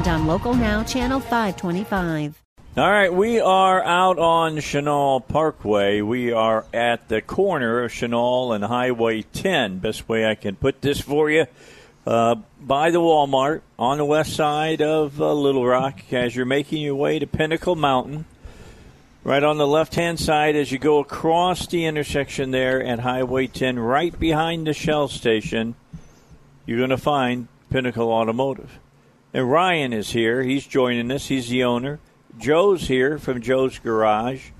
and on Local Now, Channel 525. All right, we are out on Chenal Parkway. We are at the corner of Chenal and Highway 10. Best way I can put this for you. Uh, by the Walmart on the west side of uh, Little Rock as you're making your way to Pinnacle Mountain. Right on the left hand side as you go across the intersection there at Highway 10, right behind the Shell station, you're going to find Pinnacle Automotive. And Ryan is here. He's joining us. He's the owner. Joe's here from Joe's Garage.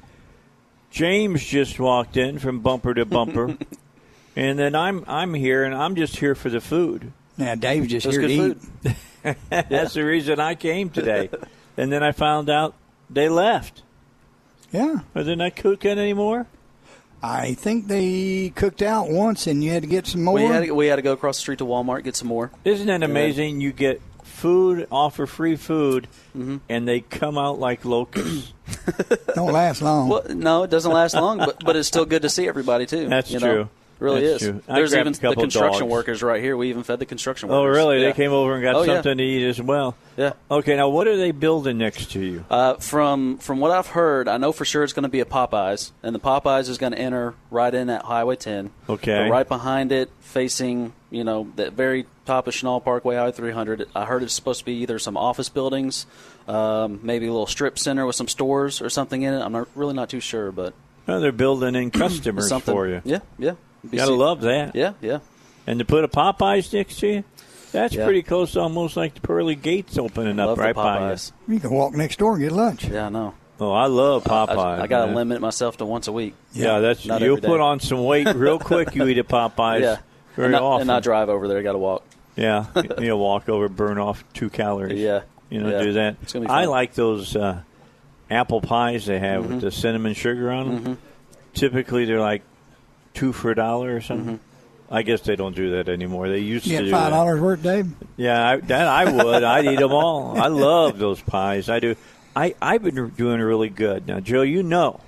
James just walked in from Bumper to Bumper. and then I'm I'm here and I'm just here for the food. Now Dave's just That's here to good eat. That's the reason I came today. and then I found out they left. Yeah. Are they not cooking anymore? I think they cooked out once and you had to get some more. We had, to, we had to go across the street to Walmart get some more. Isn't that amazing? You get food, offer free food, Mm-hmm. and they come out like locusts. Don't last long. Well, no, it doesn't last long, but but it's still good to see everybody too. That's you know? true. It really That's is. true. There's even a couple the construction dogs. workers right here. We even fed the construction workers. oh, really? Yeah. They came over and got Oh, yeah. something to eat as well. Yeah. Okay, now what are they building next to you? Uh, from from what I've heard, I know for sure it's going to be a Popeyes, and the Popeyes is going to enter right in at Highway 10. Okay. But right behind it, facing you know that very top of Chenal Parkway, I 300. I heard it's supposed to be either some office buildings, um, maybe a little strip center with some stores or something in it. I'm not really not too sure, but Well, they're building in customers something for you. Yeah, yeah. Be Gotta love that. Yeah, yeah. And to put a Popeyes next to you, that's Yeah. pretty close, to almost like the pearly gates opening up Love right the by you. Popeyes. you can walk next door and get lunch. Yeah, I know. Oh, I love Popeyes. I, I got to limit myself to once a week. Yeah, that's Not you'll put on some weight real quick. You eat at Popeyes. Yeah. very and not, often. and not drive over there. Got to walk. Yeah, you'll walk over, burn off two calories. Yeah. you know, Yeah. do that. It's gonna be I like those uh, apple pies they have Mm-hmm. with the cinnamon sugar on them. Typically, they're like two for a dollar or something. Mm-hmm. I guess they don't do that anymore. They used You to get do five dollars worth, Dave. Yeah, I, that I would. I'd eat them all. I love those pies. I do. I I've been doing really good now, Joe. You know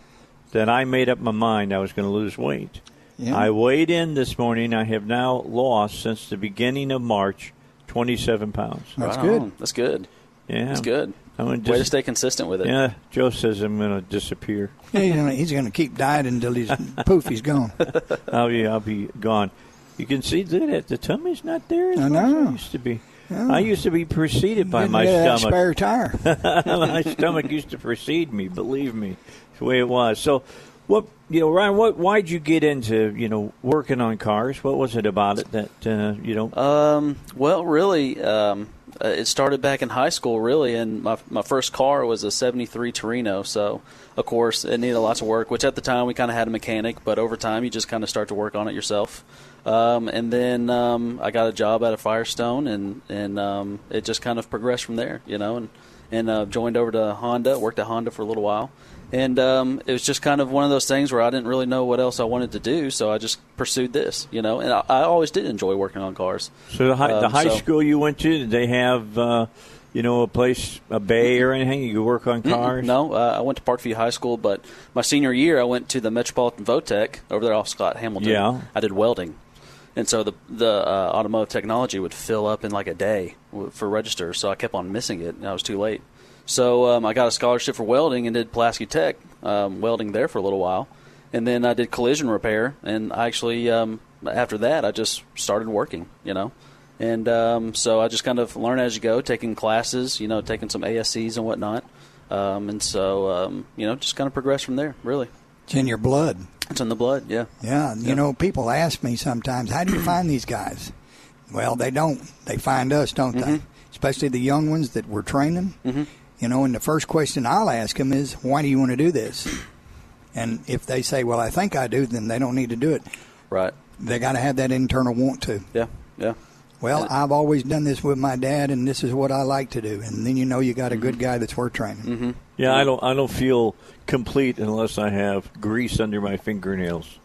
that I made up my mind I was going to lose weight. Yeah. I weighed in this morning. I have now lost since the beginning of March twenty-seven pounds. That's Right good. That's good. Yeah, That's good. I'm gonna Way to stay consistent with it. Yeah, Joe says I'm going to disappear. Yeah, he's gonna, he's gonna keep dieting until he's poof, he's gone. Oh, I'll be I'll be gone. You can see look at that. The tummy's not there as I much as know. it used to be. I used to be preceded by my rid stomach. spare tire. my stomach used to precede me. Believe me, it's the way it was. So, what you know, Ryan? What? Why'd you get into you know working on cars? What was it about it that uh, you know? Um, well, really, um, uh, it started back in high school, really, and my my first car was a '73 Torino. So, of course, it needed lots of work. Which at the time we kind of had a mechanic, but over time you just kind of start to work on it yourself. Um, and then um, I got a job at a Firestone, and and um, it just kind of progressed from there, you know, and and uh, joined over to Honda. Worked at Honda for a little while. And um, it was just kind of one of those things where I didn't really know what else I wanted to do, so I just pursued this, you know. And I, I always did enjoy working on cars. so the high, the um, high so- school you went to, did they have uh, you know a place, a bay or anything? You could work on cars. No, uh, I went to Parkview High School, but my senior year I went to the Metropolitan Votech over there off Scott Hamilton. Yeah. I did welding, and so the the uh, automotive technology would fill up in like a day for registers. So I kept on missing it, and I was too late. So um, I got a scholarship for welding and did Pulaski Tech um, welding there for a little while, and then I did collision repair. And I actually um, after that I just started working, you know. And um, so I just kind of learn as you go, taking classes, you know, taking some ASEs and whatnot. Um, and so, um, you know, just kind of progress from there, really. It's in your blood. It's in the blood, yeah. Yeah, you know, people ask me sometimes, how do you find these guys? Well, they don't. They find us, don't they? Especially the young ones that we're training. Mm-hmm. You know, and the first question I'll ask them is, why do you want to do this? And if they say, well, I think I do, then they don't need to do it. Right. They got to have that internal want to. Yeah, yeah. Well, I've always done this with my dad, and this is what I like to do. And then you know you got a good guy that's worth training. Mm-hmm. Yeah, I don't. I don't feel complete unless I have grease under my fingernails.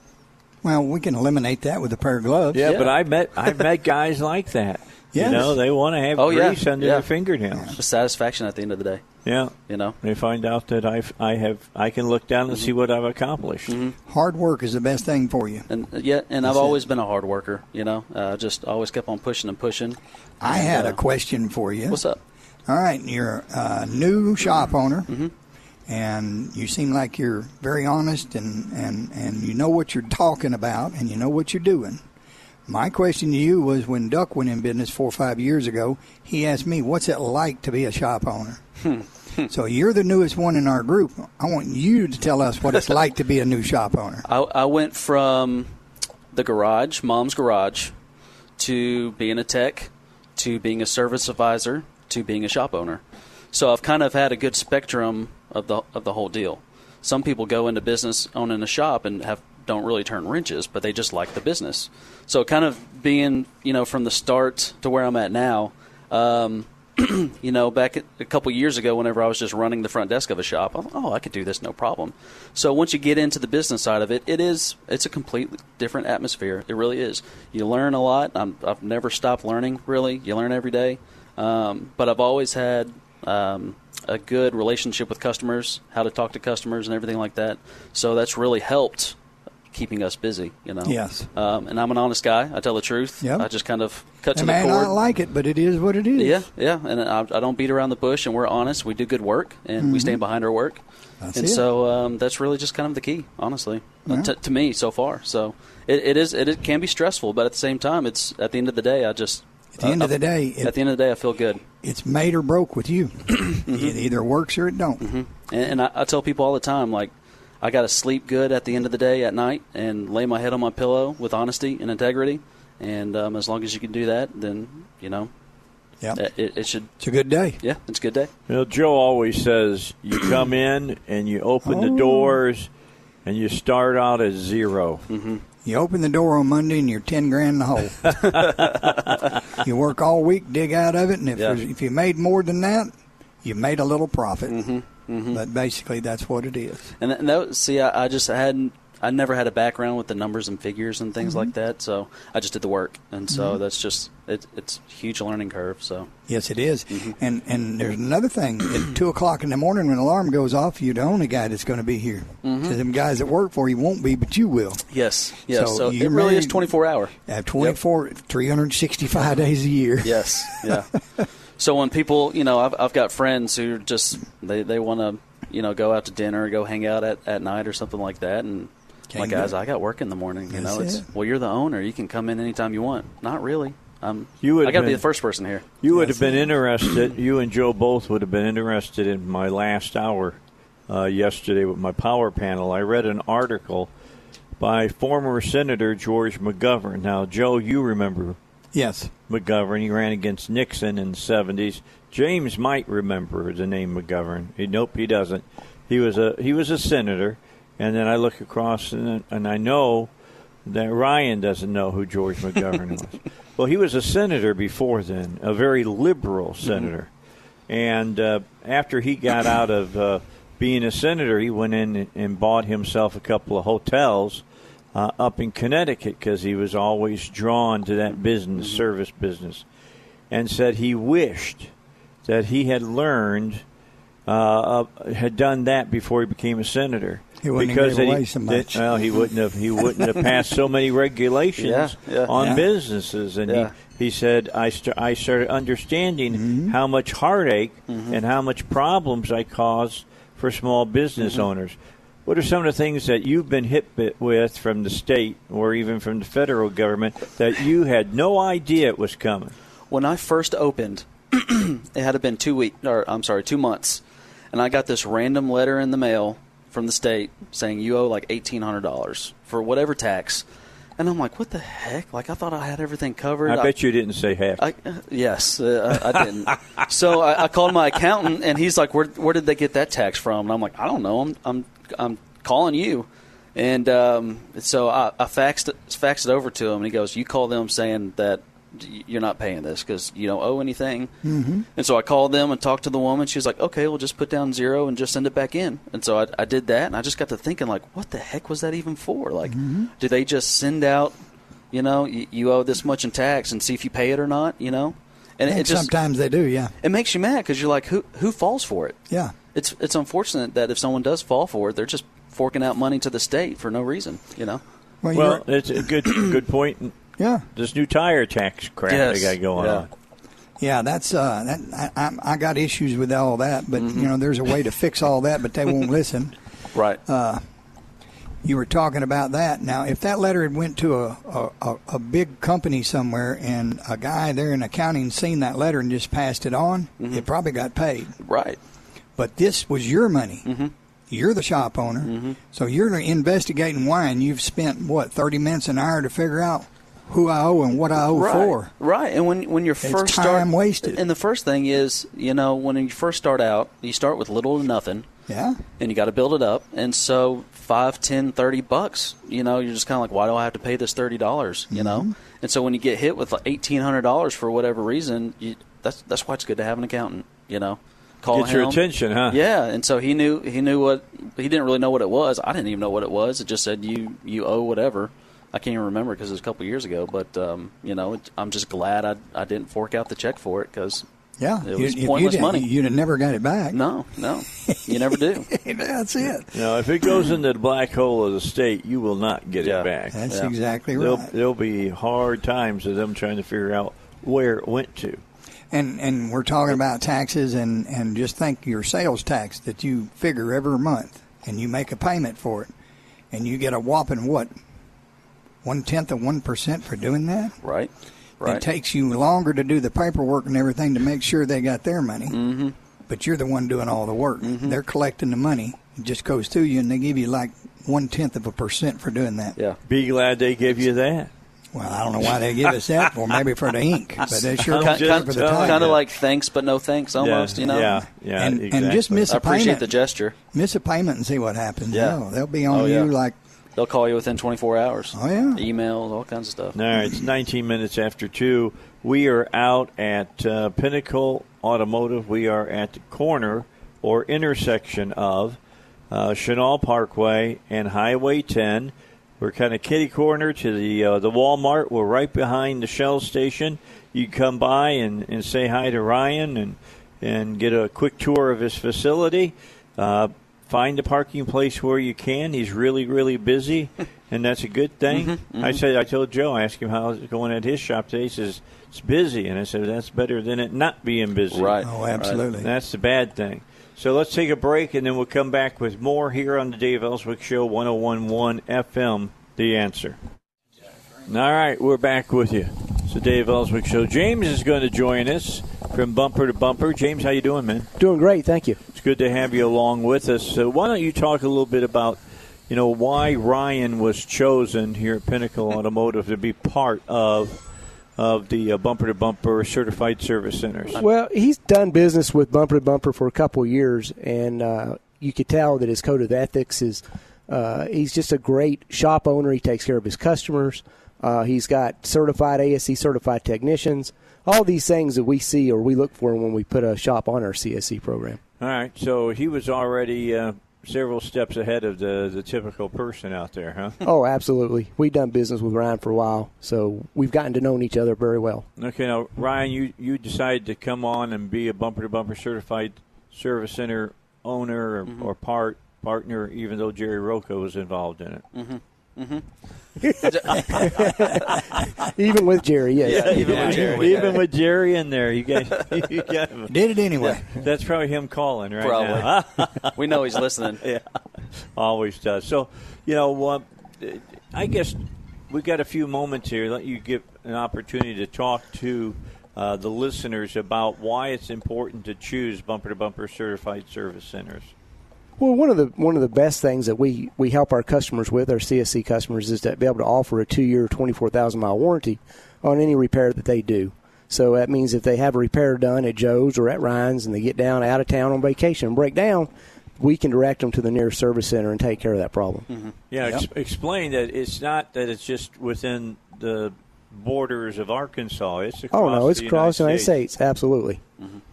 Well, we can eliminate that with a pair of gloves. Yeah, Yeah. but I met I met guys like that. Yes. You know, they want to have Oh, yeah. grease under Yeah. their fingernails. The satisfaction at the end of the day. Yeah. You know. They find out that I I have I can look down and see what I've accomplished. Hard work is the best thing for you. And yeah, and I've That's it. always been a hard worker. You know, uh, just always kept on pushing and pushing. I And, had uh, a question for you. What's up? All right, you're a new shop owner, Mm-hmm. and you seem like you're very honest and, and, and you know what you're talking about and you know what you're doing. My question to you was when Duck went in business four or five years ago, he asked me, What's it like to be a shop owner? Hmm. so you're the newest one in our group. I want you to tell us what it's like to be a new shop owner. I, I went from the garage, mom's garage, to being a tech, to being a service advisor, to being a shop owner. So I've kind of had a good spectrum of the of the whole deal. Some people go into business owning a shop and have don't really turn wrenches, but they just like the business. So kind of being you know from the start to where I'm at now. Um, you know, back a couple years ago, whenever I was just running the front desk of a shop, I thought, oh, I could do this no problem. So once you get into the business side of it, it is it's a completely different atmosphere. It really is. You learn a lot. I'm, I've never stopped learning. Really, you learn every day. Um, but I've always had um, a good relationship with customers, how to talk to customers, and everything like that. So that's really helped keeping us busy. You know. Yes. Um, and I'm an honest guy. I tell the truth. Yep. I just kind of cut to the cord. I like it, but it is what it is. Yeah, yeah, and I, I don't beat around the bush, and we're honest. We do good work, and we stand behind our work, Mm-hmm. That's and it. so um, that's really just kind of the key, honestly, uh, Yeah. to, to me so far. So it, it is it, it can be stressful, but at the same time, it's at the end of the day, I just At the end of the day, at it, the end of the day, I feel good, it's made or broke with you. Mm-hmm. It either works or it don't. and, and I, I tell people all the time, like I got to sleep good at the end of the day at night, and lay my head on my pillow with honesty and integrity, and um, as long as you can do that, then you know Yeah, it, it should. it's a good day. Yeah, it's a good day. You know, Joe always says you come in and you open the Oh. doors and you start out at 0 You open the door on Monday and you're ten grand in the hole. you work all week, dig out of it, and if Yeah. if you made more than that, you made a little profit. Mm-hmm. But basically, that's what it is. And, th- and that see, I, I just hadn't, I never had a background with the numbers and figures and things like that. So I just did the work, and so that's just it, it's a huge learning curve. So Yes, it is. Mm-hmm. And and there's another thing. At two o'clock in the morning, when the alarm goes off, you're the only guy that's going to be here. Mm-hmm. So them guys that work for you won't be, but you will. yes, yes. So So, you it really is twenty four hour. At 24, 365 days a year. Yes, yeah. so when people, you know, I've I've got friends who just they they want to, you know, go out to dinner, or go hang out at, at night or something like that, and. Can't like do guys. I got work in the morning. You That's know, it's it. well, you're the owner. You can come in anytime you want. Not really. I'm. You would I got to be the first person here. You would Yes, have been sir. interested. You and Joe both would have been interested in my last hour uh, yesterday with my power panel. I read an article by former Senator George McGovern. Now, Joe, you remember Yes. McGovern. He ran against Nixon in the 70s. James might remember the name McGovern. He, nope, he doesn't. He was a he was a senator, and then I look across and, and I know that Ryan doesn't know who George McGovern was. Well, he was a senator before then, a very liberal senator, and uh, after he got out of uh, being a senator, he went in and bought himself a couple of hotels uh, up in Connecticut because he was always drawn to that business, service business, and said he wished that he had learned, uh, uh, had done that before he became a senator. He wouldn't have because gave that away so that- much. well, he wouldn't have. He wouldn't have passed so many regulations Yeah, yeah. on Yeah. businesses, and Yeah. he, he said, "I st- I started understanding Mm-hmm. how much heartache and how much problems I caused for small business Mm-hmm. owners." What are some of the things that you've been hit with from the state or even from the federal government that you had no idea it was coming? when I first opened, it had been two week, or I'm sorry, two months, and I got this random letter in the mail from the state saying you owe like eighteen hundred dollars for whatever tax, and I'm like, what the heck? Like I thought I had everything covered. I bet you didn't say heck. I, uh, yes, uh, I, I didn't. so I, I called my accountant, and he's like, "Where where did they get that tax from?" And I'm like, "I don't know. I'm I'm I'm calling you." And um, so I, I faxed faxed it over to him, and he goes, "You call them saying that you're not paying this because you don't owe anything. Mm-hmm. And so I called them and talked to the woman. She was like, okay, we'll just put down zero and just send it back in. And so I, I did that, and I just got to thinking, like, what the heck was that even for? Like, mm-hmm. do they just send out, you know, you, you, owe this much in tax and see if you pay it or not, you know? And it just, sometimes they do, yeah. It makes you mad because you're like, who who falls for it? Yeah. It's it's unfortunate that if someone does fall for it, they're just forking out money to the state for no reason, you know? Well, well it's a good good point. Yeah, this new tire tax crap yes. they got going yeah. on. Yeah, that's uh, that, I, I got issues with all that, but mm-hmm. you know, there's a way to fix all that, but they won't listen. Right. Uh, you were talking about that. Now, if that letter had went to a, a, a, big company somewhere and a guy there in accounting seen that letter and just passed it on, mm-hmm. it probably got paid. Right. But this was your money. Mm-hmm. You're the shop owner, mm-hmm. so you're investigating why, and you've spent what thirty minutes an hour to figure out who I owe and what I owe right, for. Right. And when when you're it's first time start, wasted. And the first thing is, you know, when you first start out, you start with little to nothing. Yeah. And you got to build it up. And so five, ten, thirty bucks, you know, you're just kind of like, why do I have to pay this thirty dollars? You mm-hmm. know. And so when you get hit with like eighteen hundred dollars for whatever reason, you, that's that's why it's good to have an accountant. You know. Call Get your attention, huh? Yeah, and so he knew he knew what he didn't really know what it was. I didn't even know what it was. It just said you you owe whatever. I can't even remember because it was a couple years ago. But um, you know, it, I'm just glad I I didn't fork out the check for it because yeah, it was you, pointless money. You'd have never got it back. No, no, you never do. That's it. You know, if it goes into the black hole of the state, you will not get yeah. it back. That's yeah. exactly right. There'll, there'll be hard times of them trying to figure out where it went to. And and we're talking about taxes and and just think your sales tax that you figure every month and you make a payment for it and you get a whopping what one tenth of one percent for doing that. Right. Right. It takes you longer to do the paperwork and everything to make sure they got their money. Mm-hmm. But you're the one doing all the work. Mm-hmm. They're collecting the money. It just goes to you, and they give you like one tenth of a percent for doing that. Yeah. Be glad they give you that. Well, I don't know why they give us that for. Maybe for the ink, but they sure kind, kind, for the time. Kind of like thanks, but no thanks, almost. Yeah, you know. Yeah, yeah. And, exactly. and just miss a I appreciate payment. the gesture. Miss a payment and see what happens. Yeah, no, they'll be on oh, you yeah. like. They'll call you within 24 hours. Oh yeah. Emails, all kinds of stuff. All right, it's 19 minutes after two. We are out at uh, Pinnacle Automotive. We are at the corner or intersection of uh, Chenal Parkway and Highway 10. We're kind of kitty corner to the uh, the Walmart. We're right behind the Shell station. You come by and, and say hi to Ryan and and get a quick tour of his facility. Uh, find a parking place where you can. He's really really busy, and that's a good thing. Mm-hmm, mm-hmm. I said I told Joe. I asked him how it's going at his shop today. He says it's busy, and I said that's better than it not being busy. Right. Oh, absolutely. Right. That's the bad thing. So let's take a break, and then we'll come back with more here on the Dave Elswick Show, 1011 FM, The Answer. All right, we're back with you. The Dave Elswick Show. James is going to join us from Bumper to Bumper. James, how you doing, man? Doing great, thank you. It's good to have you along with us. So why don't you talk a little bit about, you know, why Ryan was chosen here at Pinnacle Automotive to be part of of the uh, Bumper to Bumper Certified Service Centers? Well, he's done business with Bumper to Bumper for a couple of years, and uh, you could tell that his code of ethics is. Uh, he's just a great shop owner. He takes care of his customers. Uh, he's got certified ASE certified technicians. All these things that we see or we look for when we put a shop on our CSC program. All right, so he was already uh, several steps ahead of the, the typical person out there, huh? oh, absolutely. We've done business with Ryan for a while, so we've gotten to know each other very well. Okay, now Ryan, you you decided to come on and be a bumper to bumper certified service center owner or, mm-hmm. or part partner, even though Jerry Rocco was involved in it. Mm-hmm. Mm-hmm. even with Jerry, yes. Yeah, even yeah, with Jerry. Even with Jerry in there, you guys you got him. Did it anyway. Yeah. That's probably him calling right probably. now. we know he's listening. Yeah, always does. So, you know, uh, I guess we've got a few moments here. Let you give an opportunity to talk to uh, the listeners about why it's important to choose bumper to bumper certified service centers. Well, one of the one of the best things that we, we help our customers with, our CSC customers, is to be able to offer a two year, twenty four thousand mile warranty on any repair that they do. So that means if they have a repair done at Joe's or at Ryan's and they get down out of town on vacation and break down, we can direct them to the nearest service center and take care of that problem. Mm-hmm. Yeah, yep. ex- explain that it's not that it's just within the borders of Arkansas. It's across Oh no, it's the across the United United States. Absolutely.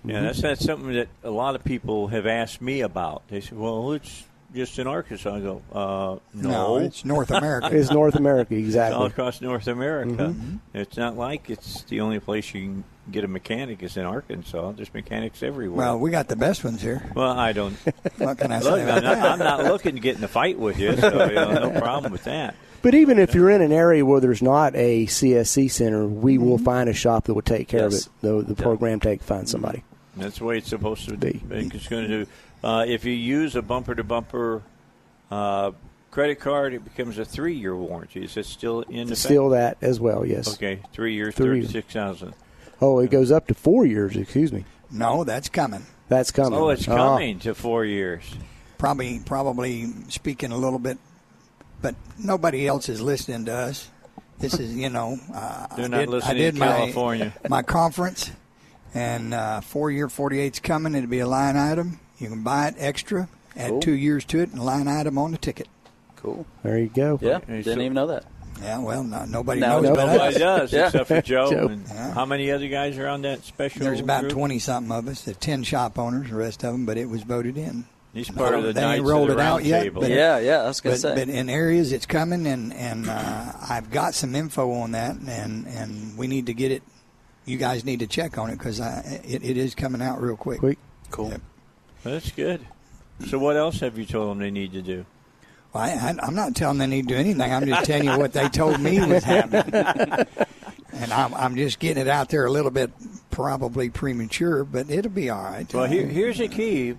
Yeah, that's that's something that a lot of people have asked me about. They say, "Well, it's just in Arkansas." I go, uh, "No, No, it's North America. It's North America It's all across North America. Mm-hmm. It's not like it's the only place you can get a mechanic is in Arkansas. There's mechanics everywhere. well, we got the best ones here. Well, I don't. What can I Look, say I'm not. I'm not looking to get in a fight with you, so you know, no problem with that. But even if you're in an area where there's not a CSC center, we will find a shop that will take care Yes. of it. The, the program take find somebody. That's the way it's supposed to Be. be. It's going to do. Uh, if you use a bumper to bumper uh, credit card, it becomes a three year warranty. Is it still in effect? Still that as well. Yes. Okay, three years, Three. thirty six thousand. Oh, it goes up to four years. Excuse me. No, that's coming. That's coming. Oh, it's Ah. coming to four years. Probably, probably speaking a little bit, but nobody else is listening to us. This is, you know, uh, They're I did, listening I did in my, California. my conference, and uh, four year 48's coming. It'll be a line item. You can buy it extra, add Cool. two years to it, and line item on the ticket. Cool. There you go. Yeah, Okay, didn't so- even know that. Yeah, well, no, nobody Now knows but Nobody us. does Yeah. except for Joe. Joe. And Yeah. How many other guys are on that special? There's about 20 something of us. The 10 shop owners, the rest of them, but it was voted in. He's part of the They Knights ain't of rolled the it out Round yet, but- Yeah, yeah. I was gonna But, say. but in areas it's coming, and and uh, I've got some info on that, and and we need to get it. You guys need to check on it because it, it is coming out real quick. Quick. cool. Yep. That's good. So what else have you told them they need to do? Well, I, I, I'm not telling them they need to do anything. I'm just telling you what they told me was happening, and I'm I'm just getting it out there a little bit, probably premature, but it'll be all right. Well, here, here's the key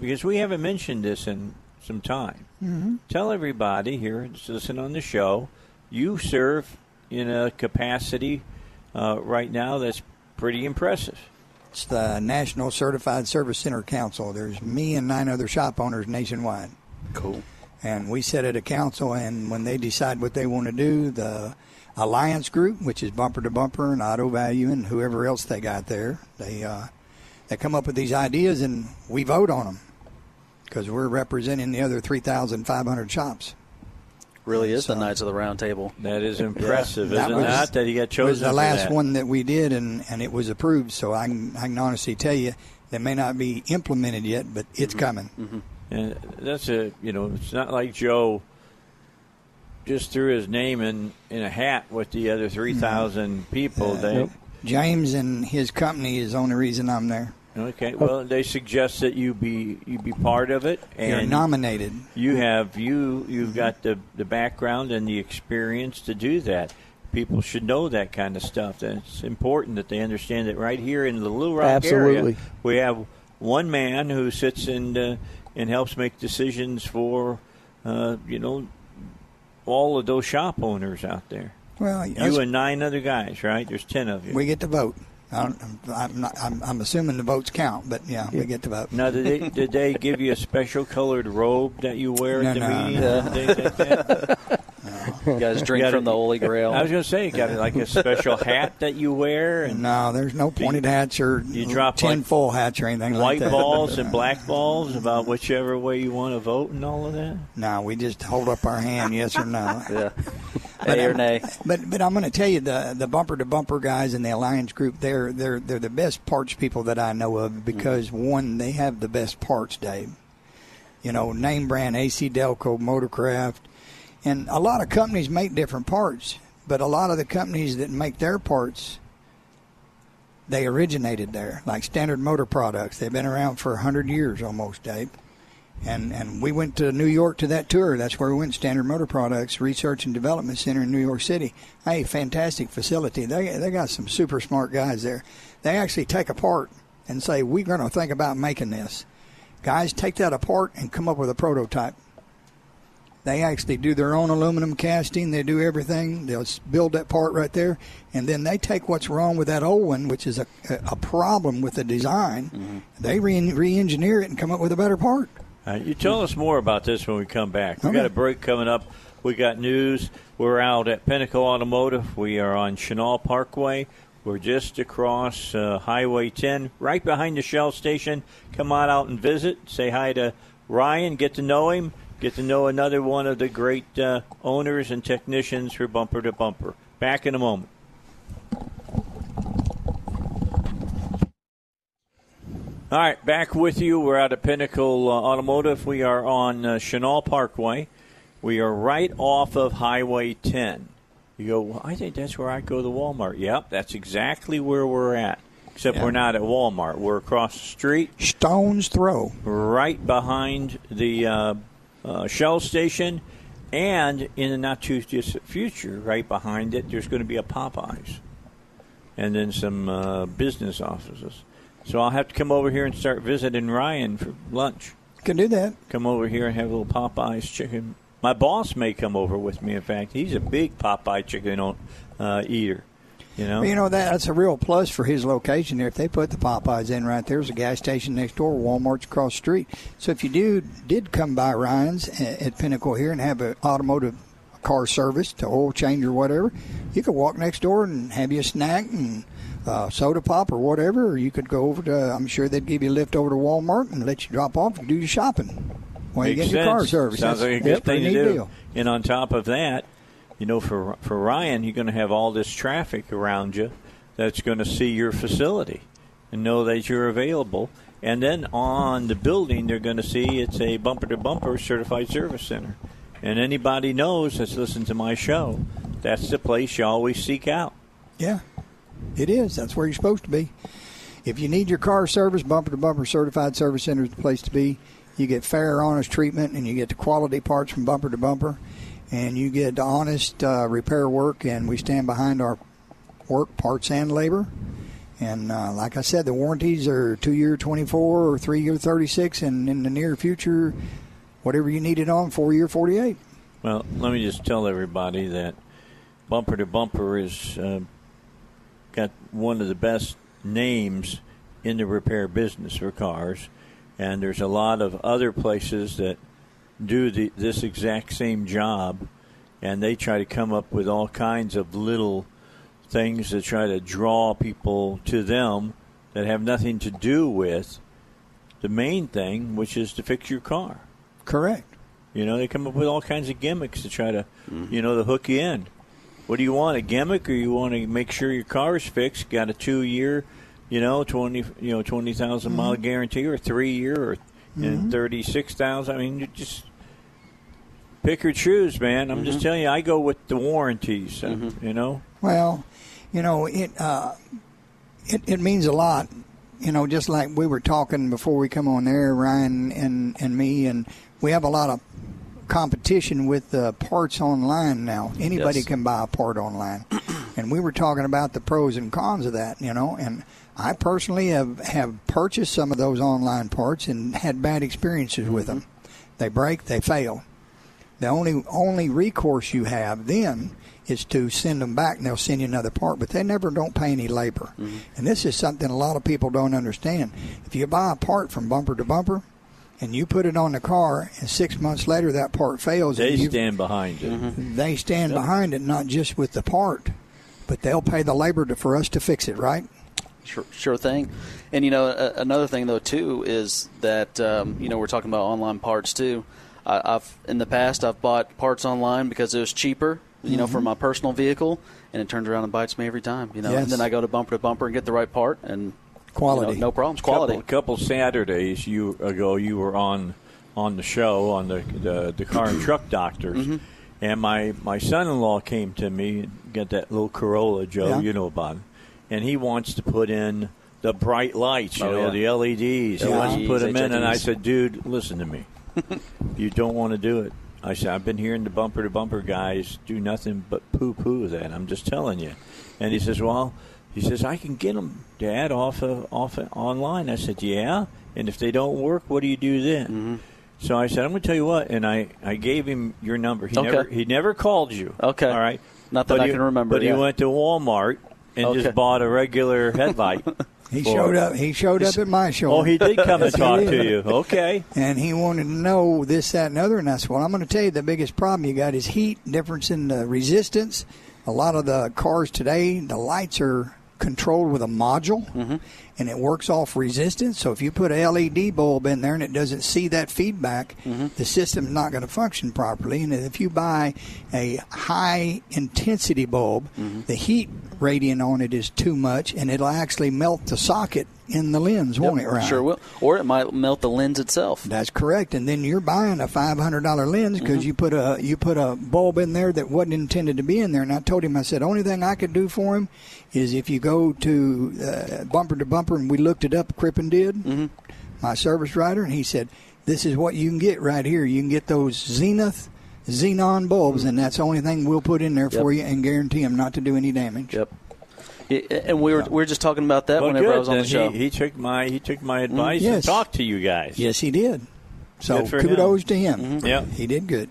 because we haven't mentioned this in some time. Mm-hmm. Tell everybody here that's listening on the show, you serve in a capacity uh, right now that's pretty impressive. It's the National Certified Service Center Council. There's me and nine other shop owners nationwide. Cool. and we sit at a council and when they decide what they want to do the alliance group which is bumper to bumper and auto value and whoever else they got there. They uh, they come up with these ideas and we vote on them because we're representing the other 3500 shops. Really is So- the Knights of the Round Table. That is impressive, That isn't was- that? That he got it chosen was the last that. one that we did and, and it was approved. So I can, I can honestly tell you that may not be implemented yet but it's coming. And that's a you know, it's not like Joe just threw his name in in a hat with the other three thousand people. They Nope. james and his company is the only reason i'm there okay. Well, they suggest that you be you be part of it, you're nominated you have you you've got the the background and the experience to do that. People should know that kind of stuff. That it's important that they understand that right here in the Little Rock area, we have one man who sits and uh, and helps make decisions for uh, you know all of those shop owners out there. well You and nine other guys, right? There's ten of you. We get to vote. I don't, I'm, not, I'm, I'm assuming the votes count, but yeah, we get to vote. now, did they did they give you a special colored robe that you wear at the No, no, meeting? no. Things like that? You guys drink gotta- from the Holy Grail. I was going to say, you got like a special hat that you wear and No, there's no pointed hats or You drop, tin like, full hats or anything white like that. White balls and black balls about whichever way you want to vote and all of that. No, we just hold up our hand, yes or no. yeah. A or nay. But but I'm going to tell you the the bumper to bumper guys in the alliance group they're they're they're the best parts people that I know of because mm-hmm. one they have the best parts, Dave. You know, name brand AC Delco, Motorcraft, and a lot of companies make different parts, but a lot of the companies that make their parts they originated there, like Standard Motor Products. They've been around for 100 years almost, Dave. And and we went to New York to that tour. That's where we went. Standard Motor Products Research and Development Center in New York City. Hey, fantastic facility. They they got some super smart guys there. They actually take apart and say we're going to think about making this. Guys, take that apart and come up with a prototype. They actually do their own aluminum casting. They do everything. They'll build that part right there, and then they take what's wrong with that old one, which is a, a problem with the design. Mm-hmm. They re- re-engineer it and come up with a better part. Right, you tell us more about this when we come back. We Okay. got a break coming up. We got news. We're out at Pinnacle Automotive. We are on Chenal Parkway. We're just across uh, Highway 10, right behind the Shell station. Come on out and visit. Say hi to Ryan. Get to know him. Get to know another one of the great uh, owners and technicians for Bumper to Bumper. Back in a moment. All right, back with you. We're out at Pinnacle uh, Automotive. We are on uh, Chenal Parkway. We are right off of Highway 10. You go, well, I think that's where I go to Walmart. Yep, that's exactly where we're at. Except Yeah. we're not at Walmart. We're across the street, Stone's throw. right behind the uh, uh, Shell station, and in the not too distant future, right behind it, there's going to be a Popeyes, and then some uh, business offices. So I'll have to come over here and start visiting Ryan for lunch. Can do that. Come over here and have a little Popeyes chicken. My boss may come over with me. In fact, he's a big Popeye chicken uh, eater. You know, You know that that's a real plus for his location there. If they put the Popeyes in right there, there's a gas station next door, Walmart's across the street. So if you do did come by Ryan's at, at Pinnacle here and have an automotive car service to oil change or whatever, you could walk next door and have you a snack and uh, soda pop or whatever. Or you could go over to. I'm sure they'd give you a lift over to Walmart and let you drop off and do your shopping while you Makes get your car sense. service. Sounds That's- like a good thing to do. deal. And on top of that, you know, for for Ryan, you're going to have all this traffic around you that's going to see your facility and know that you're available. And then on the building, they're going to see it's a bumper to bumper certified service center. And anybody knows that's listened to my show, that's the place you always seek out. Yeah, it is. That's where you're supposed to be. If you need your car service, Bumper to Bumper Certified Service Center is the place to be. You get fair, honest treatment, and you get the quality parts from Bumper to Bumper, and you get honest uh, repair work, and we stand behind our work, parts, and labor. And uh, like I said, the warranties are two year 24 or three year 36, and in the near future, whatever you need it on, four year 48. Well, let me just tell everybody that Bumper to Bumper is uh, got one of the best names in the repair business for cars, and there's a lot of other places that do the, this exact same job, and they try to come up with all kinds of little things to try to draw people to them that have nothing to do with the main thing, which is to fix your car. Correct. You know, they come up with all kinds of gimmicks to try to, mm-hmm. you know, to hook you in. What do you want? A gimmick, or you want to make sure your car is fixed? Got a two-year, you know, twenty, you know, twenty mile guarantee, or three-year, or and thirty-six thousand. I mean, you just pick or choose, man. I'm just telling you, I go with the warranties. uh, You know, Well, you know, it, uh, it it means a lot. You know, just like we were talking before we come on there, Ryan and and me, and we have a lot of competition with uh, parts online now. Anybody Yes. can buy a part online, and we were talking about the pros and cons of that. You know, and I personally have have purchased some of those online parts and had bad experiences with them. They break, they fail. The only only recourse you have then is to send them back, and they'll send you another part. But they never don't pay any labor, and this is something a lot of people don't understand. If you buy a part from bumper to bumper, and you put it on the car, and six months later that part fails, they you, stand behind it. they stand behind it, not just with the part, but they'll pay the labor to, for us to fix it, right? Sure, sure thing. And you know, a, another thing though too is that um, you know we're talking about online parts too. I, I've in the past I've bought parts online because it was cheaper, you know, for Mm-hmm. my personal vehicle, and it turns around and bites me every time. You know, Yes. and then I go to bumper to bumper and get the right part, and you Quality. know, no problems, quality. Couple, couple Saturdays you ago, you were on on the show on the the, the car and truck doctors, Mm-hmm. and my my son-in-law came to me, got that little Corolla, Joe, Yeah. you know about, it, and he wants to put in the bright lights, you Oh, know, yeah. the LEDs. He Yeah. wants to put them in, and I said, dude, listen to me. you don't want to do it. I said, I've been hearing the bumper to bumper guys do nothing but poo poo that. I'm just telling you. And he says, well, he says, I can get them, Dad, off of, off of online. I said, yeah. And if they don't work, what do you do then? Mm-hmm. So I said, I'm going to tell you what. And I, I gave him your number. He Okay. never he never called you. Okay. All right. Not that But I he- can remember, But yeah. he went to Walmart and Okay. just bought a regular headlight. He for showed up. He showed up at my show. Oh, he did come and talk to you. Okay. and he wanted to know this, that, and other. And I said, "Well, I'm going to tell you the biggest problem you got is heat, difference in the resistance. A lot of the cars today, the lights are controlled with a module, Mm-hmm. And it works off resistance. So if you put a LED bulb in there and it doesn't see that feedback, Mm-hmm. the system's not going to function properly. And if you buy a high intensity bulb, Mm-hmm. the heat radiant on it is too much, and it'll actually melt the socket in the lens, won't Yep, it, Ryan? Sure will. Or it might melt the lens itself. That's correct, and then you're buying a five hundred dollar lens because Mm-hmm. you put a you put a bulb in there that wasn't intended to be in there. And I told him, I said, only thing I could do for him is if you go to uh, bumper to bumper, and we looked it up. Crippen did, Mm-hmm. my service writer, and he said, this is what you can get right here. You can get those Zenith xenon bulbs, mm-hmm. and that's the only thing we'll put in there for you, and guarantee them not to do any damage. Yep. And we were we were just talking about that Well, whenever good. I was on the show. He, he took my he took my mm-hmm. advice and Yes. talked to you guys. Yes, he did. So Good for kudos him. to him. Mm-hmm. Yeah. he did good.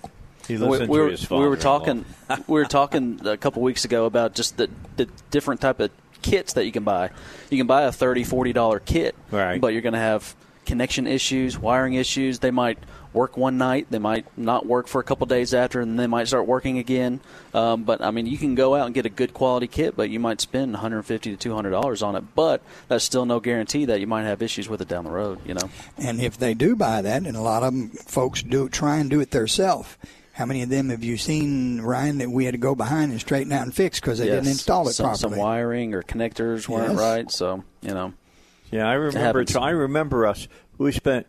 He we, listened we to were, his we were talking we were talking a couple weeks ago about just the, the different type of kits that you can buy. You can buy a $30, 40 dollar kit, Right. but you're going to have connection issues, wiring issues. They might work one night, they might not work for a couple days after, and they might start working again. Um, but I mean, you can go out and get a good quality kit, but you might spend 150 to 200 dollars on it. But that's still no guarantee that you might have issues with it down the road. You know. And if they do buy that, and a lot of them folks do try and do it themselves. How many of them have you seen, Ryan, that we had to go behind and straighten out and fix because they didn't install it some, properly? Some wiring or connectors weren't Yes. right, so you know. Yeah, I remember. happens. I remember us. We spent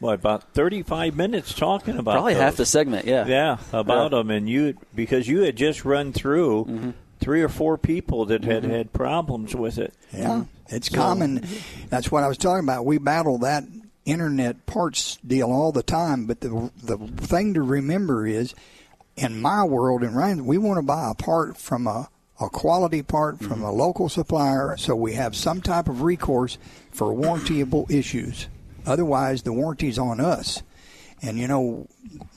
what about thirty-five minutes talking about Probably half the segment, yeah. Yeah, about Yeah. them, and you because you had just run through Mm-hmm. three or four people that had had problems with it. Yeah, it's common. That's what I was talking about. We battle that internet parts deal all the time, but the the thing to remember is, in my world, and Ryan, we want to buy a part from a a quality part from mm-hmm. a local supplier, so we have some type of recourse for warrantyable issues. Otherwise, the warranty's on us. And you know,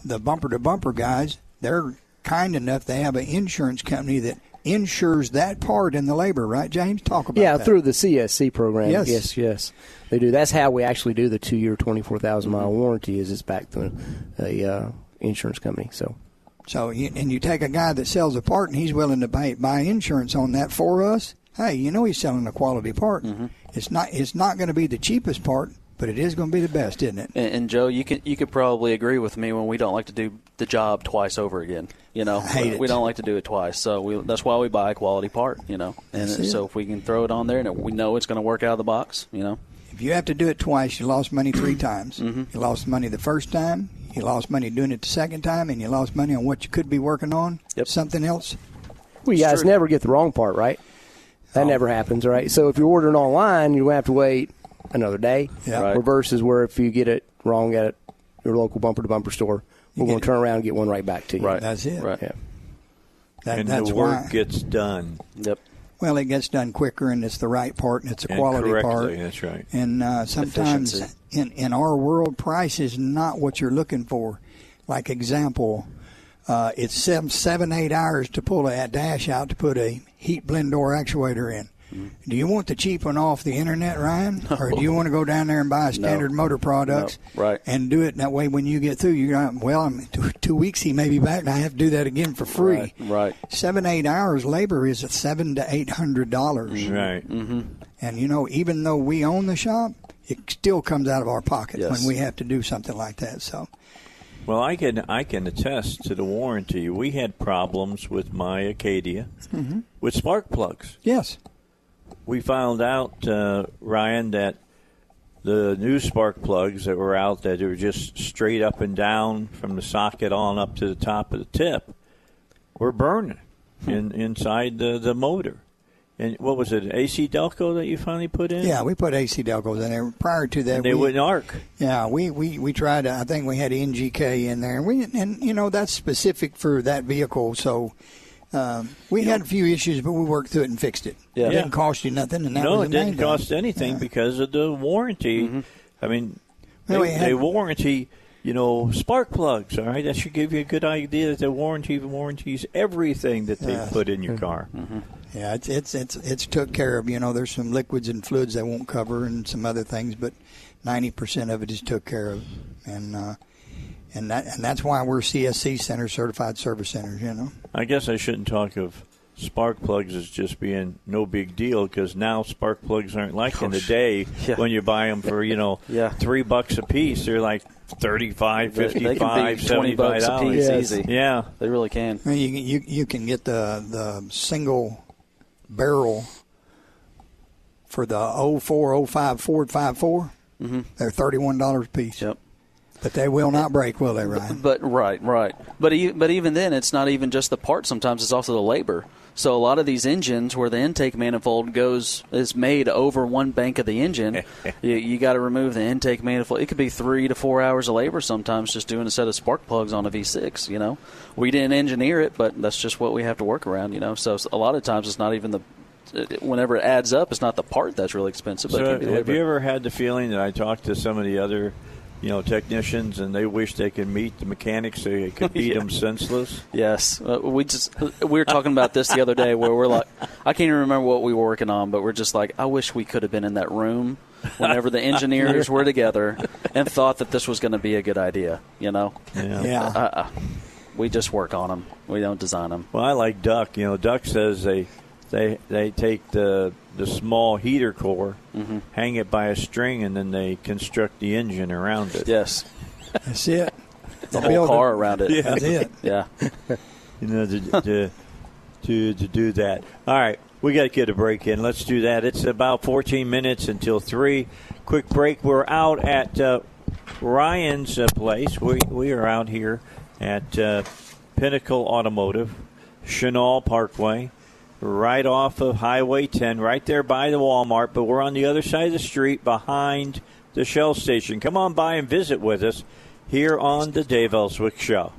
the bumper to bumper guys, they're kind enough. They have an insurance company that insures that part in the labor, right, James? Talk about Yeah, that. through the CSC program. Yes. yes, yes, they do. That's how we actually do the two-year, twenty-four thousand mile warranty. Is it's back to a uh, insurance company. So So, you, and you take a guy that sells a part and he's willing to buy, buy insurance on that for us. Hey, you know he's selling a quality part. It's not. It's not going to be the cheapest part, but it is going to be the best, isn't it? And, and Joe, you can you could probably agree with me when we don't like to do the job twice over again. You know, I hate we, it. we don't like to do it twice, so we, that's why we buy a quality part. You know, and That's it. so if we can throw it on there and we know it's going to work out of the box, you know, If you have to do it twice, you lost money three times. Mm-hmm. You lost money the first time. You lost money doing it the second time, and you lost money on what you could be working on. Yep. Something else. well, you guys true. never get the wrong part, right? That Oh. never happens, right? So if you're ordering online, you have to wait another day. Yeah. Right. Or versus where if you get it wrong at your local bumper to bumper store, we're going to turn around and get one right back to you. Right. That's it. right? Yeah. That, and that's the work why. gets done Yep. well, it gets done quicker, and it's the right part, and it's a and quality correctly. part. That's right. And uh, sometimes Efficiency. in, in our world, price is not what you're looking for. Like example, uh, it's seven, seven, eight hours to pull a dash out to put a heat blend door actuator in. Mm-hmm. Do you want the cheap one off the internet, Ryan, or do you want to go down there and buy standard motor products No. Right. and do it that way? When you get through, you're going, well, I'm two, two weeks he may be back, and I have to do that again for free. Right, right. Seven, eight hours labor is at seven to eight hundred dollars. Right. Mm-hmm. And you know, even though we own the shop, it still comes out of our pocket Yes. when we have to do something like that. So, Well, I can I can attest to the warranty. We had problems with my Acadia Mm-hmm. with spark plugs. yes, We found out, uh, Ryan, that the new spark plugs that were out that were just straight up and down from the socket on up to the top of the tip were burning in inside the, the motor. And what was it, AC Delco that you finally put in? yeah, we put AC Delcos in there. Prior to that, And they we, wouldn't arc. yeah, we, we, we tried. I think we had NGK in there, and we and you know that's specific for that vehicle. So. Um, we had a few issues, but we worked through it and fixed it. Yeah. It didn't cost you nothing, and that no, was it didn't thing. cost anything Yeah. because of the warranty. Mm-hmm. I mean, Well, we they, had- they warranty, you know, spark plugs. All right, that should give you a good idea that they warranty warranties everything that they Yes. put in your car. Mm-hmm. Yeah, it's it's it's it's took care of. You know, there's some liquids and fluids they won't cover, and some other things, but ninety percent of it is took care of, and uh, and that and that's why we're CSC Center certified service centers. You know, I guess I shouldn't talk of spark plugs as just being no big deal because now spark plugs aren't like in the day Yeah. when you buy them for you know Yeah. three bucks a piece. They're like 35 They- they can be 20 75 bucks a dollars. piece Yes. easy. Yeah. They really can. I mean, you you you can get the the single barrel for the 0405 Ford 54, mm-hmm. they're $31 a piece. Yep. But they will not break, will they, Ryan? But right, right. But but even then, it's not even just the part. Sometimes it's also the labor. So a lot of these engines, where the intake manifold goes, is made over one bank of the engine. you, you got to remove the intake manifold. It could be three to four hours of labor sometimes just doing a set of spark plugs on a V6. You know, we didn't engineer it, but that's just what we have to work around. You know, so a lot of times it's not even the whenever it adds up, it's not the part that's really expensive. But so have you ever had the feeling that I talked to some of the other you know, technicians, and they wish they could meet the mechanics so they could beat yeah. them senseless. Yes, uh, we just we were talking about this the other day where we're like, I can't even remember what we were working on, but we're just like, I wish we could have been in that room whenever the engineers were together and thought that this was going to be a good idea. You know? Yeah. yeah. Uh, uh, we just work on them. We don't design them. Well, I like Duck. You know, Duck says they they they take the the small heater core, mm-hmm. hang it by a string, and then they construct the engine around it. Yes, that's it. The whole car around it. Yeah. That's it. Yeah. you know to, to to to do that. All right, we got to get a break in. Let's do that. It's about 14 minutes until three. Quick break. We're out at uh, Ryan's uh, place. We we are out here at uh, Pinnacle Automotive, Chenal Parkway right off of Highway 10, right there by the Walmart, but we're on the other side of the street behind the Shell station. Come on by and visit with us here on the Dave Elswick Show.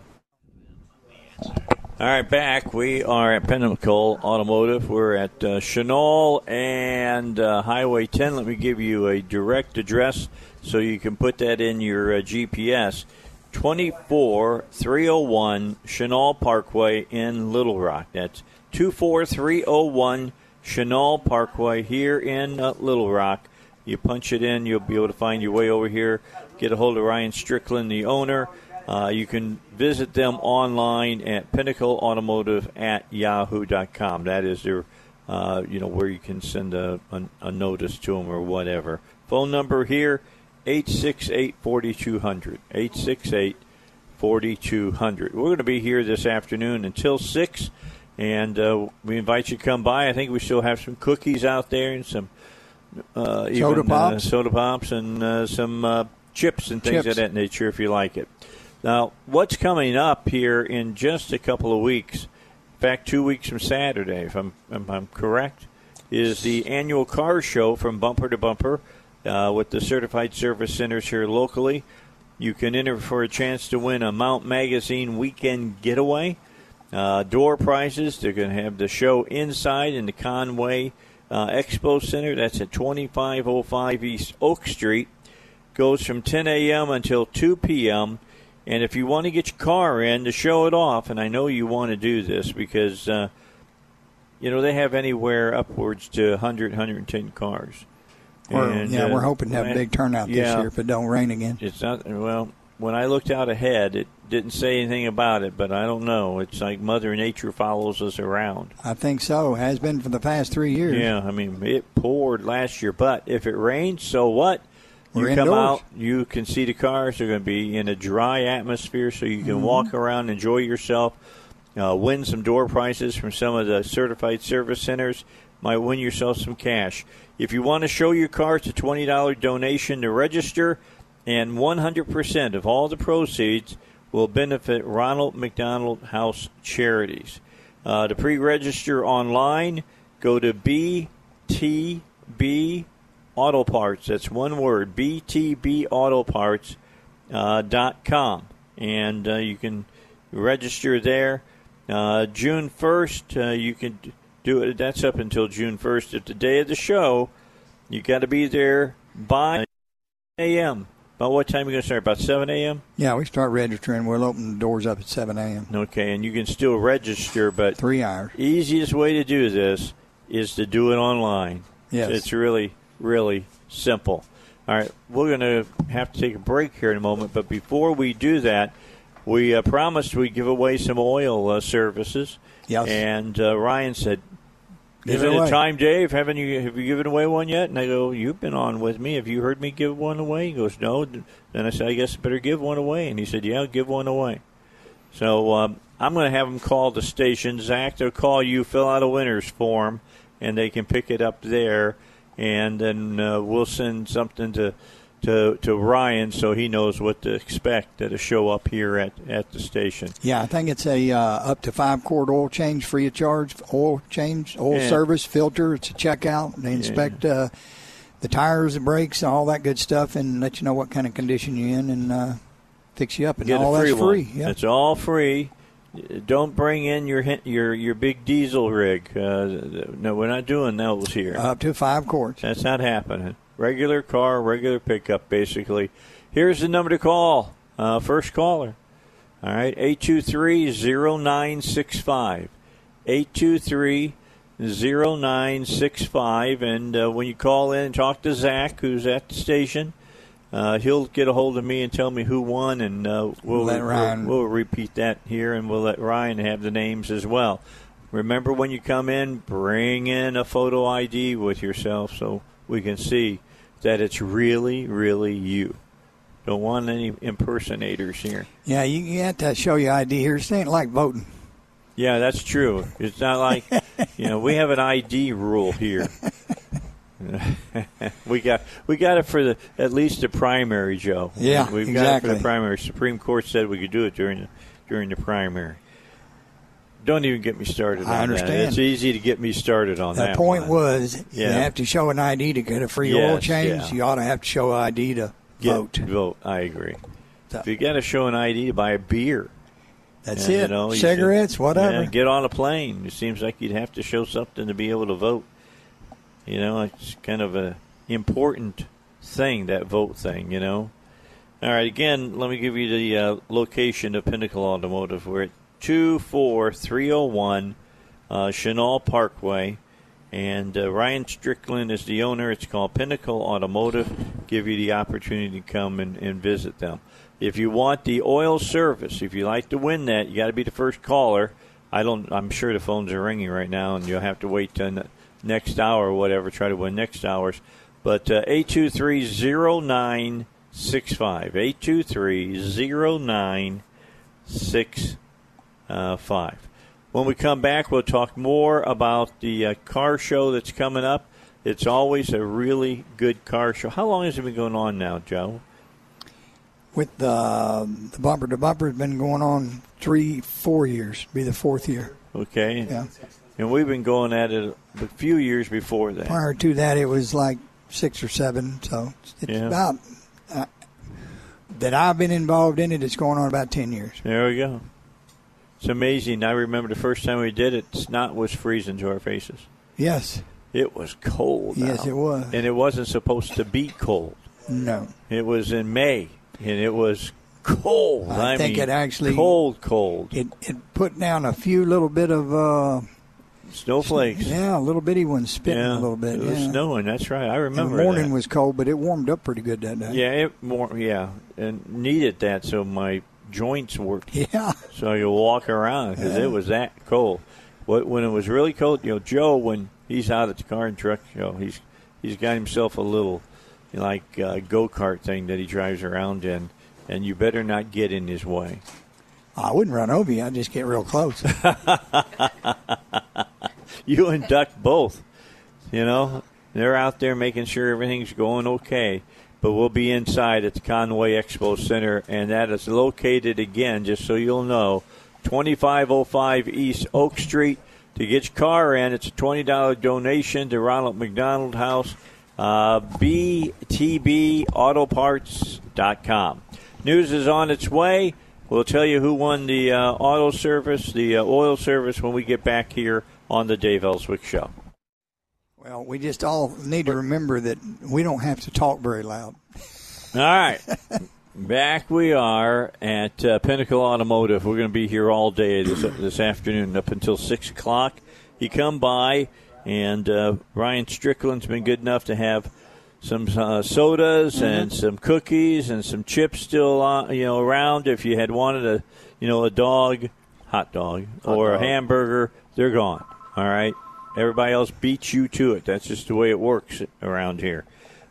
All right, back. We are at Pinnacle Automotive. We're at uh, Chenal and uh, Highway 10. Let me give you a direct address so you can put that in your uh, GPS. 24301 Chenal Parkway in Little Rock. That's 24301 Chenal Parkway here in uh, Little Rock. You punch it in, you'll be able to find your way over here. Get a hold of Ryan Strickland, the owner. Uh, you can visit them online at pinnacleautomotive at yahoo.com. That is their, uh, you know, where you can send a, a, a, notice to them or whatever. Phone number here, 868 4200. 868 4200. We're going to be here this afternoon until 6. And uh, we invite you to come by. I think we still have some cookies out there and some uh, even, soda uh, pops, uh, soda pops, and uh, some uh, chips and things chips. of that nature if you like it. Now, what's coming up here in just a couple of weeks? In fact, two weeks from Saturday, if I'm, if I'm correct, is the annual car show from Bumper to Bumper with the certified service centers here locally. You can enter for a chance to win a Mount Magazine weekend getaway. Uh, door prizes. They're going to have the show inside in the Conway uh, Expo Center. That's at 2505 East Oak Street. Goes from 10 a.m. until 2 p.m. And if you want to get your car in to show it off, and I know you want to do this because, uh, you know, they have anywhere upwards to 100, 110 cars. We're, and, yeah, uh, we're hoping to have a big turnout this year if it don't rain again. It's not well when I looked out ahead, it didn't say anything about it, but I don't know. It's like Mother Nature follows us around. I think so. Has been for the past three years. Yeah, I mean it poured last year, but if it rains, so what? We're you come indoors. out, you can see the cars. They're going to be in a dry atmosphere, so you can mm-hmm. walk around, enjoy yourself, uh, win some door prizes from some of the certified service centers. Might win yourself some cash. If you want to show your car, it's a twenty dollar donation to register and 100% of all the proceeds will benefit Ronald McDonald House Charities. Uh, to pre register online, go to BTB Auto Parts. That's one word, BTBAutoparts.com. Uh, and uh, you can register there. Uh, June 1st, uh, you can do it. That's up until June 1st. At the day of the show, you got to be there by a.m. What time are we going to start? About 7 a.m.? Yeah, we start registering. We'll open the doors up at 7 a.m. Okay, and you can still register, but. Three hours. Easiest way to do this is to do it online. Yes. It's really, really simple. All right, we're going to have to take a break here in a moment, but before we do that, we uh, promised we'd give away some oil uh, services. Yes. And uh, Ryan said, Give Is it away. a time, Dave? Haven't you have you given away one yet? And I go, You've been on with me. Have you heard me give one away? He goes, No. Then I said, I guess I better give one away. And he said, Yeah, give one away. So um, I'm going to have him call the station. Zach, they'll call you, fill out a winner's form, and they can pick it up there, and then uh, we'll send something to to to Ryan so he knows what to expect at a show up here at, at the station. Yeah, I think it's a uh, up to five quart oil change free of charge. Oil change, oil Yeah. service, filter. It's a checkout. They inspect uh, the tires, the brakes, all that good stuff, and let you know what kind of condition you're in, and uh, fix you up. And Get all free that's one. free. Yeah. It's all free. Don't bring in your your your big diesel rig. Uh, no, we're not doing those here. up to five quarts. That's not happening. Regular car, regular pickup, basically. Here's the number to call. Uh, first caller. All right, 823-0965. 823-0965. And uh, when you call in and talk to Zach, who's at the station, uh, he'll get a hold of me and tell me who won, and uh, we'll, Let Ryan- we'll, we'll repeat that here, and we'll let Ryan have the names as well. Remember when you come in, bring in a photo ID with yourself so we can see that it's really, really you. Don't want any impersonators here. Yeah, you, you have to show your ID here. This ain't like voting. Yeah, that's true. It's not like, you know, we have an ID rule here. we got we got it for the at least the primary, Joe. Yeah, we've got it for exactly. the primary. Supreme Court said we could do it during the during the primary. Don't even get me started. I understand. That. It's easy to get me started on the that. The point one. was, yeah. you have to show an ID to get a free yes, oil change. Yeah. You ought to have to show ID to get, vote. Vote. I agree. So, if you got to show an ID to buy a beer, that's and, it. You know, Cigarettes, should, whatever. Yeah, get on a plane. It seems like you'd have to show something to be able to vote. You know, it's kind of a important thing that vote thing. You know. All right. Again, let me give you the uh, location of Pinnacle Automotive, where 24301 uh, Chenal Parkway. And uh, Ryan Strickland is the owner. It's called Pinnacle Automotive. Give you the opportunity to come and, and visit them. If you want the oil service, if you like to win that, you got to be the first caller. I don't. I'm sure the phones are ringing right now, and you'll have to wait till n- next hour or whatever. Try to win next hours. But uh, eight two three zero nine six five eight two three zero nine six uh, five. When we come back, we'll talk more about the uh, car show that's coming up. It's always a really good car show. How long has it been going on now, Joe? With the, the bumper to bumper has been going on three, four years. Be the fourth year. Okay. Yeah. And we've been going at it a few years before that. Prior to that, it was like six or seven. So it's Yeah. about uh, that I've been involved in it. It's going on about ten years. There we go. It's amazing. I remember the first time we did it, snot was freezing to our faces. Yes. It was cold. Yes, out. it was. And it wasn't supposed to be cold. No. It was in May, and it was cold. I think mean, it actually- cold, cold. It it put down a few little bit of uh, Snowflakes. yeah, a little bitty ones spitting Yeah, a little bit. It was yeah. snowing. That's right. I And remember. the morning that. was cold, but it warmed up pretty good that day. Yeah, it more. Yeah, and needed that so my joints worked. Yeah. So could walk around because it was that cold. What when it was really cold, you know, Joe when he's out at the car and truck show, he's he's got himself a little like uh, go kart thing that he drives around in, and you better not get in his way. I wouldn't run over you. I'd just get real close. you and Duck both. You know, they're out there making sure everything's going okay. But we'll be inside at the Conway Expo Center, and that is located again, just so you'll know, 2505 East Oak Street. To get your car in, it's a $20 donation to Ronald McDonald House, uh, btbautoparts.com. News is on its way. We'll tell you who won the uh, auto service, the uh, oil service, when we get back here on the Dave Elswick Show. Well, we just all need to remember that we don't have to talk very loud. All right. Back we are at uh, Pinnacle Automotive. We're going to be here all day this, this afternoon up until 6 o'clock. You come by, and uh, Ryan Strickland's been good enough to have some uh, sodas and some cookies and some chips still uh, you know around. If you had wanted a you know a dog, hot dog, or a hamburger, they're gone. All right. Everybody else beats you to it. That's just the way it works around here.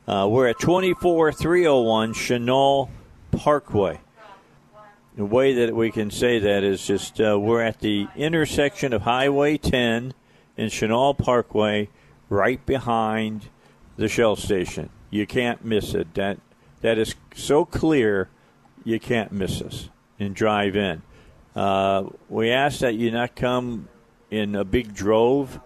Uh, we're at 24301 Chenal Parkway. The way that we can say that is just uh, we're at the intersection of Highway 10 and Chenal Parkway, right behind the Shell station. You can't miss it. That that is so clear, you can't miss us and drive in. Uh, we ask that you not come in a big drove,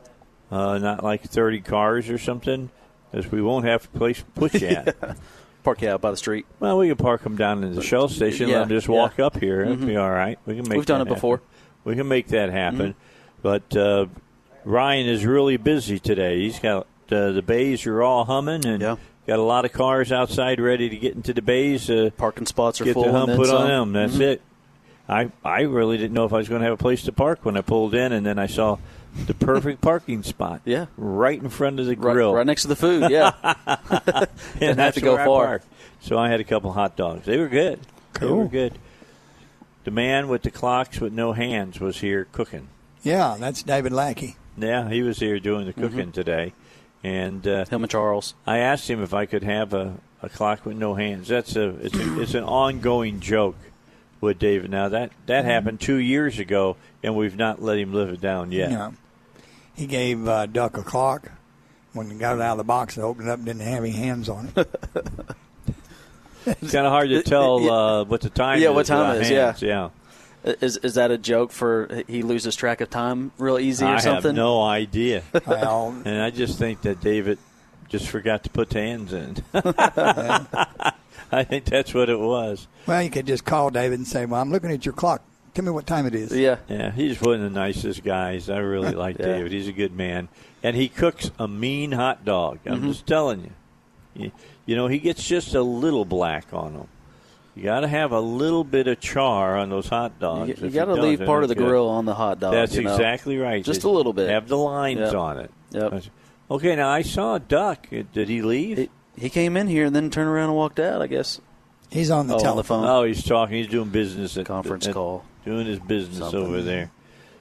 uh, not like 30 cars or something, because we won't have a place to put you at. Park you out by the street. Well, we can park them down in the Shell station. Yeah, let them just yeah. walk up here. It'll be all right. We can make. We've done it before. We can make that happen. But uh, Ryan is really busy today. He's got uh, the bays are all humming and Yeah. got a lot of cars outside ready to get into the bays. Uh, Parking spots are get full. the and hump then put on some. them. That's it. I I really didn't know if I was going to have a place to park when I pulled in, and then I saw the perfect parking spot. Yeah. right in front of the Right, grill. right next to the food. Yeah. and have that's to go where I far. So I had a couple hot dogs. They were good. They Cool. were good. The man with the clocks with no hands was here cooking. Yeah, that's David Lackey. Yeah, he was here doing the Mm-hmm. cooking today, and uh, Him and Charles. I asked him if I could have a, a clock with no hands. That's a it's, a it's an ongoing joke with David. Now that that Mm-hmm. happened two years ago, and we've not let him live it down yet. Yeah. He gave uh, Duck a clock. When he got it out of the box, it opened up, didn't have any hands on it. It's kind of hard to tell uh, what the time Yeah, is. what time without it is, yeah. yeah. Is is that a joke for he loses track of time real easy or I something? have no idea. well, And I just think that David just forgot to put the hands in. I think that's what it was. well, you could just call David and say, "Well, I'm looking at your clock. Tell me what time it is." Yeah. Yeah, he's one of the nicest guys. I really like Yeah. David. He's a good man. And he cooks a mean hot dog. I'm Mm-hmm. just telling you. you. You know, he gets just a little black on them. You got to have a little bit of char on those hot dogs. You, you got to leave part of the good. grill on the hot dog. That's you know? exactly right. Just They a little bit. Have the lines Yep. on it. Yep. Okay, now I saw Duck. Did he leave? He, he came in here and then turned around and walked out. I guess. He's on the Oh, telephone. Oh, he's talking. He's doing business at Conference at- call. Doing his business Something. over there.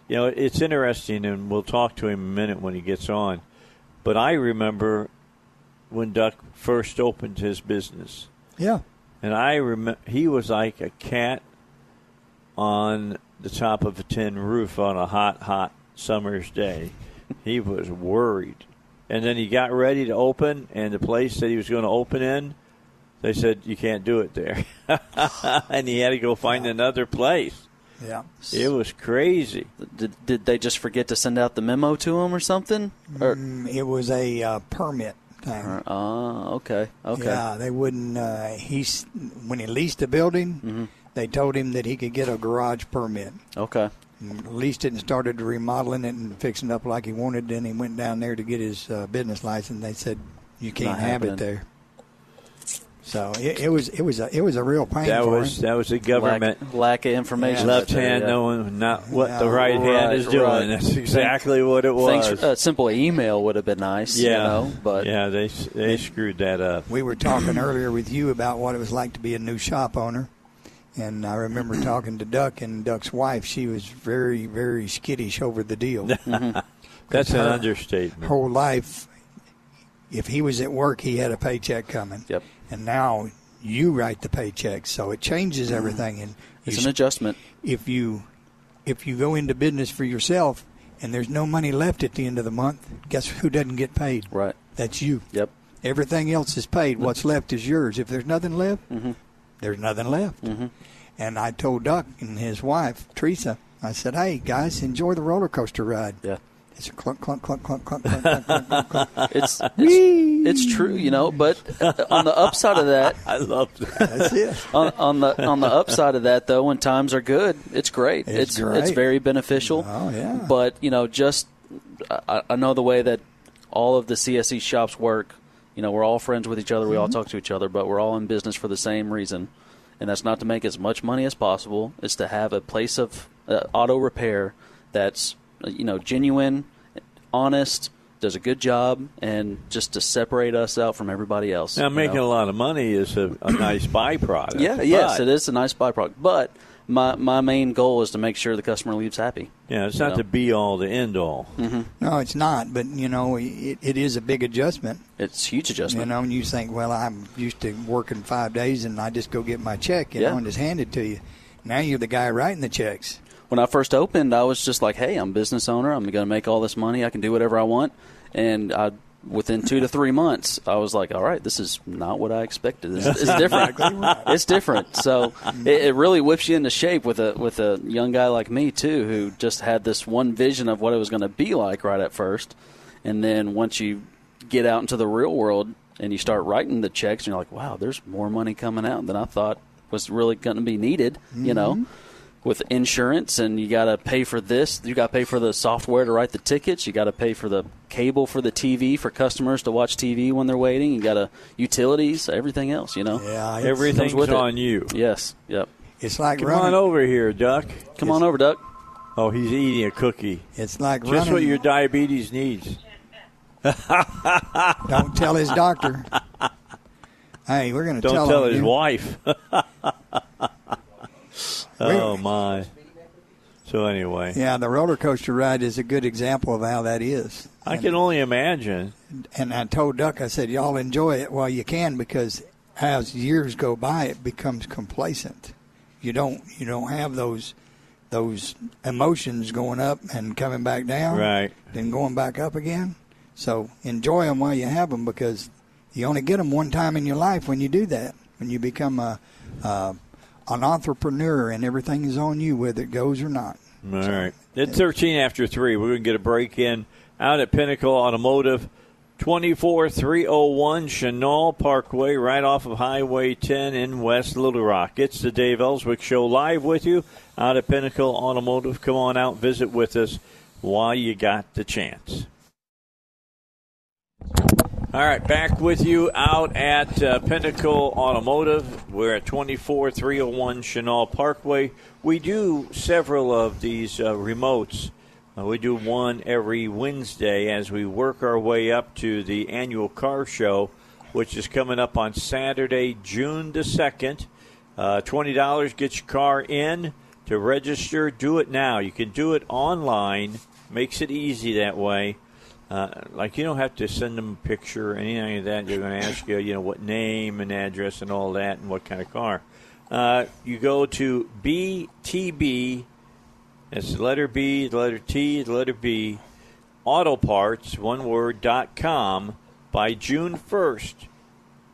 You know, it's interesting, and we'll talk to him in a minute when he gets on. But I remember when Duck first opened his business, Yeah. and I remember he was like a cat on the top of a tin roof on a hot, hot summer's day. he was worried, and then he got ready to open, and the place that he was going to open in. They said you can't do it there, and he had to go find another place. Yeah. It was crazy. Did, did they just forget to send out the memo to him or something? Or Mm, It was a uh, permit thing. oh, okay, okay. Yeah, they wouldn't. Uh, he's when he leased the building, Mm-hmm. they told him that he could get a garage permit. Okay. And leased it and started remodeling it and fixing it up like he wanted. Then he went down there to get his uh, business license. They said you can't Not have happening. it there. So it, it was it was a it was a real pain That for was him. that was the government. Lack, lack of information. Left hand yeah. knowing not what the Yeah, right, hand is doing. right. That's exactly what it was. Thanks. A simple email would have been nice. yeah, You know, but yeah, they they screwed that up. We were talking earlier with you about what it was like to be a new shop owner. And I remember talking to Duck and Duck's wife. She was very, very skittish over the deal. That's an understatement. Whole life, if he was at work, he had a paycheck coming. Yep. And now you write the paychecks, so it changes everything. And it's an adjustment. if you if you go into business for yourself and there's no money left at the end of the month, guess who doesn't get paid? Right. That's you. Yep. Everything else is paid. What's left is yours. If there's nothing left, mm-hmm. there's nothing left. Mm-hmm. And I told Duck and his wife, Teresa, I said, hey, guys, enjoy the roller coaster ride. Yeah. It's a clunk, clunk, clunk, clunk, clunk, clunk, clunk, clunk, clunk, clunk. It's it's, it's true, you know. But uh, on the upside of that, I love that. That's it. on, on the on the upside of that, though, when times are good, it's great. It's it's great. very beneficial. Oh, yeah. But you know, just I, I know the way that all of the CSE shops work. You know, we're all friends with each other. We all talk to each other, but we're all in business for the same reason, and that's not to make as much money as possible. It's to have a place of uh, auto repair that's you know genuine, honest, does a good job, and just to separate us out from everybody else. Now, making know? a lot of money is a, a nice byproduct. Yeah, yes, it is a nice byproduct. But my my main goal is to make sure the customer leaves happy. Yeah, it's not know. the be all, the end all. Mm-hmm. No, it's not. But, you know, it, it is a big adjustment. It's a huge adjustment. You know, and you think, well, I'm used to working five days and I just go get my check, you Yeah. know, and just hand it to you. Now you're the guy writing the checks. When I first opened, I was just like, "Hey, I'm a business owner. I'm going to make all this money. I can do whatever I want." And I, within two to three months, I was like, "All right, this is not what I expected. This is different. it's different." So mm-hmm. it, it really whips you into shape with a with a young guy like me too, who just had this one vision of what it was going to be like right at first, and then once you get out into the real world and you start writing the checks, and you're like, "Wow, there's more money coming out than I thought was really going to be needed." You know mm-hmm. With insurance and you got to pay for this you got to pay for the software to write the tickets you got to pay for the cable for the tv for customers to watch tv when they're waiting you got to utilities everything else you know Yeah, Everything's with it. on you. yes yep it's like Come running. on over here, Duck. come on over duck Oh, he's eating a cookie. It's like Just running. what your diabetes needs. Don't tell his doctor. hey, we're going to Don't tell, tell his you- wife. oh my. So anyway, Yeah, the roller coaster ride is a good example of how that is. I can only imagine. And I told Duck, I said, y'all enjoy it while you can because as years go by, it becomes complacent. You don't you don't have those those emotions going up and coming back down, Right. Then going back up again. So enjoy them while you have them because you only get them one time in your life when you do that. When you become a, uh, an entrepreneur and everything is on you, whether it goes or not. All right. It's 13 after 3. We're going to get a break in out at Pinnacle Automotive, 24301 Chenal Parkway, right off of Highway 10 in West Little Rock. It's the Dave Elswick Show live with you out at Pinnacle Automotive. Come on out, visit with us while you got the chance. All right, back with you out at uh, Pinnacle Automotive. We're at 24301 Chenal Parkway. We do several of these uh, remotes. Uh, we do one every Wednesday as we work our way up to the annual car show, which is coming up on Saturday, June the 2nd. Uh, $20 gets your car in to register. Do it now. You can do it online, makes it easy that way. Uh, like you don't have to send them a picture or anything like that. They're going to ask you, you know, what name and address and all that, and what kind of car. Uh, you go to BTB. That's the letter B, the letter T, the letter B. Auto Parts, one word dot com by June first,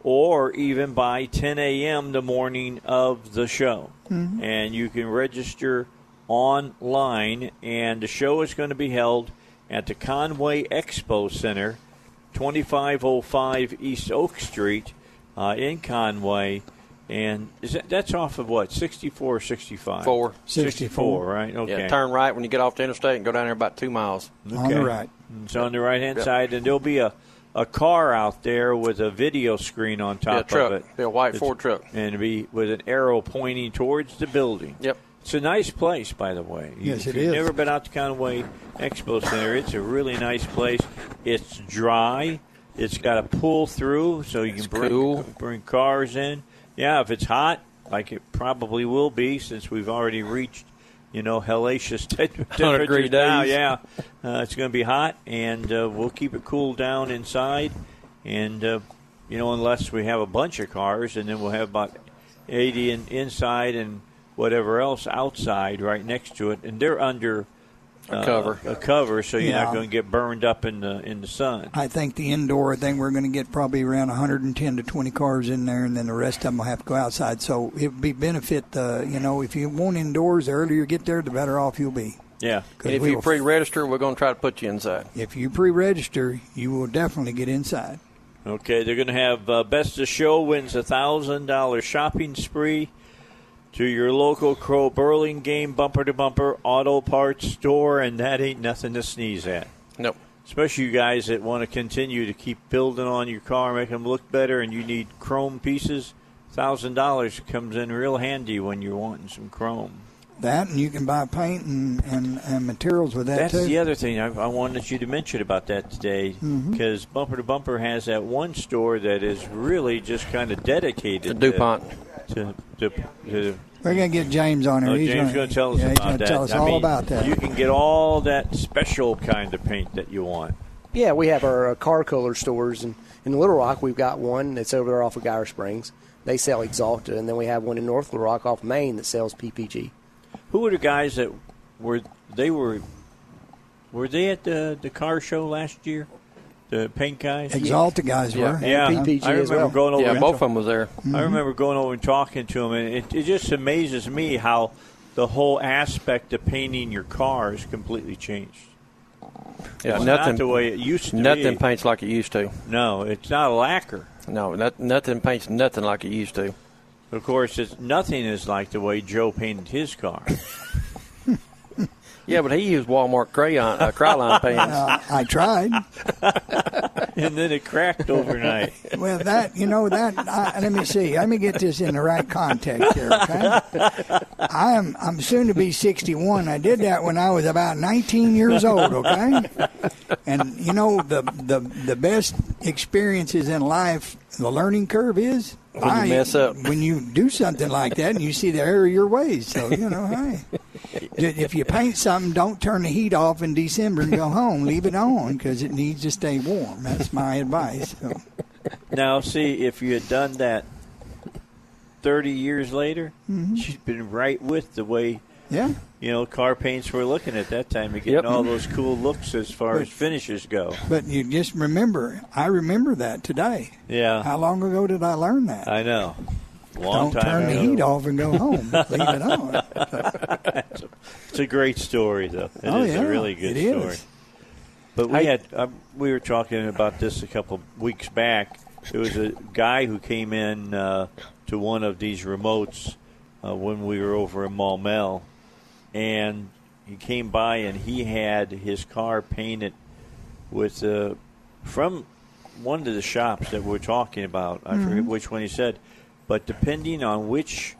or even by 10 a.m. the morning of the show, and you can register online. And the show is going to be held at the Conway Expo Center, 2505 East Oak Street uh, in Conway. And is that, that's off of what, 64 or 65? Four. 64, right? Okay. Yeah, turn right when you get off the interstate and go down there about two miles. On the right. It's on the right hand Yep. side, and there'll be a, a car out there with a video screen on Yeah, top truck. of it. Yeah, white It's- Ford truck. And it'll be with an arrow pointing towards the building. Yep. It's a nice place, by the way. You- Yes, if it you've is. never been out to Conway Expo Center, it's a really nice place. It's dry. It's got a pull through, so you It's can bring cool. bring cars in. Yeah, if it's hot, like it probably will be, since we've already reached, you know, hellacious temperatures degree now. days. Yeah, uh, it's going to be hot, and uh, we'll keep it cool down inside. And uh, you know, unless we have a bunch of cars, and then we'll have about eighty in, inside and whatever else outside, right next to it, and they're under A cover. a cover, so you're not going to get burned up in the in the sun. I think the indoor thing we're going to get probably around 110 to 20 cars in there, and then the rest of them will have to go outside. So it would be benefit. Uh, you know, if you want indoors, the earlier you get there, the better off you'll be. Yeah. And if you will- pre-register, we're going to try to put you inside. if you pre-register, you will definitely get inside. Okay, they're going to have uh, Best of Show wins a thousand dollar shopping spree to your local Crow Burlingame bumper to bumper auto parts store, and that ain't nothing to sneeze at. Nope. Especially you guys that want to continue to keep building on your car, make them look better, and you need chrome pieces. Thousand dollars comes in real handy when you're wanting some chrome. That and you can buy paint and, and, and materials with that That's too. the other thing I, I wanted you to mention about that today, Mm-hmm. because Bumper to Bumper has that one store that is really just kind of dedicated The to- DuPont. To, to, to, We're going to get James on here. oh, He's James gonna, tell us yeah, about that. Tell us I all mean, about that. You can get all that special kind of paint that you want. Yeah, we have our uh, car color stores, and in Little Rock we've got one that's over there off of Geyer Springs. They sell Axalta, and then we have one in North Little Rock off Main that sells PPG. Who are the guys that were they were were they at the the car show last year? The paint guys. Axalta guys Yeah. were. and Yeah, PPG I as remember well. going over. Yeah, both of them was there. I mm-hmm. remember going over and talking to them, and it, it just amazes me how the whole aspect of painting your car has completely changed. Yeah, It's nothing. not the way it used to nothing be. paints like it used to. No, it's not a lacquer. No, not, nothing paints nothing like it used to. Of course, it's, nothing is like the way Joe painted his car. Yeah, but he used Walmart crayon, uh, Krylon paints. Uh, I tried. and then it cracked overnight. Well, that you know that. I, let me see. Let me get this in the right context here. Okay. I am. I'm soon to be 61. I did that when I was about 19 years old. Okay. And you know the the the best experiences in life, the learning curve is When you mess up. When you do something like that and you see the error of your ways. So you know, hey. If you paint something, don't turn the heat off in December and go home. Leave it on because it needs to stay warm. That's my advice. So. Now, see, if you had done that 30 years later, mm-hmm. she's been right with the way, Yeah. You know, car paints were looking at that time and getting Yep. all those cool looks as far as finishes go. But you just remember, I remember that today. Yeah, How long ago did I learn that? I know. Long Don't turn the heat off and go home. Leave it on. It's a great story, though. It is oh yeah, a really good it story. is. But we I- had um, we were talking about this a couple weeks back. There was a guy who came in uh, to one of these remotes uh, when we were over in Maumelle, and he came by and he had his car painted with uh, from one of the shops that we're talking about. I Mm-hmm. forget which one he said, but depending on which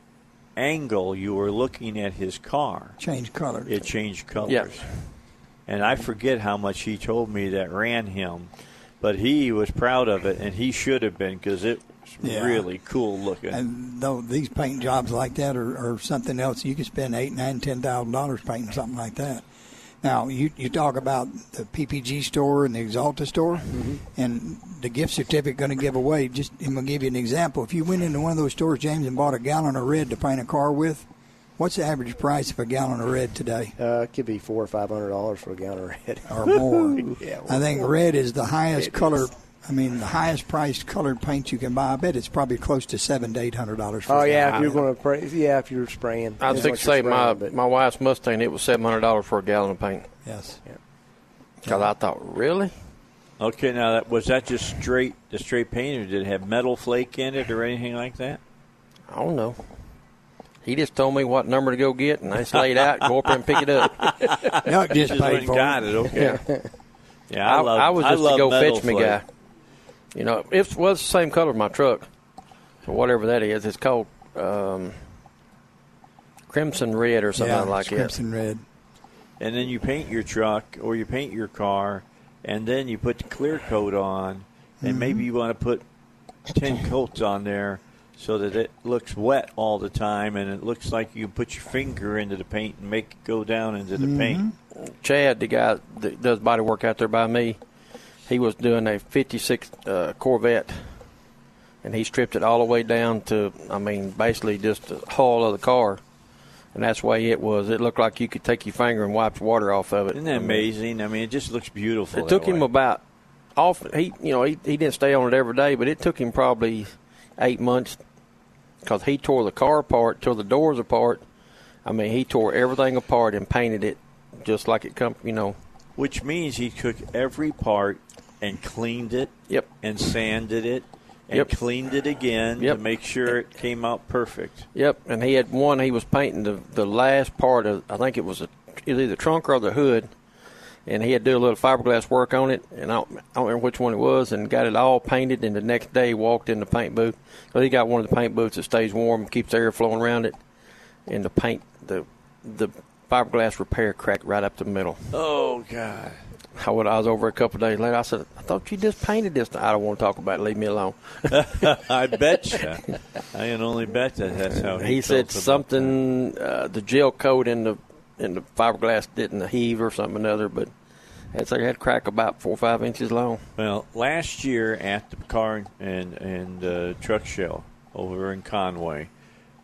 angle you were looking at his car, Change color. it changed colors. Yeah. And I forget how much he told me that ran him, but he was proud of it, and he should have been because it was Yeah. really cool looking. and though these paint jobs like that are, are something else, you can spend eight, nine, ten thousand dollars painting something like that. Now you you talk about the PPG store and the Axalta store, Mm-hmm. and the gift certificate going to give away. Just I'm going to give you an example. If you went into one of those stores, James, and bought a gallon of red to paint a car with, what's the average price of a gallon of red today? Uh, it could be four or five hundred dollars for a gallon of red. or more. Yeah, I think red is the highest It color. is. I mean, the highest priced colored paint you can buy. I bet it's probably close to seven to eight hundred dollars. Oh yeah, if you're going to spray, yeah, if you're spraying. I was Depends fixing to say my but- my wife's Mustang. It was seven hundred dollars for a gallon of paint. yes. Because I thought, really? okay, now that was that just straight the straight paint, or did it have metal flake in it or anything like that? I don't know. He just told me what number to go get, and I just laid out, go up there and pick it up. No, just Just paid for got it. it. Okay. Yeah. Yeah, I, I, love, I was just love to go metal fetch me flake. guy. You know, it was the same color as my truck, or whatever that is. It's called um, crimson red or something yeah, like it's that. crimson red. and then you paint your truck or you paint your car, and then you put the clear coat on, and Mm-hmm. maybe you want to put ten coats on there so that it looks wet all the time, and it looks like you put your finger into the paint and make it go down into the paint. Chad, the guy that does body work out there by me, he was doing a '56 uh, Corvette, and he stripped it all the way down to, I mean, basically just the hull of the car, and that's the way it was. It looked like you could take your finger and wipe the water off of it. Isn't that I mean, amazing? I mean, it just looks beautiful. It took him about off. He, you know, he, he didn't stay on it every day, but it took him probably eight months because he tore the car apart, tore the doors apart. I mean, he tore everything apart and painted it just like it come. You know, which means he took every part and cleaned it Yep. and sanded it and Yep. cleaned it again Yep. to make sure it came out perfect. Yep, and he had one. He was painting the the last part of. I think it was a, either the trunk or the hood, and he had to do a little fiberglass work on it. And I don't, I don't remember which one it was, and got it all painted. And the next day, he walked in the paint booth. Well, he got one of the paint booths that stays warm, keeps the air flowing around it, and the paint the the fiberglass repair cracked right up the middle. Oh God! I, would, I was over a couple of days later. I said, "I thought you just painted this." I don't want to talk about it. Leave me alone. I bet you. I can only bet that that's how he, he said something uh, the gel coat in the in the fiberglass didn't heave or something or another, but it's like it had crack about four or five inches long. Well, last year at the car and and uh, truck show over in Conway,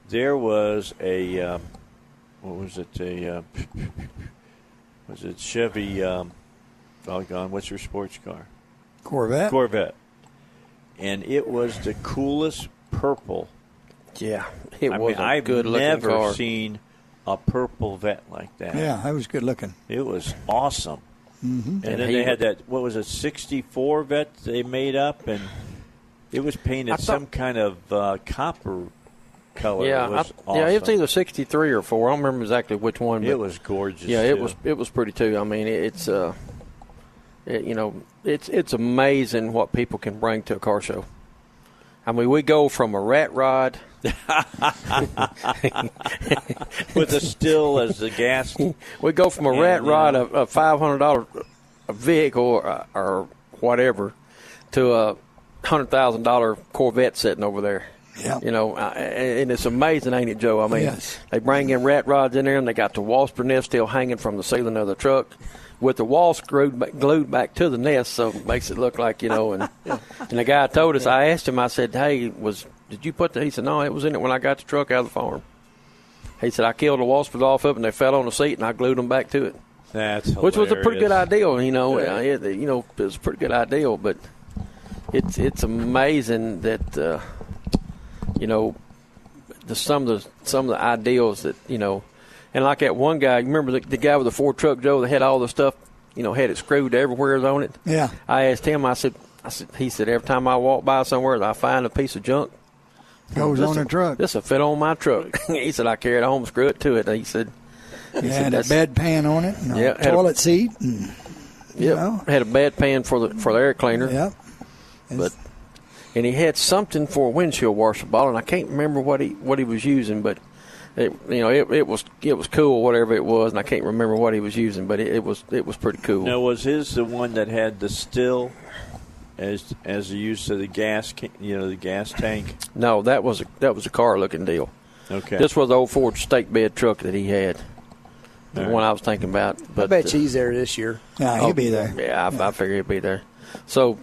there was a um, what was it a uh, was it Chevy? Um, doggone, what's your sports car? Corvette. Corvette, and it was the coolest purple. Yeah, it I was mean, a I've good looking never car. seen a purple vet like that. yeah, that was good looking. It was awesome. Mm-hmm. And, And then they had that, what was it, 64 vet they made up, and it was painted thought- some kind of uh, copper color. yeah, it was I, yeah, it was either sixty three or four. I don't remember exactly which one. But It was gorgeous. Yeah, it too. was it was pretty too. I mean, it, it's uh, it, you know, it's it's amazing what people can bring to a car show. I mean, we go from a rat rod. with a still as the gas. We go from a Yeah, rat yeah. rod, a, a five hundred dollar vehicle or, or whatever, to a hundred thousand dollar Corvette sitting over there. Yeah. You know, and it's amazing, ain't it, Joe? I mean, Yes. they bring in rat rods in there, and they got the wasp nest still hanging from the ceiling of the truck, with the wall screwed back, glued back to the nest, so it makes it look like you know. And and the guy told us, I asked him, I said, "Hey, was did you put the?" He said, "No, it was in it when I got the truck out of the farm." He said, "I killed the wasps off of it, and they fell on the seat, and I glued them back to it." That's which was a pretty good idea. You know, uh, it, you know, it was a pretty good idea, But it's it's amazing that uh, you know the some of the some of the ideals that you know, and like that one guy. You remember the, the guy with the Ford truck, Joe, that had all the stuff. You know, had it screwed everywhere on it. Yeah. I asked him. I said, I said, he said every time I walk by somewhere, I find a piece of junk. Goes on This'll- the truck. This will fit on my truck. he said I carry it home, screw it to it. He said, Yeah, said had a that's- bed pan on it, and a Yeah, had a- toilet seat, and you "Yep, know, had a bad pan for the for the air cleaner." yep. but and he had something for a windshield washer bottle, and I can't remember what he what he was using, but it, you know it, it was it was cool, whatever it was, and I can't remember what he was using, but it, it was it was pretty cool. Now, was his the one that had the still as as the use of the gas, you know, the gas tank? No, that was a that was a car looking deal. Okay. This was the old Ford stake bed truck that he had, the All right. one I was thinking about. But I bet uh, she's there this year. Yeah, he'll Oh, be there. Yeah, I, I figure he'll be there. So,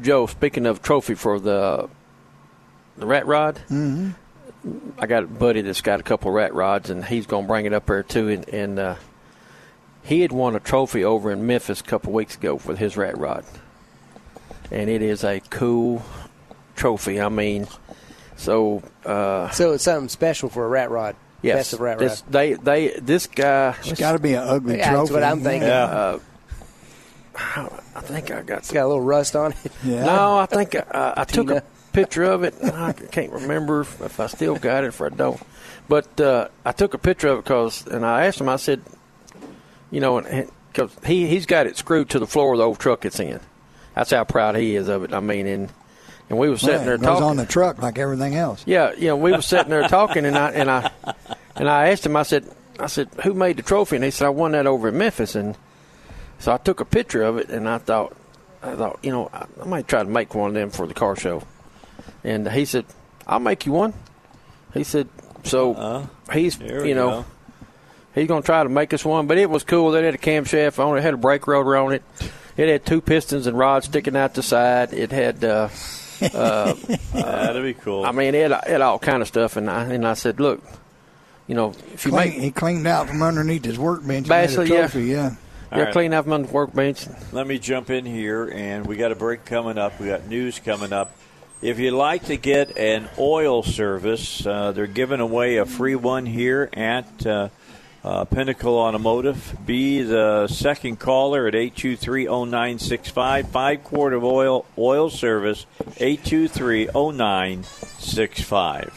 Joe, speaking of trophy for the the rat rod, mm-hmm. I got a buddy that's got a couple rat rods, and he's going to bring it up there too. And, and uh, he had won a trophy over in Memphis a couple weeks ago with his rat rod, and it is a cool trophy. I mean, so uh, So it's something special for a rat rod. yes, Best of rat this, rod. they they this guy. It's got to be an ugly Yeah, trophy. that's what I'm thinking. Uh, I think I got It's got a little rust on it. Yeah. No, I think uh, I took a Tina. Picture of it. I can't remember if, I still got it, if I don't. But uh, I took a picture of it because, and I asked him. I said, you know, because he he's got it screwed to the floor of the old truck it's in. That's how proud he is of it. I mean, and and we were sitting Yeah, there talking. on the truck like everything else. Yeah, you know, we were sitting there talking, and I and I and I asked him. I said, I said, who made the trophy? And he said, I won that over in Memphis. And so I took a picture of it, and I thought, I thought, you know, I, I might try to make one of them for the car show. And he said, I'll make you one. He said, so Uh, he's, you know. go. He's going to try to make us one, but it was cool. They had a camshaft on it, had a brake rotor on it. It had two pistons and rods sticking out the side. It had uh, That'd be cool. I mean, it, it all kind of stuff, and I and I said, look, you know, if you Clean, make he cleaned out from underneath his workbench. Basically, made yeah. yeah. All yeah, right. clean up on the workbench. Let me jump in here, and we got a break coming up. We got news coming up. If you'd like to get an oil service, uh, they're giving away a free one here at uh, uh, Pinnacle Automotive. Be the second caller at 823-0965. Five quart of oil oil service, 823-0965.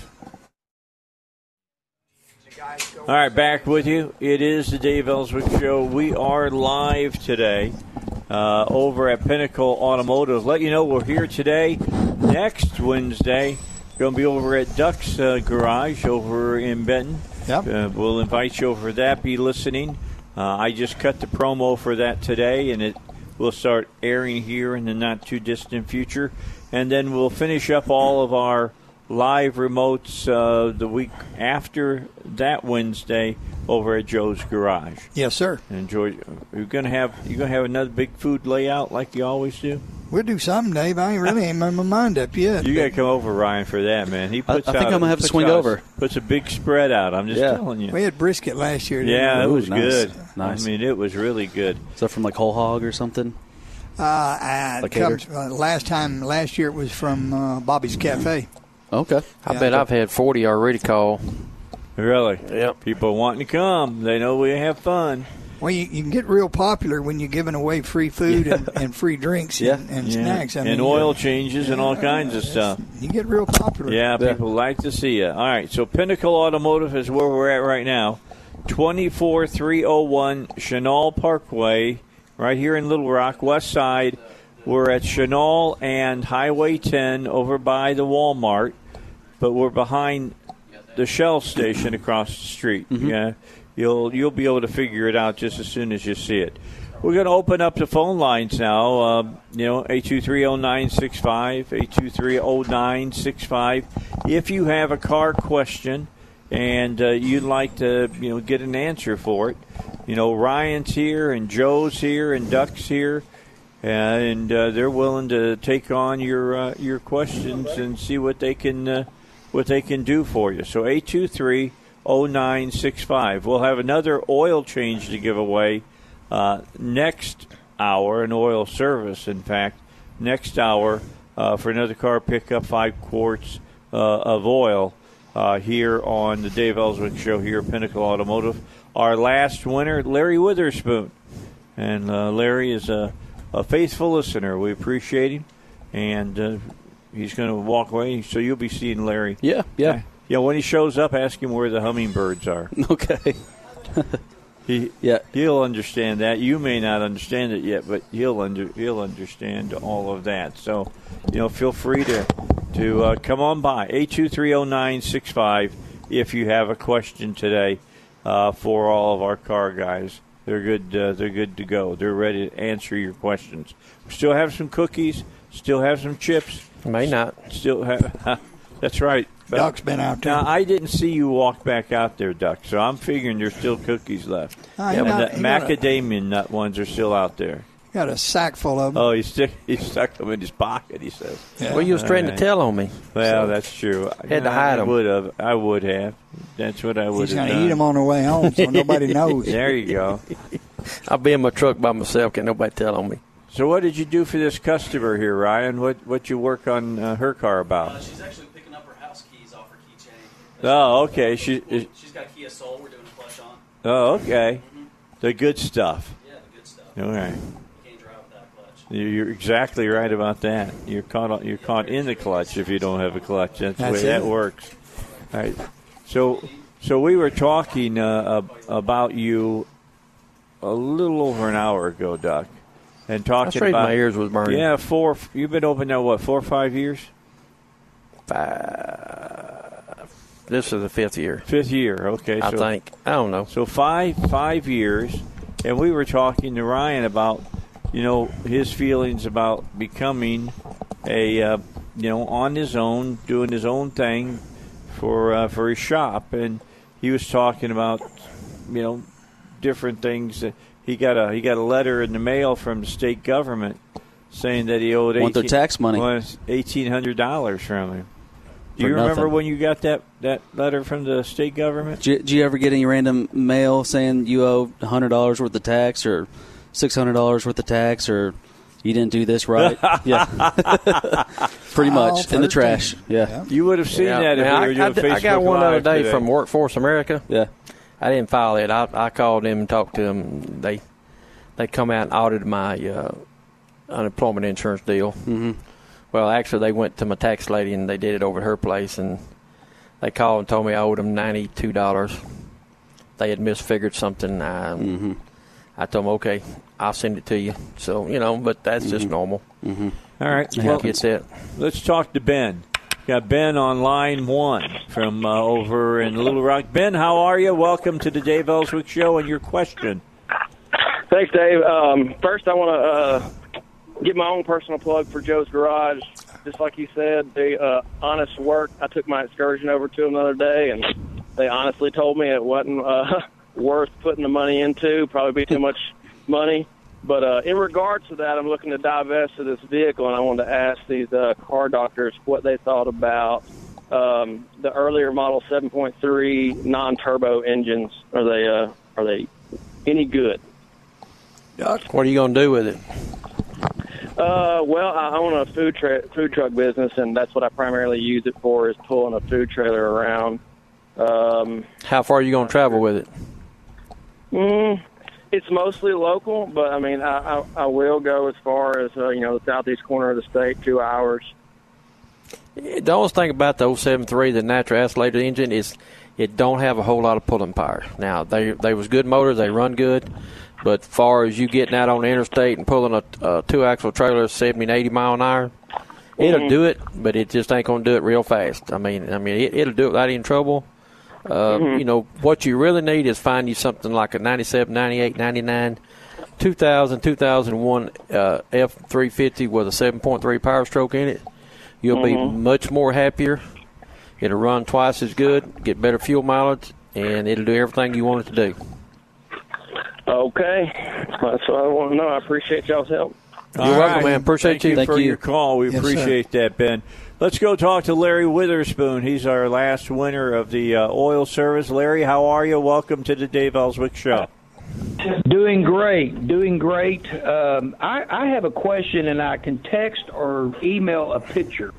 All right, back with you. It is the Dave Elswick Show. We are live today uh, over at Pinnacle Automotive. Let you know we're here today. Next Wednesday, going to be over at Duck's uh, Garage over in Benton. Yep. Uh, we'll invite you over for that. Be listening. Uh, I just cut the promo for that today, and it will start airing here in the not too distant future. And then we'll finish up all of our live remotes uh, the week after that Wednesday over at Joe's Garage. Yes, sir. Enjoy. You're gonna have you're gonna have another big food layout like you always do. We'll do something, Dave. I ain't really ain't made my mind up yet. You got to come over, Ryan, for that, man. He I- puts I think out, I'm gonna have to swing out- over. Puts a big spread out. I'm just Yeah. telling you. we had brisket last year. Yeah, it was nice. good. Nice. I mean, it was really good. Is that from like whole hog or something? Uh, uh, Like comes, uh, last time, last year it was from uh, Bobby's Cafe. Okay. I Yeah. bet I've had 40 already call. Really? Yep. People wanting to come. They know we have fun. Well, you, you can get real popular when you're giving away free food and, and free drinks Yeah. and, and Yeah. snacks. I and mean, oil changes and all kinds of stuff. You get real popular. Yeah, Yeah. people like to see you. All right, so Pinnacle Automotive is where we're at right now. 24301 Chenal Parkway, right here in Little Rock, west side. We're at Chenal and Highway 10 over by the Walmart, but we're behind the Shell station across the street. Yeah, you'll you'll be able to figure it out just as soon as you see it. We're going to open up the phone lines now. Um, you know, 8230965, 8230965. If you have a car question and uh, you'd like to, you know, get an answer for it, you know, Ryan's here and Joe's here and Duck's here, and uh, they're willing to take on your uh, your questions and see what they can uh, what they can do for you. So 823 0965. We'll have another oil change to give away uh, next hour, an oil service, in fact, next hour uh, for another car pickup, five quarts uh, of oil uh, here on the Dave Elswick Show here at Pinnacle Automotive. Our last winner, Larry Witherspoon. And uh, Larry is a, a faithful listener. We appreciate him. And uh, he's going to walk away. So you'll be seeing Larry. Yeah. Yeah. Yeah, when he shows up, ask him where the hummingbirds are. Okay. He Yeah. he'll understand that. You may not understand it yet, but he'll under he'll understand all of that. So, you know, feel free to to uh, come on by eight two three zero nine six five if you have a question today uh, for all of our car guys. They're good. Uh, they're good to go. They're ready to answer your questions. We still have some cookies. Still have some chips. May not. Still have. that's right. Duck's been out there. Now I didn't see you walk back out there, Duck. So I'm figuring there's still cookies left. Ah, he and got- the he a- macadamia nut ones are still out there. Got a sack full of them. Oh, he stuck he stuck them in his pocket. He says. Yeah. Well, you was trying to tell on me. Well, So, that's true. Had to hide I 'em. would have. I would have. That's what I would He's have going to eat them on the way home, so nobody knows. There you go. I'll be in my truck by myself. Can't nobody tell on me. So, what did you do for this customer here, Ryan? What what you work on uh, her car about? she's actually picking up her house keys off her keychain. Oh, okay. She. is- She's got Kia Soul. We're doing a clutch on. Oh, okay. The good stuff. Yeah, the good stuff. All right. Can't drive with that clutch. You- You're exactly right about that. You're caught. You're caught in the clutch if you don't have a clutch. That's, the way That's that works. All right. So, so we were talking uh, about you a little over an hour ago, Doc, and talking about my ears was burning. yeah, four. You've been open now what four or five years? Five. This is the fifth year. Fifth year. Okay, I so think. I don't know. So five five years, and we were talking to Ryan about you know his feelings about becoming a uh, you know on his own, doing his own thing for uh, for his shop, and he was talking about you know different things. that He got a he got a letter in the mail from the state government saying that he owed Want their tax money. was eighteen hundred dollars from him. Do you remember nothing. when you got that, that letter from the state government? Did you, did you ever get any random mail saying you owe hundred dollars worth of tax or six hundred dollars worth of tax or you didn't do this right? yeah, pretty All much in the trash. Yeah, Yeah. You would have seen Yeah, that if now, we were I, doing I, Facebook I got one the other day today. from Workforce America. yeah. I didn't file it. I, I called them and talked to them. They they come out and audited my uh, unemployment insurance deal. Mm-hmm. Well, actually, they went to my tax lady and they did it over at her place, and they called and told me I owed them ninety two dollars. They had misfigured something. I, Mm-hmm. I told them, okay, I'll send it to you. So you know, but that's just normal. Mm-hmm. All right. Well, Well, get that. let's talk to Ben. Got Ben on line one from uh, over in Little Rock. Ben, how are you? Welcome to the Dave Elswick Show and your question. Thanks, Dave. Um, first, I want to uh, give my own personal plug for Joe's Garage. Just like you said, the uh, honest work. I took my excursion over to them the other day, and they honestly told me it wasn't uh, worth putting the money into. Probably be too much money. But uh, in regards to that, I'm looking to divest of this vehicle, and I wanted to ask these uh, car doctors what they thought about um, the earlier model 7.3 non-turbo engines. Are they uh, are they any good? What are you going to do with it? Uh, well, I own a food tra- food truck business, and that's what I primarily use it for is pulling a food trailer around. Um, How far are you going to travel with it? mm, it's mostly local, but I mean, I, I, I will go as far as uh, you know the southeast corner of the state, two hours. The only thing about the 073, the natural aspirated engine, is it don't have a whole lot of pulling power. Now they they was good motors, they run good, but far as you getting out on the interstate and pulling a, a two axle trailer 70 and 80 mile an hour, it'll do it, but it just ain't gonna do it real fast. I mean, I mean it, it'll do it without any trouble. Uh, You know what you really need is find you something like a 97, 98, 99. 2000, 2001 uh, F350 with a 7.3 power stroke in it. You'll be much more happier. It'll run twice as good, get better fuel mileage, and it'll do everything you want it to do. Okay, that's what I want to know. I appreciate y'all's help. You're All welcome, right. man. Appreciate Thank you, you. for your call. We Yes, sir. appreciate that, Ben. Let's go talk to Larry Witherspoon. He's our last winner of the uh, oil service. Larry, how are you? Welcome to the Dave Elswick Show. Doing great, doing great. Um, I, I have a question, and I can text or email a picture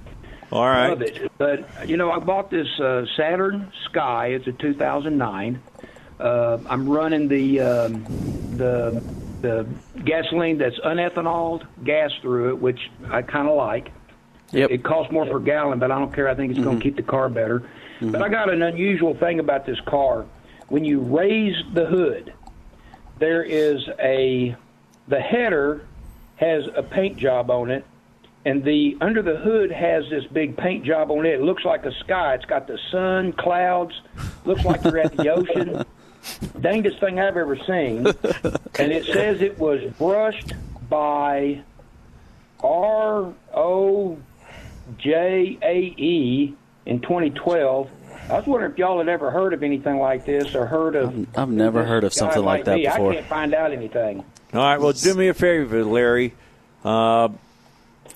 All right. of it. But you know, I bought this uh, Saturn Sky. It's a 2009. Uh, I'm running the um, the the gasoline that's unethanoled gas through it, which I kind of like. Yep. It costs more per gallon, but I don't care. I think it's going to mm-hmm. keep the car better. Mm-hmm. But I got an unusual thing about this car. When you raise the hood, there is a the header has a paint job on it, and the under the hood has this big paint job on it. It looks like a sky. It's got the sun, clouds. Looks like you're at the ocean. Dangest thing I've ever seen. And it says it was brushed by R O J A E in 2012. I was wondering if y'all had ever heard of anything like this or heard of. I've- I've never heard of something like that me. before. I can't find out anything. All right. Well, do me a favor, Larry. Uh,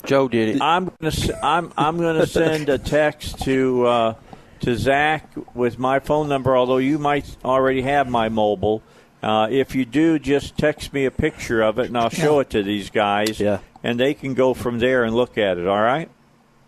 Joe did it. I'm gonna s- I'm I'm gonna send a text to uh, to Zach with my phone number. Although you might already have my mobile. Uh, if you do, just text me a picture of it, and I'll show Yeah. it to these guys. Yeah. And they can go from there and look at it. All right.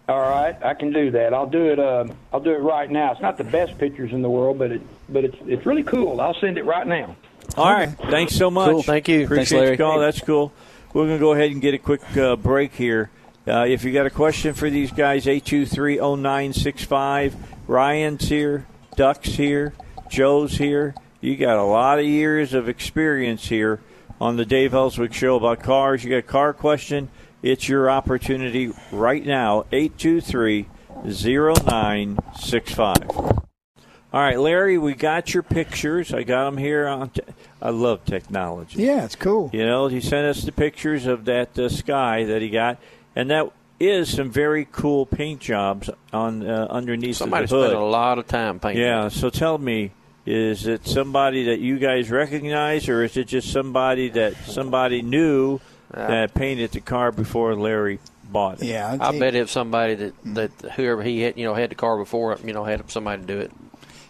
All right, I can do that. I'll do it. Uh, I'll do it right now. It's not the best pictures in the world, but it but it's it's really cool. I'll send it right now. All right. Thanks so much. Cool. Thank you. Appreciate Thanks, Larry. the call. That's cool. We're going to go ahead and get a quick uh, break here. Uh, if you got a question for these guys, 823-0965. Ryan's here. Duck's here. Joe's here. You got a lot of years of experience here on the Dave Elswick Show about cars. You got a car question? It's your opportunity right now. 823-0965. All right, Larry, we got your pictures. I got them here. On t- I love technology. Yeah, it's cool. You know, he sent us the pictures of that uh, sky that he got, and that is some very cool paint jobs on uh, underneath Somebody the hood. Somebody spent a lot of time painting. Yeah. So tell me, is it somebody that you guys recognize, or is it just somebody that somebody knew that painted the car before Larry bought it? Yeah, I it- bet it's somebody that, that whoever he had, you know, had the car before, you know, had somebody to do it.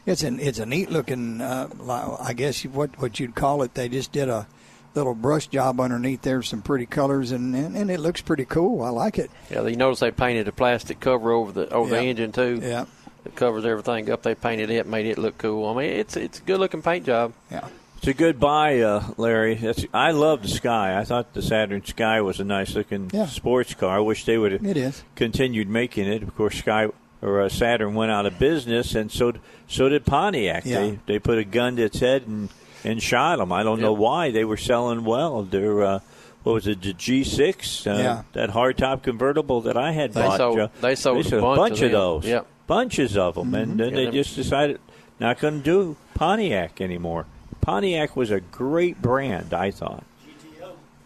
It's an it's a neat looking. Uh, li- I guess what what you'd call it. They just did a little brush job underneath there, some pretty colors, and, and, and it looks pretty cool. I like it. Yeah, you notice they painted a plastic cover over the over the engine too. Yeah, It covers everything up. They painted it, made it look cool. I mean, it's it's a good looking paint job. yeah. It's a good buy, uh, Larry. That's, I love the Sky. I thought the Saturn Sky was a nice looking Yeah. sports car. I wish they would have continued making it. Of course, Sky or uh, Saturn went out of business, and so so did Pontiac. Yeah. They they put a gun to its head and and shot them. I don't know why they were selling well. They're uh, what was it, the G6? Uh, Yeah. that hardtop convertible that I had They bought. sold- Joe. they sold a a bunch bunch of of them. those. Yep. Bunches of them, and then Yeah, they them- just decided not going to do Pontiac anymore. Pontiac was a great brand, I thought.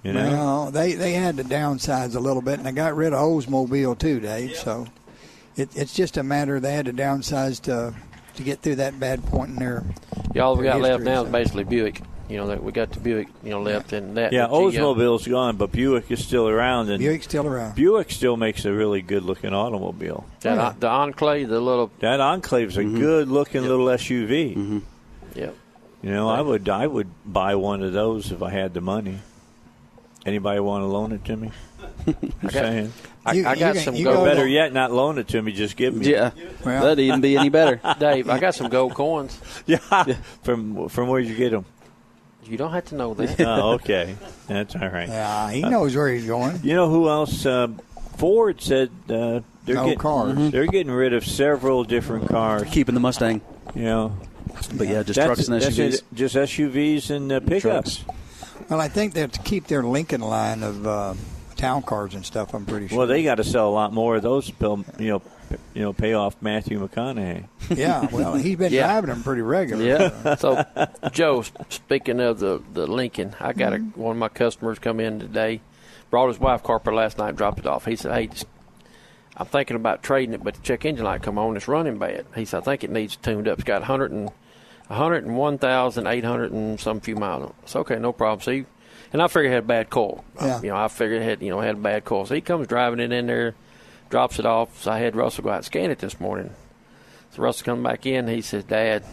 You know, Well, they they had to downsize a little bit, and they got rid of Oldsmobile too, Dave. So it, it's just a matter they had to downsize to to get through that bad point in their. Y'all we Their got left now so. is basically Buick. You know that we got the Buick, you know, left and that. Yeah. Oldsmobile's gone, but Buick is still around, and Buick's still around. Buick still makes a really good-looking automobile. That, Yeah. the Enclave, the little. That Enclave's a mm-hmm. good-looking little SUV. Yep. Mm-hmm. You know, I would I would buy one of those if I had the money. Anybody want to loan it to me? Just saying. I, You- I got can- some you gold. go- Better yet, not loan it to me. Just give me. Yeah, Well- that'd even be any better. Dave, I got some gold coins. yeah. From from where'd you get them? You don't have to know that. oh, okay. That's all right. Yeah, he knows where he's going. You know who else? Uh, Ford said uh, they're No getting cars. they're getting rid of several different cars. Keeping the Mustang, You know, but yeah, just That's- trucks and SUVs. it, just SUVs and uh, pickups. Well, I think they have to keep their Lincoln line of uh, town cars and stuff. I'm pretty sure. Well, they got to sell a lot more of those. bill- You know, you know, pay off Matthew McConaughey. yeah, well, he's been Yeah. driving them pretty regular. Yeah. So, Joe, speaking of the the Lincoln, I got a, one of my customers come in today, brought his wife carpet last night, dropped it off. He said, "Hey, just, I'm thinking about trading it, but the check engine light come on, it's running bad." He said, "I think it needs tuned up. It's got 100 and 101,800 and some few miles. on it." It's okay, no problem. See, and I figured it had a bad coil. Yeah. You know, I figured it had you know had a bad coil. So he comes driving it in there, drops it off. So I had Russell go out and scan it this morning. So Russell come back in. He says, "Dad."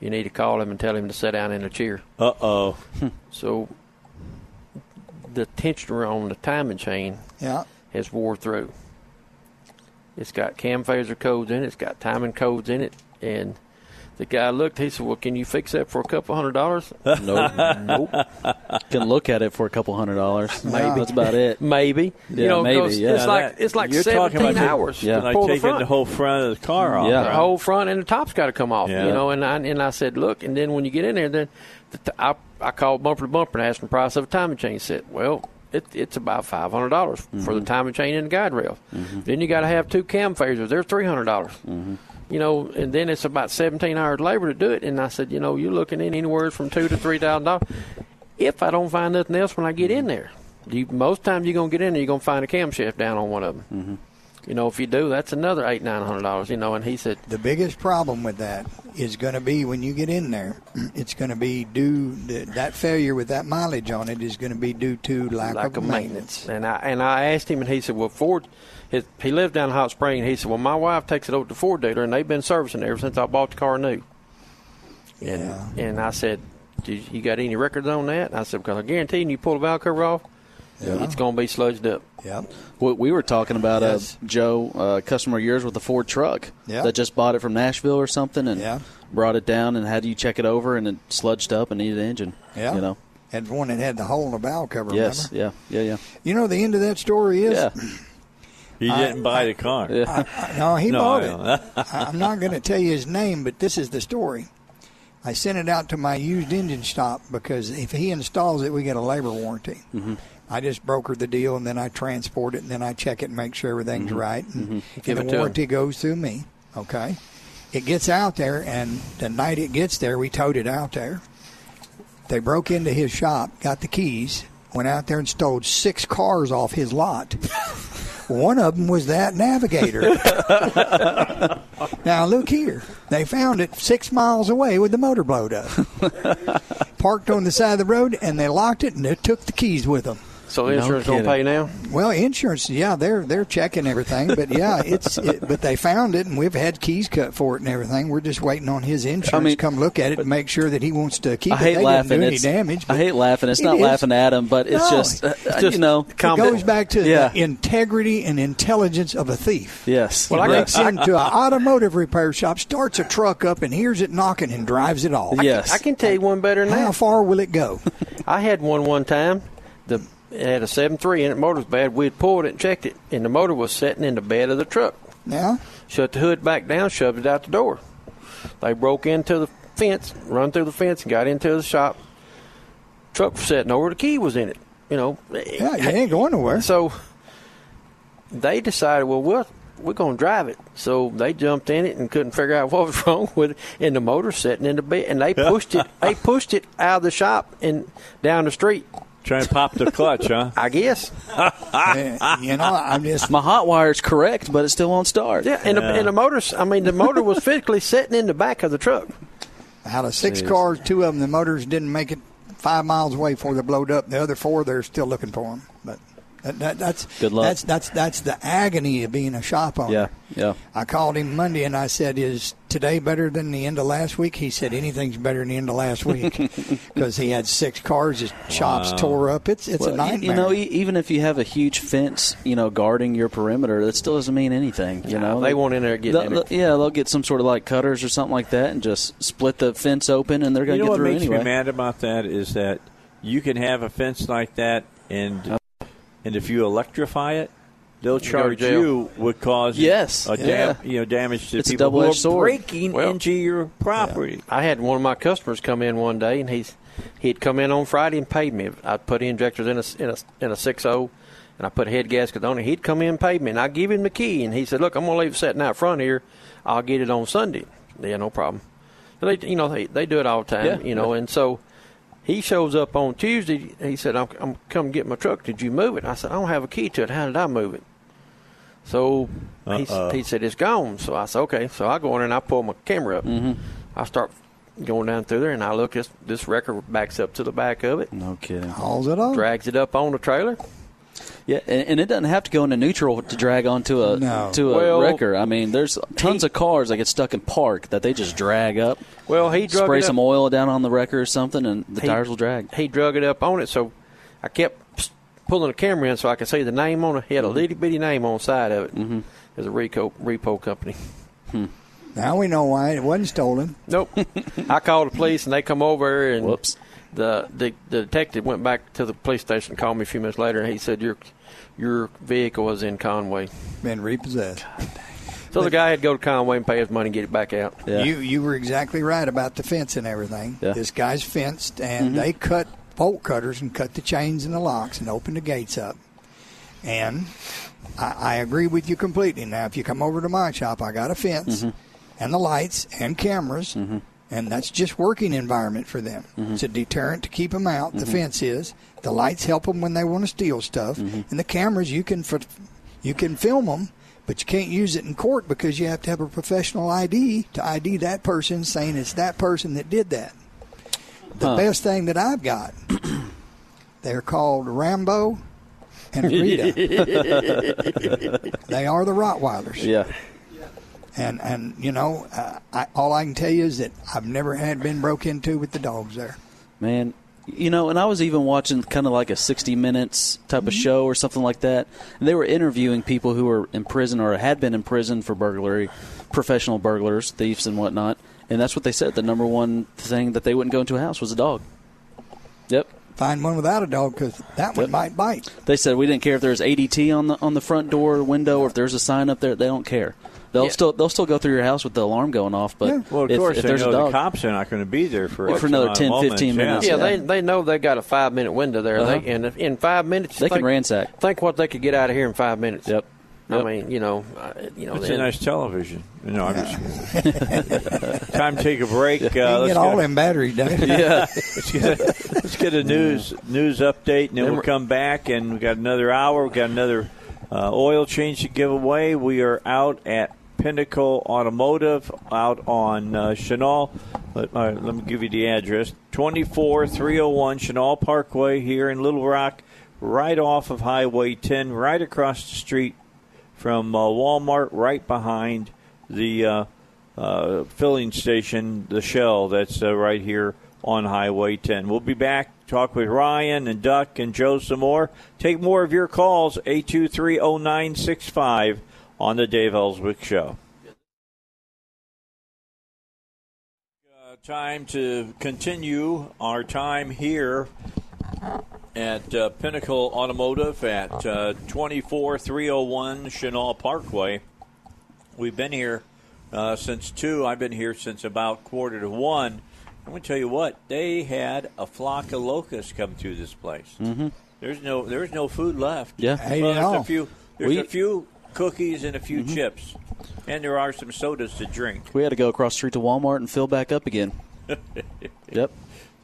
You need to call him and tell him to sit down in a chair. Uh oh. So the tensioner on the timing chain Yeah. has wore through. It's got cam phaser codes in it. It's got timing codes in it. And the guy looked. He said, "Well, can you fix that for a couple hundred dollars?" nope, nope. Can look at it for a couple hundred dollars. Maybe. that's about it. Maybe. Yeah, you know, maybe, 'cause yeah. It's like it's like you're seventeen about hours Yeah. to Like pull the front. the whole front of the car off. Yeah. the whole front and the top's got to come off. Yeah. You know, and I and I said, look, and then when you get in there, then the t- I I called bumper to bumper and asked the price of a timing chain set. Well, it, it's about five hundred dollars for the mm-hmm. timing chain and the guide rails. Mm-hmm. Then you got to have two cam phasers. They're three hundred dollars. Mm-hmm. You know, and then it's about seventeen hours labor to do it. And I said, you know, you're looking in anywhere from two to three thousand dollars. If I don't find nothing else when I get in mm-hmm. there, you, most times you're gonna get in there, you're gonna find a camshaft down on one of them. Mm-hmm. You know, if you do, that's another eight nine hundred dollars. You know, and he said, The biggest problem with that is going to be when you get in there. It's going to be due that failure with that mileage on it is going to be due to lack, lack of of maintenance. maintenance. And I and I asked him, and he said, "Well, Ford." His, he lived down in Hot Spring, and he said, "Well, my wife takes it over to the Ford dealer, and they've been servicing it ever since I bought the car new." And Yeah. and I said, Did you got any records on that? And I said, "Because I guarantee you, you pull the valve cover off, it's going to be sludged up." Yep. We, we were talking about Yes. uh, Joe, uh, customer of yours with a Ford truck Yeah. that just bought it from Nashville or something, and Yeah. brought it down and had you check it over, and it sludged up and needed an engine. Yeah. you know. And one that had the hole in the valve cover. Yes, Remember? yeah, yeah, yeah, You know the end of that story is yeah. He didn't buy the car. yeah. no, he No, bought I it. I- I'm not going to tell you his name, but this is the story. I sent it out to my used engine shop because if he installs it, we get a labor warranty. Mm-hmm. I just broker the deal and then I transport it and then I check it and make sure everything's right. And, and Mm-hmm. Give the it to warranty goes through me. Okay. It gets out there, and the night it gets there, we towed it out there. They broke into his shop, got the keys, went out there and stole six cars off his lot. One of them was that Navigator. now look here, they found it six miles away with the motor blowed up. Parked on the side of the road, and they locked it, and they took the keys with them. So insurance going to kidding. pay now? Well, insurance, yeah, they're they're checking everything, but yeah, it's it, but they found it, and we've had keys cut for it and everything. We're just waiting on his insurance mean, to come look at it and make sure that he wants to keep I it. hate they laughing. didn't do any damage. I hate laughing. It's it not is. laughing at him, but it's No, just, uh, it's you know. It goes back to Yeah. the integrity and intelligence of a thief. Yes. He Well, I breaks got- into an automotive repair shop, starts a truck up, and hears it knocking and drives it off. yes. I can tell you one better than How far will it go? I had one one time. The it had a seven three in it. Motor was bad. We'd pulled it and checked it, and the motor was sitting in the bed of the truck. Now, Shut the hood back down, shoved it out the door. They broke into the fence, run through the fence, and got into the shop. Truck was sitting over. The key was in it. You know. yeah, you ain't going nowhere. So they decided, well, we're, we're going to drive it. So they jumped in it and couldn't figure out what was wrong with it. And the motor sitting in the bed, and they pushed it. They pushed it out of the shop and down the street. Trying to pop the clutch, huh? I guess. You know, I'm just My hot wire's correct, but it still won't start. Yeah, and, The, Yeah. and the motor. I mean, the motor was physically sitting in the back of the truck. Out of six Jeez. cars, two of them, the motors didn't make it five miles away before they blowed up. The other four, they're still looking for them. But that, that, that's Good luck. That's that's that's the agony of being a shop owner. Yeah, yeah. I called him Monday and I said, "Is today better than the end of last week?" He said, "Anything's better than the end of last week," because he had six cars. His shops tore up. It's it's a Well, y- nightmare. You know, even if you have a huge fence, you know, guarding your perimeter, that still doesn't mean anything. You know, they want in there getting They'll- in it. they'll- Yeah, they'll get some sort of like cutters or something like that, and just split the fence open, and they're going You to know get what through makes anyway. me mad about that is that you can have a fence like that, and and if you electrify it, they'll charge you what causes Yes, a yeah. you know damage to It's people who are double-edged sword. breaking Well, into your property. I had one of my customers come in one day, and he's he'd come in on Friday and paid me. I put injectors in a in a in a six zero, and I put head gasket on it. He'd come in and paid me, and I give him the key, and he said, "Look, I'm gonna leave it sitting out front here. I'll get it on Sunday." Yeah, no problem. They you know they they do it all the time, Yeah, you know, and so. He shows up on Tuesday. He said, "I'm, I'm come get my truck. Did you move it?" I said, "I don't have a key to it. How did I move it?" So he, Uh-oh. he said it's gone. So I said, okay. So I go in and I pull my camera up. Mm-hmm. I start going down through there and I look. This this record backs up to the back of it, No kidding. hauls it off. drags it up on the trailer. Yeah, and, and it doesn't have to go into neutral to drag onto a No. to a Well, wrecker. I mean, there's tons he- of cars that get stuck in park that they just drag up. Well, he drug spray it up. some oil down on the wrecker or something, and the He- tires will drag. He drug it up on it. So I kept pulling the camera in so I could see the name on it. He had a Mm-hmm. little bitty name on the side of it. Mm-hmm. It's a repo repo company. Now we know why it wasn't stolen. Nope. I called the police and they come over and Whoops. The, the the detective went back to the police station, called me a few minutes later, and he said your your vehicle was in Conway. Been repossessed. So the guy had to go to Conway and pay his money and get it back out. Yeah. You you were exactly right about the fence and everything. Yeah. Mm-hmm. This guy's fenced, and they cut bolt cutters and cut the chains and the locks and opened the gates up. And I, I agree with you completely. Now, if you come over to my shop, I got a fence Mm-hmm. and the lights and cameras, and that's just working environment for them. Mm-hmm. It's a deterrent to keep them out. The fence is. The lights help them when they want to steal stuff, Mm-hmm. and the cameras you can you can film them. But you can't use it in court because you have to have a professional ID to ID that person, saying it's that person that did that. The Huh. best thing that I've got, they're called Rambo and Rita. they are the Rottweilers, Yeah. And and you know, uh, I, all I can tell you is that I've never had been broke into with the dogs there. Man, you know, and I was even watching kind of like a 60 Minutes type Mm-hmm. of show or something like that. And they were interviewing people who were in prison or had been in prison for burglary, professional burglars, thieves, and whatnot. And that's what they said. The number one thing that they wouldn't go into a house was a dog. Yep. Find one without a dog because that one Yep. might bite. They said we didn't care if there's ADT on the on the front door window or if there's a sign up there. They don't care. They'll Yeah. still they'll still go through your house with the alarm going off. But Yeah. Well, of if, course, if there's know a the dog, cops are not going to be there for, for another amount 10, moments, 15 minutes, Yeah, Yeah. they they know they got a five minute window there. Uh-huh. They, and if, in five minutes, they can ransack. Think what they could get out of here in five minutes. Yep. I Yep. mean, you know, uh, you know, It's then- a nice television. No, I'm just Time to take a break. Uh, You can let's get all go- them batteries, Dave. Yeah. let's get a, let's get a news news update, and then we'll come back, and we got another hour. We got another uh, oil change to give away. We are out at Pinnacle Automotive out on uh, Chenal. Let, let me give you the address: twenty four three hundred one Chenal Parkway here in Little Rock, right off of Highway ten, right across the street from uh, Walmart, right behind the uh, uh, filling station, the Shell that's uh, right here on Highway 10. We'll be back. Talk with Ryan and Duck and Joe some more. Take more of your calls, 8230965 on the Dave Elswick Show. Uh, time to continue our time here at uh, Pinnacle Automotive at uh, 24301 Chenal Parkway. We've been here uh, since 2. I've been here since about quarter to 1. I'm going to tell you what, they had a flock of locusts come through this place. Mm-hmm. There's no there's no food left. Yeah. Hey, Well, there's know. a few there's We- a few cookies and a few chips. And there are some sodas to drink. We had to go across the street to Walmart and fill back up again. yep.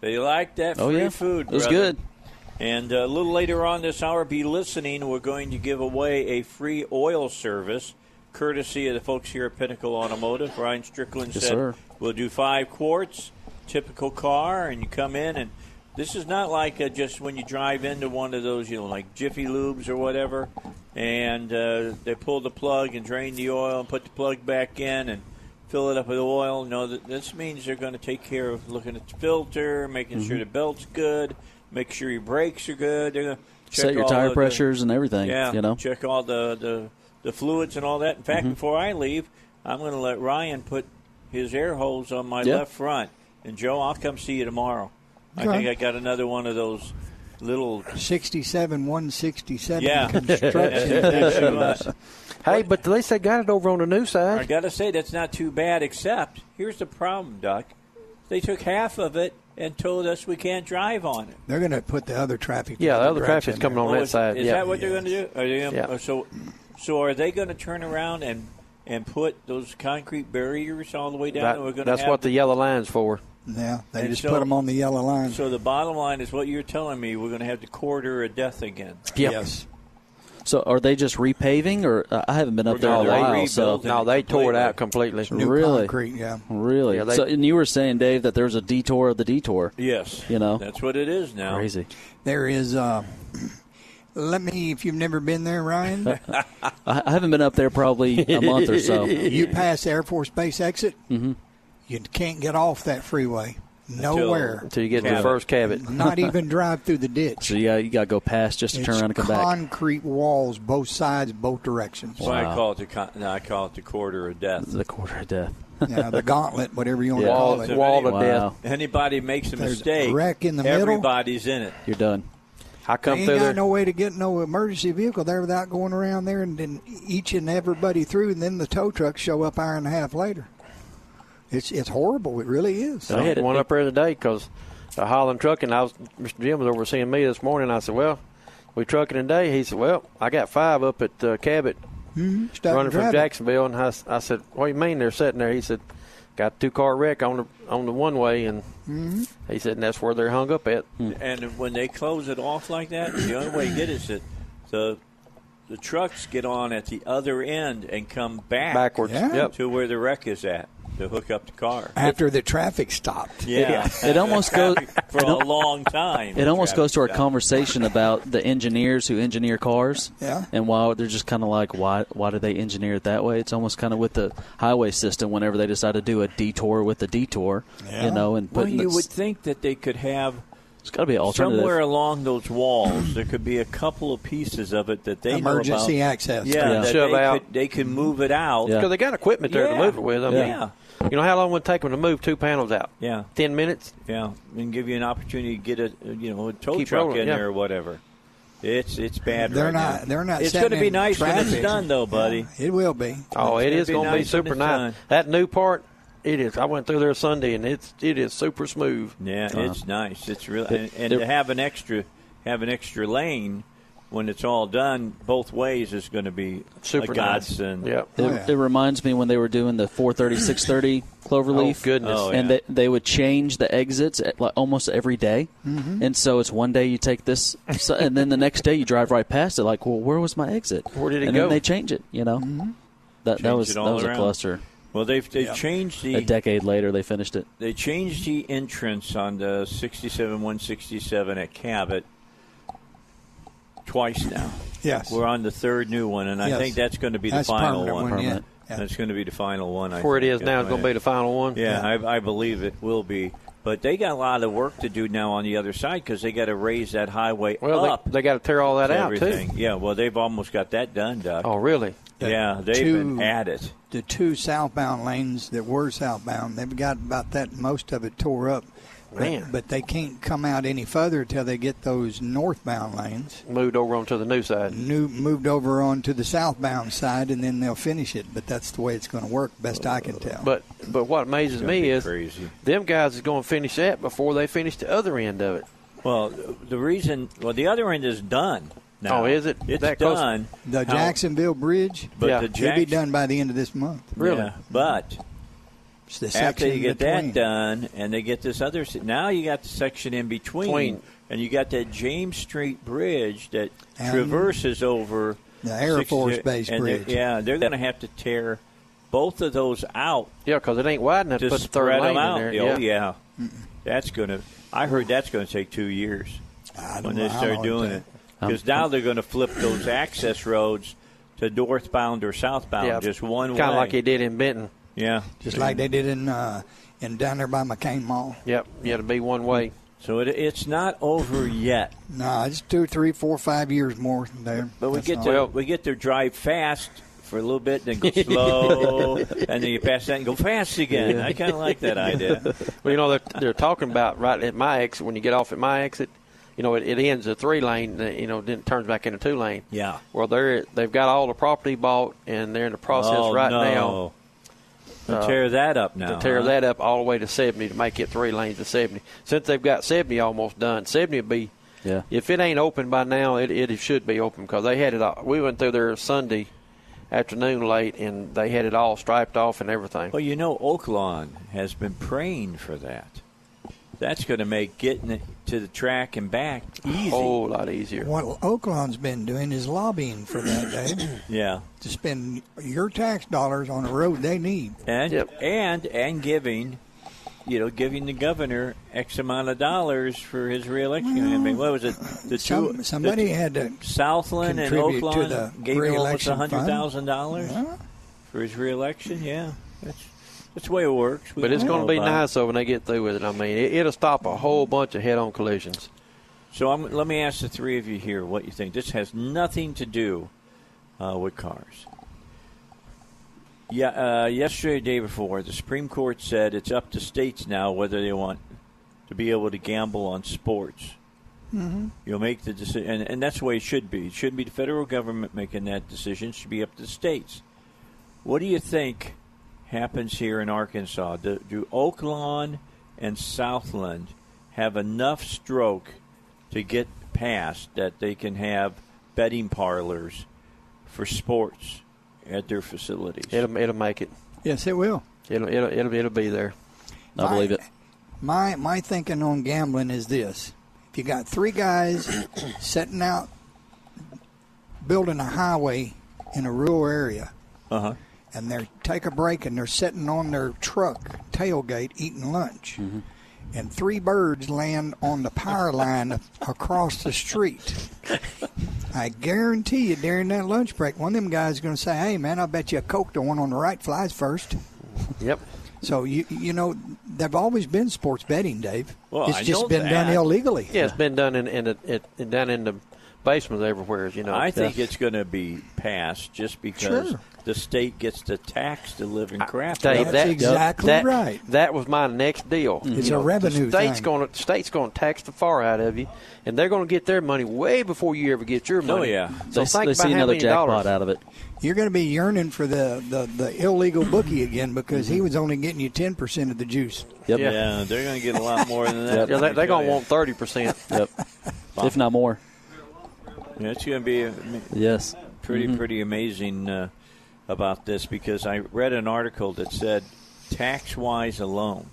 They like that Oh free yeah. food. It was brother. good. And uh, a little later on this hour, be listening. We're going to give away a free oil service, courtesy of the folks here at Pinnacle Automotive. Ryan Strickland Yes, said sir. we'll do five quarts. typical car, and you come in, and this is not like uh just when you drive into one of those, you know, like Jiffy Lubes or whatever, and uh, they pull the plug and drain the oil and put the plug back in and fill it up with oil. No, th- this means they're going to take care of looking at the filter, making Mm-hmm. sure the belt's good, make sure your brakes are good. They're going to Set your tire pressures and everything. Yeah, You know. check all the, the the fluids and all that. In Mm-hmm. fact, before I leave, I'm going to let Ryan put his air hose on my Yeah. left front. And Joe, I'll come see you tomorrow. I Okay. think I got another one of those little 67 167 Yeah. construction. That's too. Hey, but at least they got it over on the new side. I got to say that's not too bad. Except here's the problem, Duck. They took half of it and told us we can't drive on it. They're going to put the other traffic. Yeah, the other other traffic's coming there. on Oh, that is, side. Is yeah. that what they're going to do? Are they gonna, Yeah. uh, So, so are they going to turn around and and put those concrete barriers all the way down? That- and we're going that's have what the yellow line's for. Yeah, they And just so- put them on the yellow line. So the bottom line is what you're telling me. We're going to have the quarter of death again. Yeah. Yes. So are they just repaving, or uh, I haven't been up We're there in a while? So it. No, they tore it out completely. New Really? concrete, yeah. really, Yeah, they- so and you were saying, Dave, that there's a detour of the detour. Yes, You know? that's what it is now. Crazy. There is. Uh, let me, if you've never been there, Ryan, I, I haven't been up there probably a month or so. you pass Air Force Base exit, mm-hmm. You can't get off that freeway. Nowhere. Until you get to the first Cabot. Not even drive through the ditch. So you got you got to go past just to turn around and come back. concrete walls, both sides, both directions. That's why I call it the con- no, I call it the corridor of death. The quarter of death. yeah, the gauntlet, whatever you want Yeah. to call Wall, it. wall of Wow. death. Anybody makes a There's a mistake, wreck in the middle. everybody's in it. You're done. I come ain't through got there. no way to get no emergency vehicle there without going around there and then each and everybody through, and then the tow trucks show up hour and a half later. It's it's horrible. It really is. I had one up there today because the Holland trucking. I was Mr. Jim was overseeing me this morning. I said, "Well, we trucking today." He said, "Well, I got five up at uh, Cabot Mhm. Running from. Jacksonville." And I said, "What do you mean they're sitting there?" He said, "Got two car wreck on the on the one way," and Mm-hmm. he said, and "That's where they're hung up at." And when they close it off like that, the only way you get it is that the the trucks get on at the other end and come back Backwards. Yeah. Yep. to where the wreck is at to hook up the car. After the traffic stopped. Yeah, It almost goes. for a long time. It almost goes to our Traffic conversation about the engineers who engineer cars. Yeah. And why they're just kind of like, why why do they engineer it that way? It's almost kind of with the highway system. Whenever they decide to do a detour with a detour, you know, and Well, put you would think that they could have it's got to be an alternative. somewhere along those walls. there could be a couple of pieces of it that they Emergency know about. access. Yeah, Yeah. that they out. could, they can move it out. Yeah. Because they got equipment there Yeah. to move it with. I mean, Yeah. You know how long would it take them to move two panels out? Yeah. Ten minutes. Yeah, and give you an opportunity to get a you know a tow Keep truck rolling, in yeah. there or whatever. It's it's bad. They're right not- now. they're not It's going to be in nice when it's done, though, buddy. It will be. Oh, It's it gonna is be going to nice be super nice. done. That new part, it is. I went through there Sunday, and it's it is super smooth. Yeah, it's uh-huh. nice. It's really and, and to have an extra have an extra lane when it's all done both ways is going to be Super a nice. godsend. Yep. It, Oh, yeah. it reminds me when they were doing the 430, 630 Cloverleaf. Oh, goodness. Oh, And they, they would change the exits at, like, almost every day. Mm-hmm. And so it's one day you take this, so, and then the next day you drive right past it. Like, well, where was my exit? Where did it and go? then they change it. You know, Mm-hmm. that that was that was around. a cluster. Well, they've they Yeah. changed the. A decade later, they finished it. they changed the entrance on the 67 167 at Cabot twice now. Yes. We're on the third new one, and I Yes. think that's going to be That's the final one. one, yeah. Permanent. Yeah. That's going to be the final one. I Where it think. is now is going to be the final one. Yeah, Yeah. I, I believe it will be. But they got a lot of work to do now on the other side because they got to raise that highway Well, up. they, they got to tear all that to out everything. too. Yeah, well, they've almost got that done, Doc. Oh, really? yeah, they've two- been at it. The two southbound lanes that were southbound, they've got about that, most of it tore up. But- Man. But, they can't come out any further until they get those northbound lanes Moved over onto the new side. new moved over onto the southbound side, and then they'll finish it. But that's the way it's going to work, best I can tell. But but what amazes me is crazy. them guys is going to finish that before they finish the other end of it. Well, the reason, well, the other end is done. Now. Oh, is it? It's That close? done. the Jacksonville Bridge, but Yeah. the it'll be done by the end of this month. Really? Yeah, but It's the after section you get between. that done and they get this other se- now you got the section in between, Between. and you got that James Street Bridge that And traverses over the Air 60 Force Base and they're- Bridge. Yeah, they're going to have to tear both of those out Yeah, because it ain't wide enough to to put the third spread lane them out. in there. Oh yeah, That's going to. I heard that's going to take two years I don't when know they how start long doing it. Because um, now they're going to flip those access roads to northbound or southbound, yeah, just one way. Kind of like they did in Benton. Yeah, Just like they did in uh, in down there by McCain Mall. Yep, you had to be one way. So it, it's not over yet. No, it's two, three, four, five years more there. But we That's get all. to we get to drive fast for a little bit, then go slow, and then you pass that and go fast again. I kind of like that idea. Well, you know they're, they're talking about right at my exit when you get off at my exit. You know it, it ends a three lane. uh, You know then it turns back into two lane. Yeah. Well, they're they've got all the property bought and they're in the process oh, right no. now To Uh, tear that up now. to tear huh? that up all the way to seventy to make it three lanes to seventy. Since they've got seventy almost done, seventy will be. Yeah. If it ain't open by now, it, it should be open because they had it. All, we went through there Sunday afternoon late, and they had it all striped off and everything. Well, you know, Oaklawn has been praying for that. That's going to make getting it to the track and back easy. A whole lot easier. What Oaklawn's been doing is lobbying for that, Dave, Yeah, to spend your tax dollars on a road they need. and Yep. and and giving, you know, giving the governor X amount of dollars for his reelection. I mean, what was it? The Some, two somebody the, had to. Southland and contribute to the gave him almost re-election a hundred fund. thousand dollars Huh? for his reelection. Yeah, that's that's the way it works. We But it's going to be about it. nice though when they get through with it. I mean, it, it'll stop a whole bunch of head-on collisions. So I'm, let me ask the three of you here what you think. This has nothing to do uh, with cars. Yeah, uh, yesterday, day before, the Supreme Court said it's up to states now whether they want to be able to gamble on sports. Mm-hmm. You'll make the decision, and, and that's the way it should be. It shouldn't be the federal government making that decision. It should be up to the states. What do you think happens here in Arkansas? Do, do Oaklawn and Southland have enough stroke to get past that they can have betting parlors for sports at their facilities? It'll it'll make it. Yes, it will. It'll it'll it'll, it'll be there. I believe it. My my thinking on gambling is this: if you got three guys setting out building a highway in a rural area, Uh huh. And they take a break and they're sitting on their truck tailgate eating lunch, Mm-hmm. and three birds land on the power line across the street. I guarantee you, during that lunch break, one of them guys is going to say, "Hey, man, I bet you a coke the one on the right flies first. Yep. So you you know, there've always been sports betting, Dave. Well, it's I just know been done illegally. Yeah, it's been done in in, the, it, in down in the basements everywhere. You know. I think it's going to be passed just because Sure. the state gets to tax the living crap. Dave, out of That's it. exactly that, right. That was my next deal. It's You a know, revenue the state's thing. Going to, state's going to tax the far out of you, and they're going to get their money way before you ever get your money. Oh, yeah. So they think they about see how another many jackpot dollars. out of it. You're going to be yearning for the, the, the illegal bookie again because Mm-hmm. he was only getting you ten percent of the juice. Yep. Yeah. Yeah, they're going to get a lot more than that. Yeah, they, me they're going to want thirty percent. Yep. if not more. Yeah, it's going to be Yes. pretty Mm-hmm. pretty amazing uh, about this because I read an article that said tax wise alone,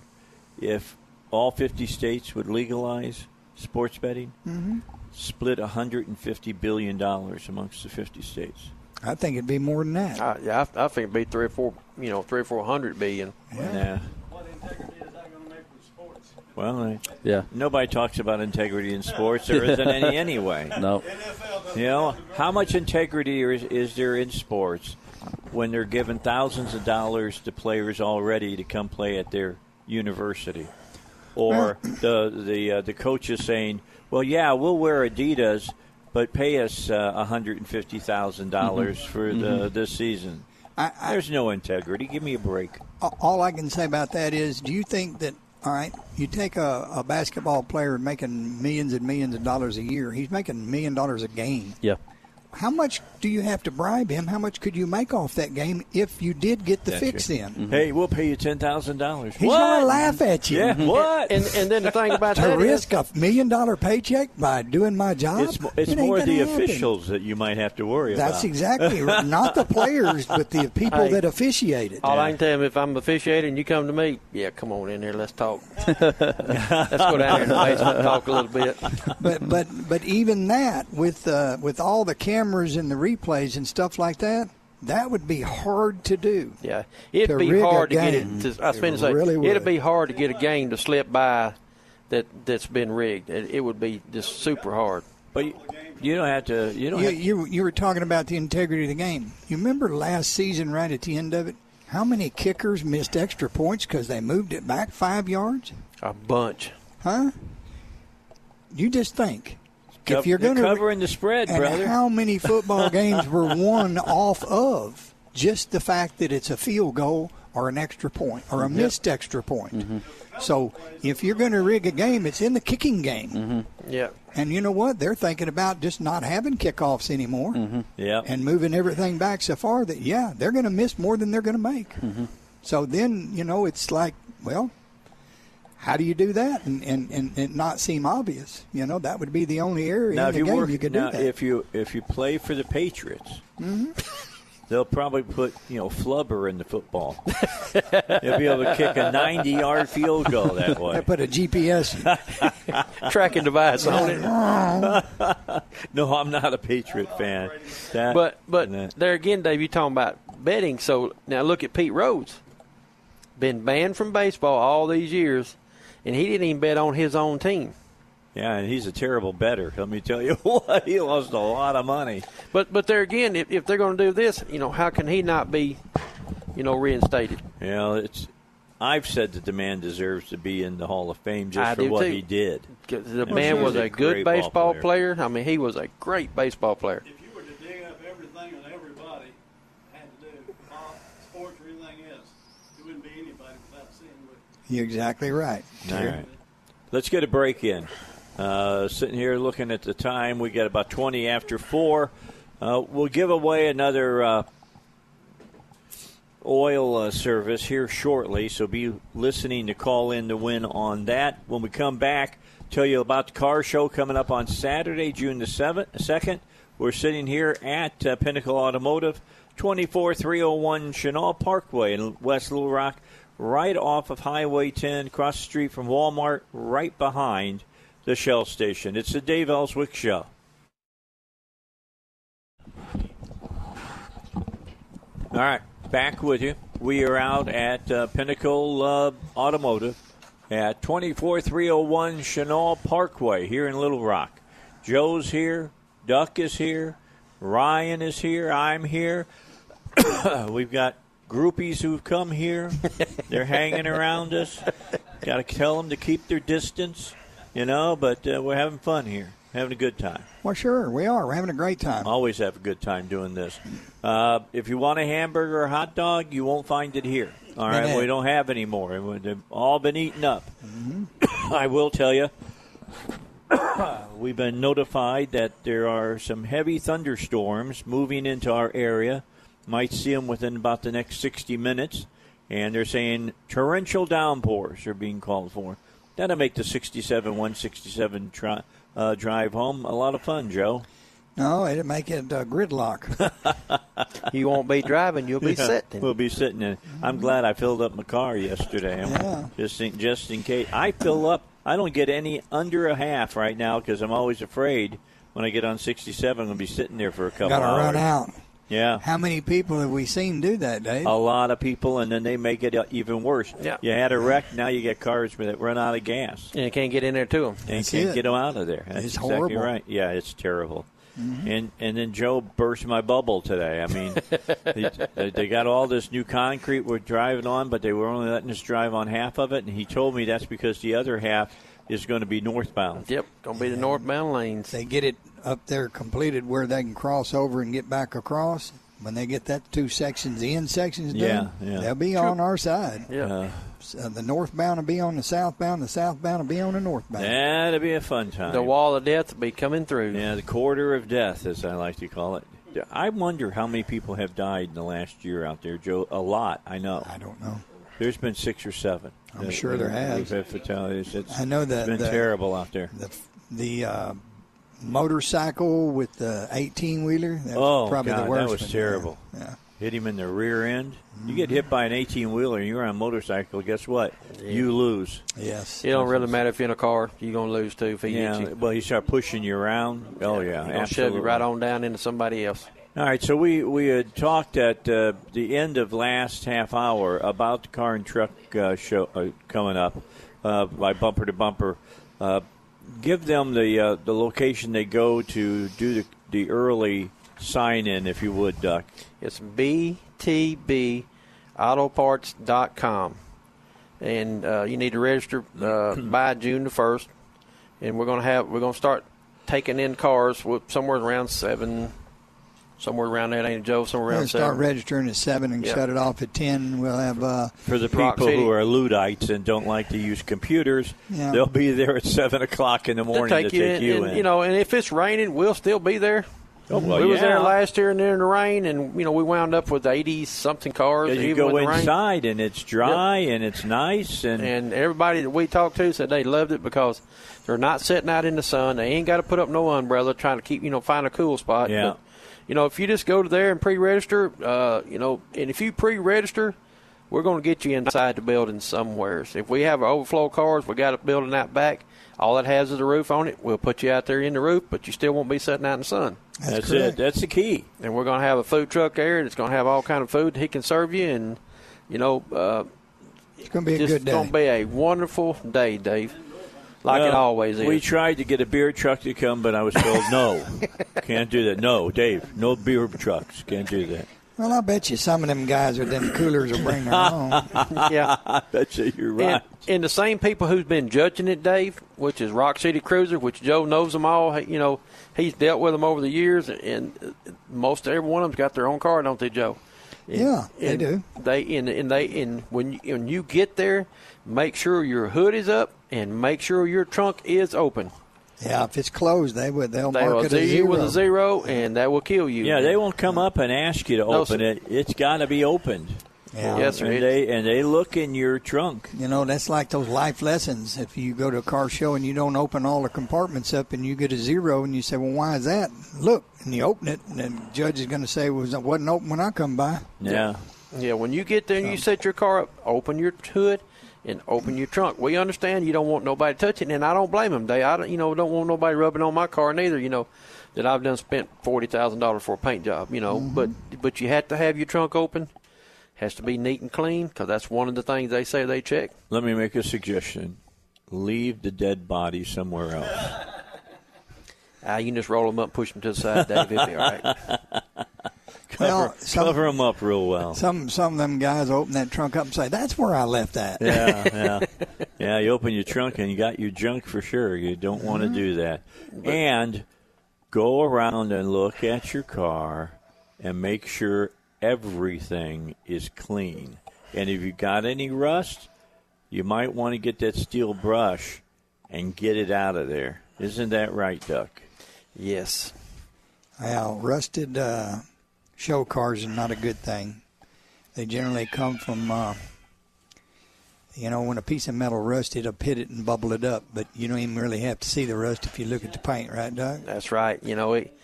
if all 50 states would legalize sports betting, Mm-hmm. split 150 billion dollars amongst the 50 states. I think it'd be more than that. I, yeah, I, I think it'd be three or four, you know, three or four hundred billion. Yeah. Well, I, Yeah. nobody talks about integrity in sports. There isn't any anyway. No. You know, how much integrity is, is there in sports when they're giving thousands of dollars to players already to come play at their university? Or the the uh, the coach is saying, "Well, yeah, we'll wear Adidas, but pay us uh, one hundred and fifty thousand dollars for the this season." I, I, There's no integrity. Give me a break. all I can say about that is, do you think that? All right, you take a, a basketball player making millions and millions of dollars a year. He's making million dollars a game. Yeah. How much do you have to bribe him? How much could you make off that game if you did get the That's fix it. in? Hey, we'll pay you ten thousand dollars. He's going to laugh at you. Yeah, what? And and then the thing about to that is, risk a million dollar paycheck by doing my job? It's, it's It more gonna the happen. officials that you might have to worry That's about. That's exactly right. Not the players, but the people Hey. that officiated. all I can tell him if I'm officiating, you come to me. Yeah, come on in here. Let's talk. let's go down here in the basement and talk a little bit. But but but even that with uh, with all the cameras and the replays and stuff like that, that would be hard to do. Yeah, it'd To be hard to get it. To, I was It going to say really would. it'd be hard to get a game to slip by that that's been rigged. It, it would be just super hard. But you, you don't have to. You don't. You, have, you you were talking about the integrity of the game. You remember last season, right at the end of it, how many kickers missed extra points because they moved it back five yards? A bunch. Huh? You just think cov- if you're going to covering the spread, and brother. how many football games were won off of just the fact that it's a field goal or an extra point or a missed extra point. Mm-hmm. So if you're going to rig a game, it's in the kicking game. Mm-hmm. Yeah. And you know what? They're thinking about just not having kickoffs anymore Mm-hmm. yeah. and moving everything back so far that yeah, they're going to miss more than they're going to make. Mm-hmm. So then you know it's like, well, how do you do that and, and, and, and not seem obvious? You know that would be the only area now, in if the you game work, you could now, do that. if you if you play for the Patriots, mm-hmm. they'll probably put you know flubber in the football. They'll be able to kick a ninety-yard field goal that way. I put a GPS. Tracking device on it. No, I'm not a Patriot fan. That, But but that- there again, Dave, you're talking about betting. So now look at Pete Rose, been banned from baseball all these years, and he didn't even bet on his own team. yeah, and he's a terrible better. Let me tell you what, he lost a lot of money. But but there again, if, if they're going to do this, you know, how can he not be, you know, reinstated? You know, it's. I've said that the man deserves to be in the Hall of Fame just I for what too. he did. The Yeah, man was was a a good baseball player. player. I mean, he was a great baseball player. If you were to dig up everything that everybody had to do, all sports or anything else, it wouldn't be anybody without seeing what You're exactly right. All right. Let's get a break in. Uh, sitting here looking at the time, we got about 20 after 4. Uh, we'll give away another uh, oil uh, service here shortly, so be listening to call in to win on that. When we come back, tell you about the car show coming up on Saturday, June the 7th, 2nd. We're sitting here at uh, Pinnacle Automotive, 24301 Chenal Parkway in West Little Rock, right off of Highway 10, across the street from Walmart, right behind the Shell station. It's the Dave Elswick Show. All right, back with you. We are out at uh, Pinnacle uh, Automotive at 24301 Chenal Parkway here in Little Rock. Joe's here, Duck is here, Ryan is here, I'm here. We've got groupies who've come here. They're hanging around us. Got to tell them to keep their distance, you know, but uh, we're having fun here, having a good time. Well, sure, we are. We're having a great time. Always have a good time doing this. Uh, if you want a hamburger or hot dog, you won't find it here. All right, we don't have any more. They've all been eaten up. I will tell you, we've been notified that there are some heavy thunderstorms moving into our area. Might see them within about the next 60 minutes. And they're saying torrential downpours are being called for. That'll make the 67 167 tri- uh, drive home a lot of fun, Joe. No, it'll make it uh, gridlock. You won't be driving; you'll be Yeah, sitting. We'll be sitting in. I'm glad I filled up my car yesterday. I'm- Yeah. Just in, just in case. I fill up. I don't get any under a half right now because I'm always afraid when I get on 67, I'm going to be sitting there for a couple Got to hours. run out. Yeah. How many people have we seen do that, Dave? A lot of people, and then they make it uh, even worse. Yeah. You had a wreck, now you get cars that run out of gas. and you can't get in there to them. and That's can't it. get them out of there. That's It's exactly horrible. right. Yeah, it's terrible. And and then Joe burst my bubble today. I mean, they, they got all this new concrete we're driving on, but they were only letting us drive on half of it. And he told me that's because the other half is going to be northbound. Yep, gonna be the northbound lanes. They get it up there completed where they can cross over and get back across. When they get that two sections, the end sections done, Yeah, yeah. they'll be on our side. Yeah. Uh, Uh, the northbound will be on the southbound. The southbound will be on the northbound. that'll be a fun time. The wall of death will be coming through. Yeah, the corridor of death, as I like to call it. I wonder how many people have died in the last year out there, Joe. A lot, I know. I don't know. There's been six or seven. I'm that- sure there has. We've had fatalities. It's, I know that it's been the- terrible out there. The the uh, motorcycle with the eighteen wheeler. That was Oh, probably God, the worst. that was one. terrible. Yeah. Hit him in the rear end. You get hit by an 18 wheeler and you're on a motorcycle, guess what? You lose. Yes. It don't really matter if you're in a car; you're gonna lose too if he Yeah, hits you. well, he start pushing you around. Oh, yeah, He's gonna shove you right on down into somebody else. All right, so we, we had talked at uh, the end of last half hour about the car and truck uh, show uh, coming up uh, by Bumper to Bumper. Uh, give them the uh, the location they go to do the, the early sign in, if you would, Duck. It's btbautoparts.com. And uh, you need to register uh, by June the 1st. And we're going to have, we're going to start taking in cars somewhere around 7, somewhere around that, ain't it, Joe? Somewhere We'll around start 7. registering at seven and Yeah. shut it off at ten. We'll have uh, For the people City. who are Luddites and don't like to use computers, Yeah. they'll be there at 7 o'clock in the They'll morning take to you take in, you and, in. You know, and if it's raining, we'll still be there. Oh, well, we was there last year and in the rain, and you know we wound up with eighty something cars. Yeah, you even go with the rain. inside and it's dry and it's nice and, And everybody that we talked to said they loved it because they're not sitting out in the sun. They ain't got to put up no umbrella trying to keep, you know, find a cool spot. Yeah. But, you know, if you just go to there and pre-register, uh, you know, and if you pre-register, we're going to get you inside the building somewhere. If we have overflow cars, we got a building out back. All it has is a roof on it. We'll put you out there in the roof, but you still won't be sitting out in the sun. that's, that's it. That's the key. And we're going to have a food truck there, and it's going to have all kind of food he can serve you. And you know, uh, It's going to be a good day. It's going to be a wonderful day, Dave. Like it always is. We tried to get a beer truck to come, but I was told no, can't do that. No, Dave, no beer trucks, can't do that. Well, I bet you some of them guys with them coolers will bring their own. yeah. I bet you you're right. And, and the same people who's been judging it, Dave, which is Rock City Cruiser, which Joe knows them all. You know, he's dealt with them over the years, and uh, most every one of them's got their own car, don't they, Joe? And- Yeah, they and do. They and, and they and when you, when you get there, make sure your hood is up and make sure your trunk is open. Yeah, if it's closed, they would. They'll They mark will it see a you zero. with a zero, and that will kill you. yeah, they won't come up and ask you to No, open sir. it. It's got to be opened. Yeah. Yes, sir. And they and they look in your trunk. You know, that's like those life lessons. If you go to a car show and you don't open all the compartments up and you get a zero and you say, well, why is that? Look, and you open it, and the judge is going to say, well, it wasn't open when I come by. Yeah. Yeah, when you get there and you set your car up, open your hood and open your trunk. We understand you don't want nobody touching, and I don't blame them. They, I don't, you know, don't want nobody rubbing on my car neither. You know, that I've done spent forty thousand dollars for a paint job. You know, but but you have to have your trunk open. Has to be neat and clean because that's one of the things they say they check. Let me make a suggestion. Leave the dead body somewhere else. Ah, you can just roll them up, push them to the side, Dave. It'll be all right. Well, Cover, some, cover them up real well. some some of them guys open that trunk up and say, that's where I left that. yeah, yeah, yeah. You open your trunk and you got your junk for sure. You don't want to do that. And go around and look at your car and make sure everything is clean. And if you got any rust, you might want to get that steel brush and get it out of there. Isn't that right, Duck? Yes. Well, rusted uh, show cars are not a good thing. They generally come from, uh, you know, when a piece of metal rusts, it'll pit it and bubble it up. But you don't even really have to see the rust if you look at the paint, right, Doug? That's right. You know, it,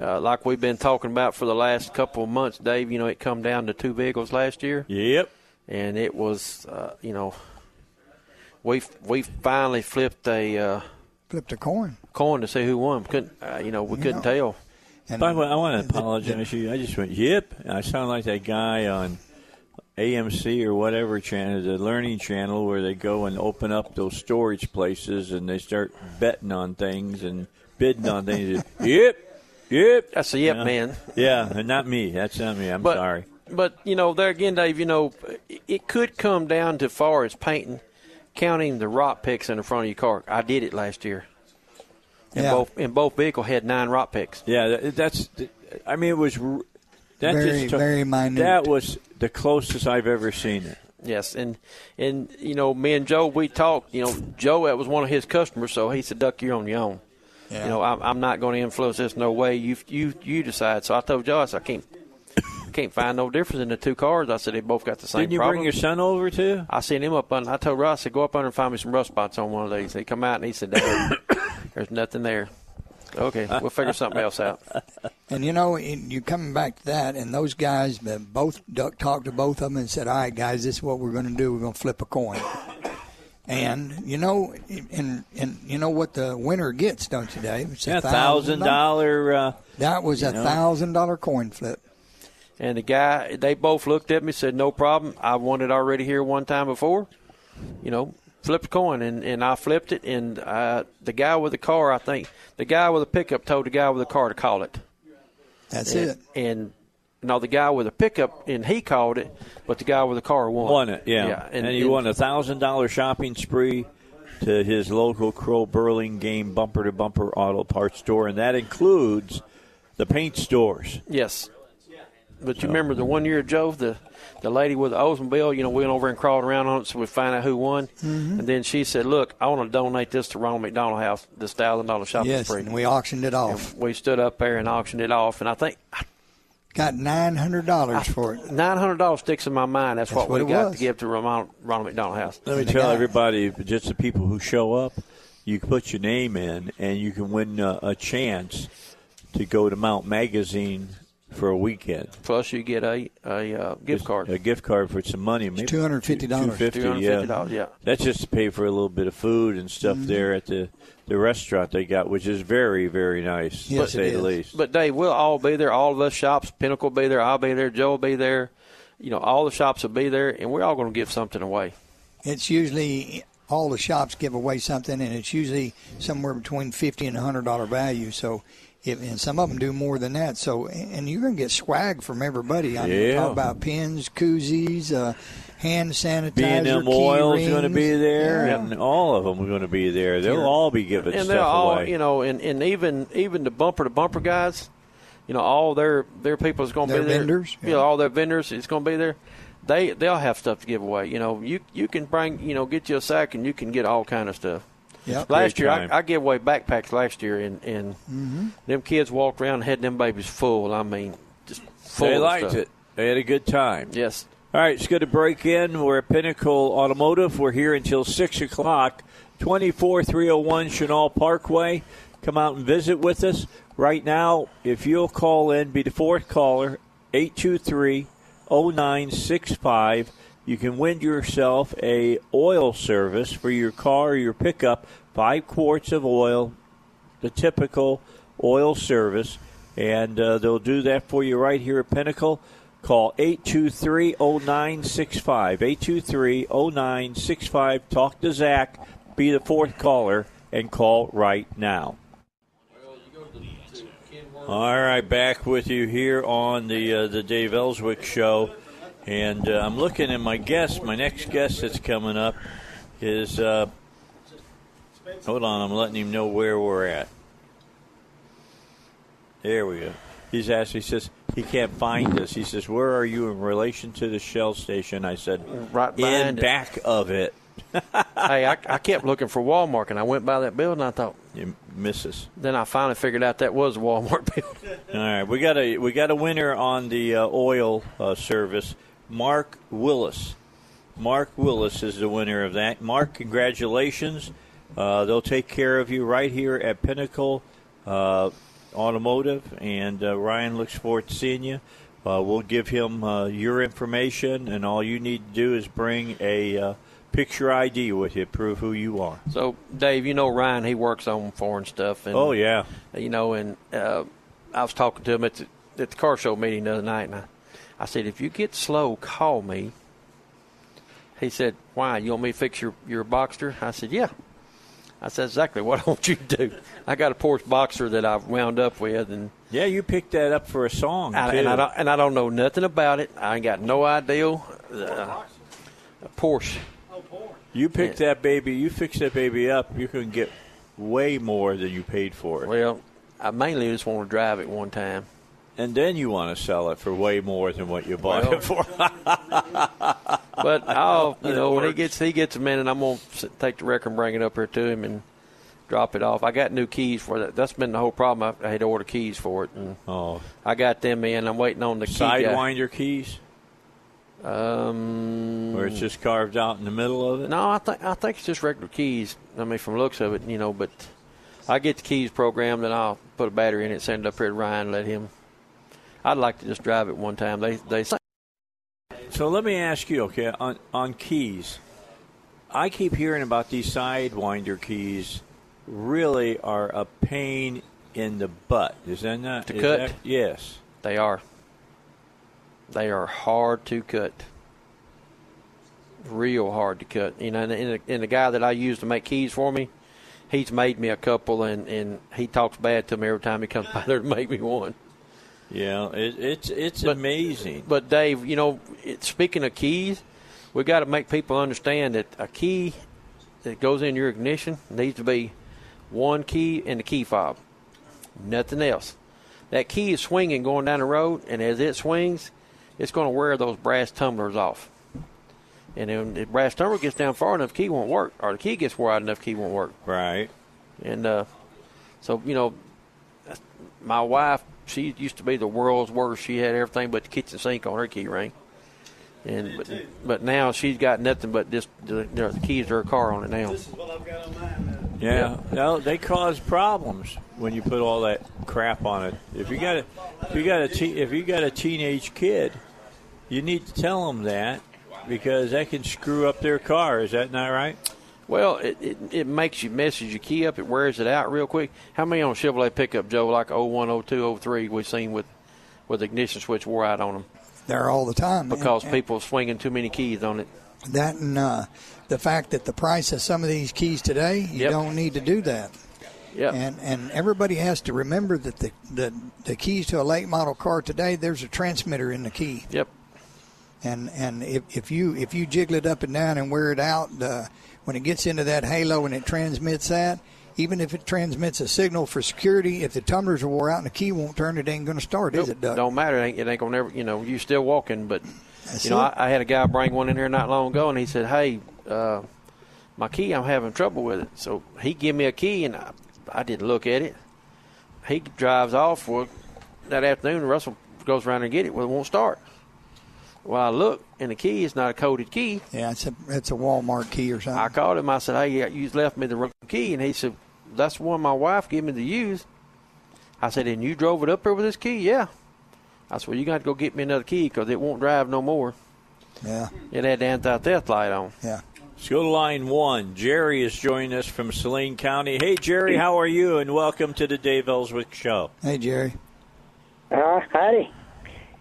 uh, like we've been talking about for the last couple of months, Dave. You know, it come down to two vehicles last year, Yep. and it was, uh, you know, we we finally flipped a uh, Flipped a coin. coin to see who won. Couldn't, uh, you know, we couldn't Yeah. tell. And By the way, I want to the- apologize to you. I just went, yep. I sound like that guy on AMC or whatever channel, the Learning Channel, where they go and open up those storage places and they start betting on things and bidding on things. yep, yep. That's a yep, Yeah. man. Yeah, and not me. That's not me. I'm But, sorry. But you know, there again, Dave. You know, it- it could come down to far as painting, counting the rock picks in the front of your car. I did it last year. And Yeah. both and both vehicle had nine rock picks. Yeah, that's. I mean, it was. That Very, just took- very minute. That was the closest I've ever seen it. Yes, and and you know, me and Joe, we talked. You know, Joe, that was one of his customers, so he said, "Duck, you're on your own. Yeah. You know, I'm, I'm not going to influence this no way. You you you decide." So I told Joe, I said, "I can't can't find no difference in the two cars." I said, "They both got the same Didn't you problem." bring your son over too? I sent him up on. I told Ross, I said, "Go up under and find me some rust spots on one of these." He come out and he said, "Dad, "There's nothing there." Okay, we'll figure something else out. And you know, you coming back to that, and those guys, both Duck talked to both of them and said, "All right, guys, this is what we're going to do. We're going to flip a coin." And you know, and and you know what the winner gets, don't you, Dave? It's Yeah, thousand dollar. Uh, That was a know. thousand dollar coin flip. And the guy, they both looked at me, said, "No problem. I won it already here one time before. You know, flip a coin." And and I flipped it, and uh, the guy with the car, I think, the guy with the pickup told the guy with the car to call it. That's and, it. And no, the guy with the pickup, and he called it, but the guy with the car won. won it, yeah. and, and, he won a thousand dollar shopping spree to his local Crow Burlingame bumper to bumper auto parts store, and that includes the paint stores. Yes. But you remember the one year, Joe, the the lady with the Oldsmobile, you know, we went over and crawled around on it so we find out who won. Mhm. And then she said, Look, I want to donate this to Ronald McDonald House, this thousand dollar shopping Yes, spree. and we auctioned it off. We stood up there and auctioned it off, and I think Got nine hundred dollars for it. nine hundred dollars sticks in my mind. That's, That's what, what we got was. to give to Ronald, Ronald McDonald House. Let me the tell everybody, just the people who show up, you can put your name in, and you can win a, a chance to go to Mount Magazine for a weekend. Plus, you get a a uh, gift card. A gift card for some money, maybe two hundred fifty dollars. $250, yeah. yeah. That's just to pay for a little bit of food and stuff Mm-hmm. there at the the restaurant they got, which is very very nice Yes, to say the least. But Dave, we'll all be there. All of us shops, Pinnacle will be there. I'll be there. Joe will be there. You know, all the shops will be there, and we're all going to give something away. It's usually all the shops give away something, and it's usually somewhere between fifty and a hundred dollar value. So, if, and some of them do more than that. So, and you're going to get swag from everybody. I mean, Yeah. talk about pins, koozies, uh, hand sanitizer, B and M key Oil is going to be there, Yeah. and all of them are going to be there. They'll all be giving and stuff they're all, away. you know, and, and even even the bumper to bumper guys, you know, all their their people is going to Their be there. vendors, you know, all their vendors is going to be there. They they'll have stuff to give away. You know, you you can bring you know get you a sack and you can get all kind of stuff. Yep. Last year. I, I gave away backpacks last year, and, and Mm-hmm. them kids walked around and had them babies full. I mean, just full. they of liked stuff. it. They had a good time. Yes. All right, it's good to break in. We're at Pinnacle Automotive. We're here until 6 o'clock, 24301 Chenal Parkway. Come out and visit with us. Right now, if you'll call in, be the fourth caller, 823 0965. You can win yourself a oil service for your car or your pickup, five quarts of oil, the typical oil service, and uh, they'll do that for you right here at Pinnacle. Call 823-0965. 823-0965. Talk to Zach. Be the fourth caller and call right now. All right, back with you here on the uh, the Dave Elswick show, and uh, I'm looking at my guest. My next guest that's coming up is. Uh, hold on, I'm letting him know where we're at. There we go. He's asked. He says he can't find us. He says, "Where are you in relation to the Shell station?" I said, Right "In behind it. back of it." hey, I, I kept looking for Walmart, and I went by that building. I thought, You miss us. then I finally figured out that was a Walmart building. All right, we got a we got a winner on the uh, oil uh, service. Mark Willis. Mark Willis is the winner of that. Mark, congratulations. Uh, they'll take care of you right here at Pinnacle uh, Automotive, and uh, Ryan looks forward to seeing you. Uh, we'll give him uh, your information, and all you need to do is bring a uh, picture ID with you, prove who you are. So, Dave, you know Ryan, he works on foreign stuff. And, Oh yeah, You know, and uh, I was talking to him at the, at the car show meeting the other night, and I, I said, if you get slow, call me. He said, why? You want me to fix your, your Boxster? I said, yeah. I said, exactly what I want you to do. I got a Porsche Boxster that I've wound up with, and yeah. You picked that up for a song I, and, I don't, and I don't know nothing about it. I ain't got no idea. Uh, a Porsche. You picked that baby. You fix that baby up. You can get way more than you paid for it, Well, I mainly just want to drive it one time. And then you want to sell it for way more than what you bought Well, it for. But I'll, you know, when he gets he gets a minute, I'm gonna take the record and bring it up here to him and drop it off. I got new keys for that. That's been the whole problem. I, I had to order keys for it, and oh, I got them in. I'm waiting on the key sidewinder keys, Um, where it's just carved out in the middle of it. no, I think I think it's just regular keys. I mean, from the looks of it, you know, but I get the keys programmed, and I'll put a battery in it, send it up here to Ryan, let him. I'd like to just drive it one time. They they So let me ask you, okay, on on keys. I keep hearing about these sidewinder keys. Really are a pain in the butt. Is that not To cut? that- yes. They are. They are hard to cut. Real hard to cut. You know, and, and, the, and the guy that I use to make keys for me, he's made me a couple, and, and he talks bad to me every time he comes by there to make me one. Yeah, it, it's it's But- amazing. But Dave, you know, it, speaking of keys, we got to make people understand that a key that goes in your ignition needs to be one key and the key fob, nothing else. That key is swinging going down the road, and as it swings, it's going to wear those brass tumblers off. And then the brass tumbler gets down far enough, key won't work, or the key gets wide enough, key won't work. Right. And uh, so, you know, my wife, she used to be the world's worst. She had everything but the kitchen sink on her key ring. And but, but now she's got nothing but just the, the keys to her car on it now. This is what I've got on mine. now. Yeah, no, they cause problems when you put all that crap on it. If you got a, if you got a, te- if you got a teenage kid, you need to tell them that because that can screw up their car. Is that not right? Well, it, it, it makes you messes your key up. It wears it out real quick. How many on Chevrolet pickup, Joe, like 01, 02, 03 we've seen with, with ignition switch wore out on them There all the time. because And- people swinging too many keys on it. That and uh, the fact that the price of some of these keys today, you Yep. don't need to do that. Yeah. And and everybody has to remember that the, the the keys to a late model car today, there's a transmitter in the key. Yep. And and if, if you if you jiggle it up and down and wear it out, uh, when it gets into that halo and it transmits that, even if it transmits a signal for security, if the tumblers are wore out and the key won't turn, it ain't going to start, is it, Doug? Don't matter. It ain't, it ain't gonna never. You know, you still walking, but That's you know. I, I had a guy bring one in here not long ago, and he said, "Hey, uh, my key, I'm having trouble with it." So he gave me a key, and I, I didn't look at it. He drives off. Well, that afternoon, Russell goes around and get it. Well, it won't start. Well, I look, and the key is not a coded key. Yeah, it's a it's a Walmart key or something. I called him. I said, "Hey, you left me the wrong key," and he said, "That's the one my wife gave me to use." I said, "And you drove it up here with this key?" Yeah. I said, "Well, you got to go get me another key because it won't drive no more." yeah, It had the anti-theft light on. yeah. Let's go to line one. Jerry is joining us from Saline County. Hey, Jerry, how are you? And welcome to the Dave Elswick Show. Hey, Jerry. Uh, howdy.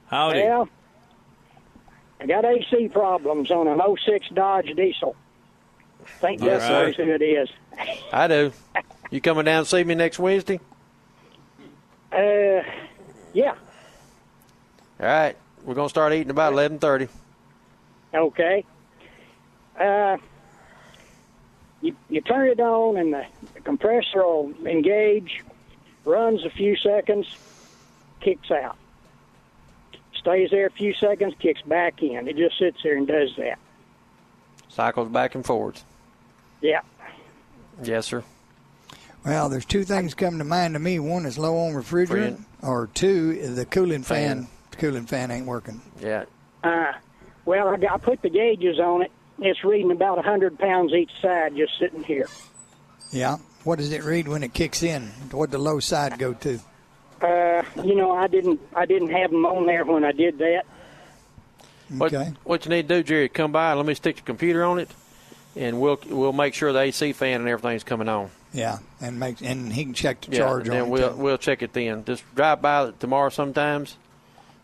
Howdy. Well, I got AC problems on an 06 Dodge Diesel. Think All Jeff right. who it is. I do. You coming down to see me next Wednesday? Uh, yeah, All right. We're gonna start eating about eleven thirty. okay. Uh, you, you turn it on and the, the compressor will engage, runs a few seconds, kicks out. Stays there a few seconds, kicks back in. It just sits there and does that. Cycles back and forwards. Yeah. Yes, sir. Well, there's two things come to mind to me. One is low on refrigerant, or two, the cooling fan. Fan. The cooling fan ain't working. Yeah. Uh, well, I, got, I put the gauges on it. It's reading about a 100 pounds each side just sitting here. Yeah. What does it read when it kicks in? What the low side go to? Uh, you know, I didn't I didn't have them on there when I did that. What, Okay. what you need to do, Jerry, come by let me stick the computer on it, and we'll we'll make sure the AC fan and everything's coming on. Yeah, and make and he can check the Yeah, charge and on then we'll too. we'll check it then. Just drive by it tomorrow sometimes,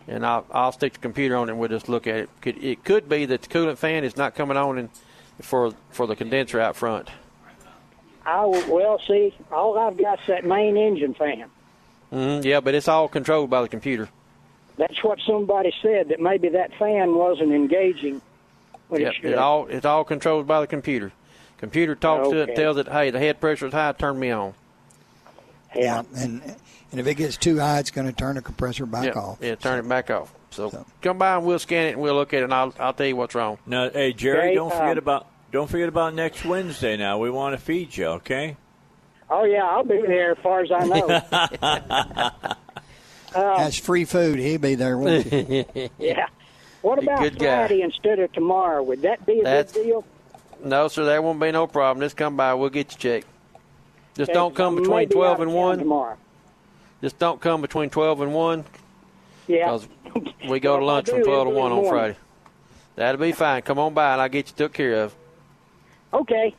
and I'll I'll stick the computer on it and we'll just look at it. Could, it could be that the coolant fan is not coming on in, for for the condenser out front. I will, well see. All I've got's that main engine fan. Hmm yeah, but it's all controlled by the computer. That's what somebody said that maybe that fan wasn't engaging when Yeah, it it all it's all controlled by the computer. Computer talks to it, tells it, hey, the head pressure is high, turn me on. yeah, and and if it gets too high, it's going to turn the compressor back yeah, off. yeah, turn it back off. So, So- come by and we'll scan it and we'll look at it and I'll I'll tell you what's wrong. Now, hey, Jerry, Okay, don't forget um, about don't forget about next Wednesday. Now we want to feed you, okay? Oh yeah, I'll be there as far as I know. Uh, That's free food. He'll be there, won't he? yeah. What about Good guy. Friday instead of tomorrow? Would that be a That's- good deal? No, sir, there won't be no problem. Just come by, we'll get you checked. Just don't come between twelve and one. tomorrow. Just don't come between twelve and one Yeah. because we go to lunch if from twelve to one on. Friday. That'll be fine. Come on by and I'll get you took care of. Okay.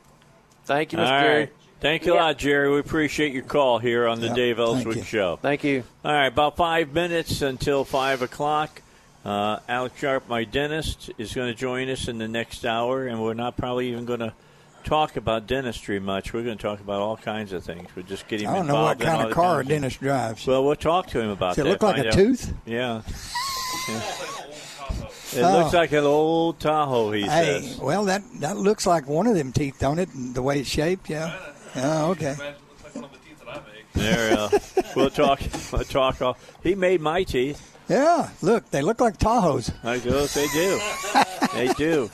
Thank you, All Mr. right. Jerry. Thank you a lot, Jerry. We appreciate your call here on the Yeah, Dave thank Elswick you. Show. Thank you. All right, about five minutes until five o'clock. Uh, Alex Sharp, my dentist, is going to join us in the next hour, and we're not probably even going to talk about dentistry much. We're going to talk about all kinds of things. We're just getting I don't know what kind of the car a dentist drives. Well, we'll talk to him about Does it that. look like find a out. tooth? Yeah. Yeah. It Oh. looks like an old Tahoe, he Hey, says. well, that that looks like one of them teeth, don't it? The way it's shaped, yeah. Oh, okay. There, uh, we'll talk. We'll talk. All, he made my teeth. Yeah, look, they look like Tahoes. I do. They do. they do.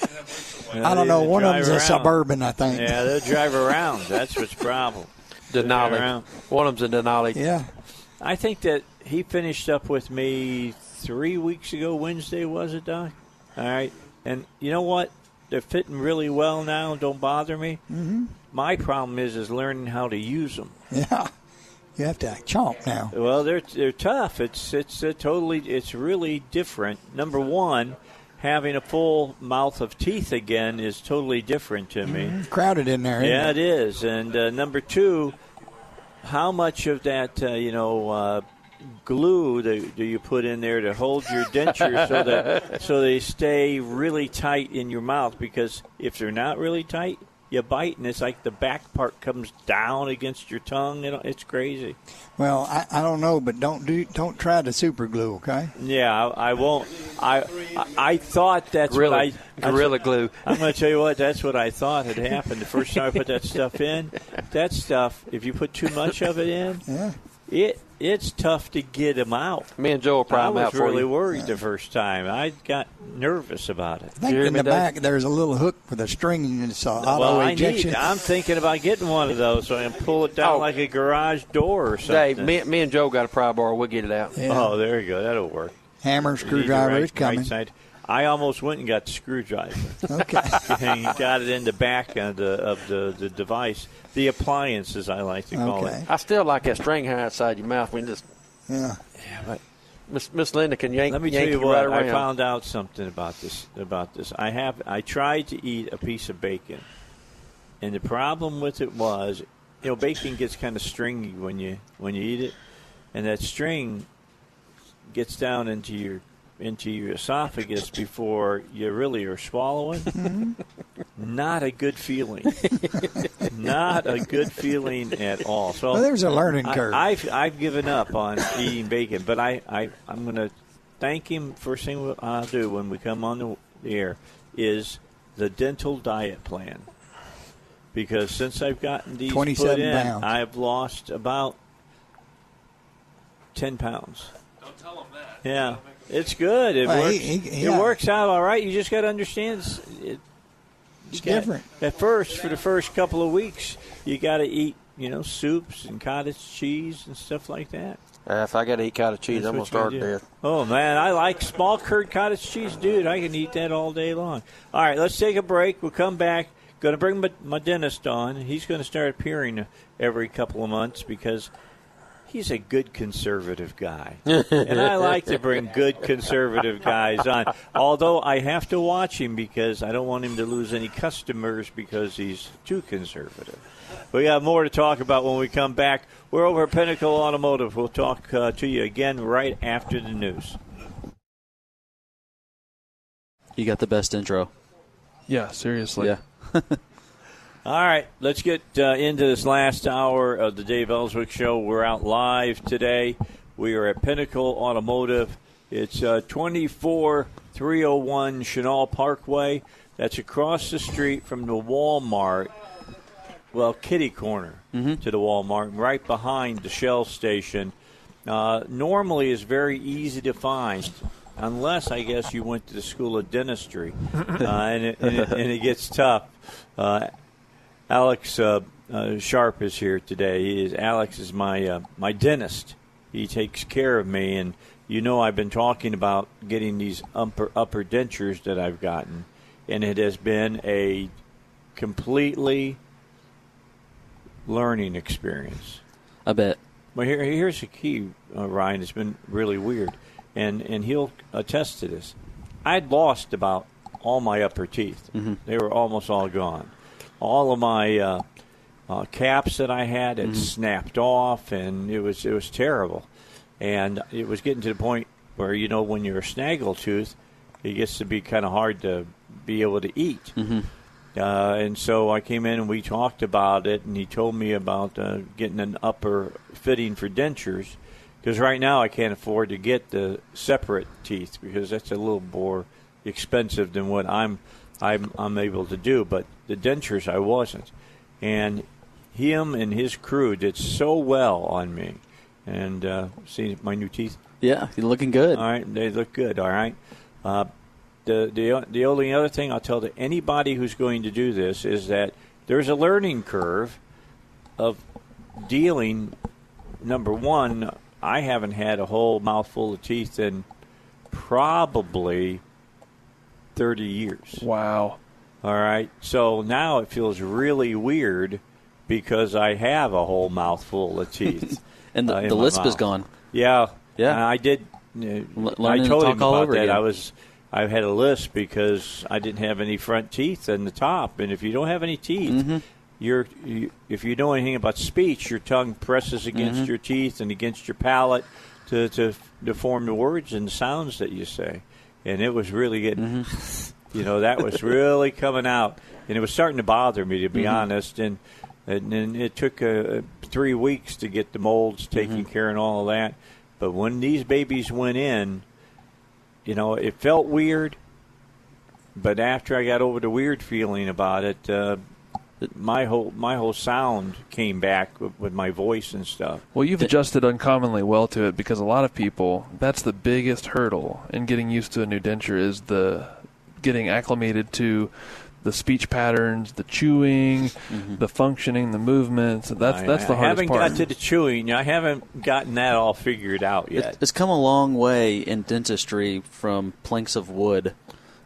I don't know. One of drive them's a suburban, I think. Yeah, they'll drive around. That's what's problem. Denali. around. One of them's a Denali. Yeah. I think that he finished up with me three weeks ago. Wednesday was it, Doc? All right. And you know what? They're fitting really well now. Don't bother me. Mm-hmm. My problem is is learning how to use them. Yeah. You have to chomp now. Well, they're they're tough. It's it's a totally it's really different. Number one, having a full mouth of teeth again is totally different to me. It's crowded in there. isn't Yeah, it? it is. And uh, number two, how much of that uh, you know uh, glue do, do you put in there to hold your dentures so that so they stay really tight in your mouth? Because if they're not really tight, you bite and it's like the back part comes down against your tongue. You know, it's crazy. Well, I, I don't know, but don't do don't try the super glue, okay? Yeah, I, I won't. I, I I thought that's Gorilla, what I gorilla glue. I'm going to tell you what. That's what I thought had happened the first time I put that stuff in. That stuff, if you put too much of it in, Yeah. it it's tough to get them out. Me and Joe will I prime was out for really you. worried the first time. I got nervous about it. I think in the does. back there's a little hook with a string and it's uh, auto well, I need, I'm thinking about getting one of those so I can pull it down Oh. like a garage door or something. Dave, me, me and Joe got a pry bar. We'll get it out. Yeah. Oh, there you go. That'll work. Hammer, You screwdriver right- is coming. right side. I almost went and got the screwdriver. Okay. and got it in the back of the of the, the device. The appliances, I like to call Okay. it. I still like that string hair outside your mouth. when you just Yeah. Yeah, but Miss Miss Linda can yank. let me yank tell you right what. I found out something about this. About this, I have. I tried to eat a piece of bacon, and the problem with it was, you know, bacon gets kind of stringy when you when you eat it, and that string gets down into your into your esophagus before you really are swallowing. Mm-hmm. Not a good feeling. Not a good feeling at all. So Well, there's a learning curve. I, I've I've given up on eating bacon, but I, I I'm going to thank him. First thing I'll do when we come on the air is the dental diet plan. Because since I've gotten these 27 put in, pounds. I've lost about ten pounds. Don't tell them that. Yeah, it's good. It Well, works. he- he- It works out all right. You just got to understand it's, it, It's you got- different. At first, for the first couple of weeks, you got to eat, you know, soups and cottage cheese and stuff like that. Uh, if I got to eat cottage cheese, That's I'm gonna start you do. Oh man, I like small curd cottage cheese, dude. I can eat that all day long. All right, let's take a break. We'll come back. Going to bring my, my dentist on. He's going to start appearing every couple of months because he's a good conservative guy, and I like to bring good conservative guys on. Although I have to watch him because I don't want him to lose any customers because he's too conservative. We got more to talk about when we come back. We're over at Pinnacle Automotive. We'll talk uh, to you again right after the news. You got the best intro. Yeah, seriously. Yeah. All right, let's get uh, into this last hour of the Dave Elswick Show. We're out live today. We are at Pinnacle Automotive. It's uh, 24301 Chenal Parkway. That's across the street from the Walmart. Well, kitty corner to the Walmart, right behind the Shell station. Uh, normally is very easy to find, unless I guess you went to the School of Dentistry, uh, and, it, and, it, and it gets tough. Uh, Alex uh, uh, Sharp is here today. He is Alex is my uh, my dentist. He takes care of me, and you know I've been talking about getting these upper upper dentures that I've gotten, and it has been a completely learning experience. I bet. Well, here, here's the key, uh, Ryan. It's been really weird, and and he'll attest to this. I'd lost about all my upper teeth; they were almost all gone. All of my uh, uh, caps that I had Mm-hmm. had snapped off, and it was it was terrible. And it was getting to the point where you know when you're a snaggletooth, it gets to be kind of hard to be able to eat. Mm-hmm. Uh, and so I came in and we talked about it, and he told me about uh, getting an upper fitting for dentures. Because right now I can't afford to get the separate teeth because that's a little more expensive than what I'm I'm I'm able to do. But the dentures I wasn't, and him and his crew did so well on me. And uh, see my new teeth. Yeah, you're looking good. All right, they look good. All right. Uh, the the the only other thing I'll tell to anybody who's going to do this is that there's a learning curve of dealing. Number one, I haven't had a whole mouthful of teeth in probably thirty years. Wow. All right. So now it feels really weird because I have a whole mouthful of teeth. And the- uh, the lisp is gone. Yeah. Yeah. And I did. Uh, L- I told him about that. again. I was. I had a lisp because I didn't have any front teeth in the top, and if you don't have any teeth, Mm-hmm. you're you, if you know anything about speech, your tongue presses against Mhm. your teeth and against your palate to, to to form the words and sounds that you say, and it was really getting, Mm-hmm. you know, that was really coming out, and it was starting to bother me to be Mhm. honest, and and, and it took uh, three weeks to get the molds taken Mm-hmm. care and all of that, but when these babies went in, you know, it felt weird, but after I got over the weird feeling about it. Uh, my whole my whole sound came back with, with my voice and stuff. Well, you've adjusted uncommonly well to it because a lot of people, that's the biggest hurdle in getting used to a new denture is the getting acclimated to the speech patterns, the chewing, mm-hmm. the functioning, the movements. That's I- that's the I hardest haven't part. got to the chewing. I haven't gotten that all figured out yet. It, it's come a long way in dentistry from planks of wood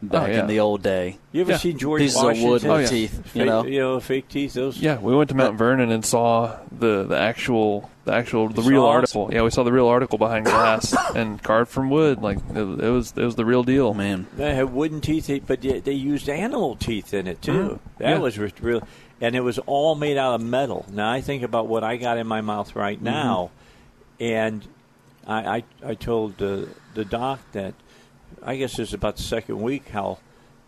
back yeah. in the old day. You ever seen George Pieces Washington? of wood Oh, yeah. teeth, Fake, you know? you know, fake teeth. Those. Yeah, we went to Mount Vernon and saw the, the actual the actual the You real saw it? article. Yeah, we saw the real article behind glass and carved from wood. Like it, it was it was the real deal. Man, They had wooden teeth, but they, they used animal teeth in it too. Mhm. That Yeah. was real, and it was all made out of metal. Now I think about what I got in my mouth right Mm-hmm. now, and I, I I told the the doc that I guess it's about the second week how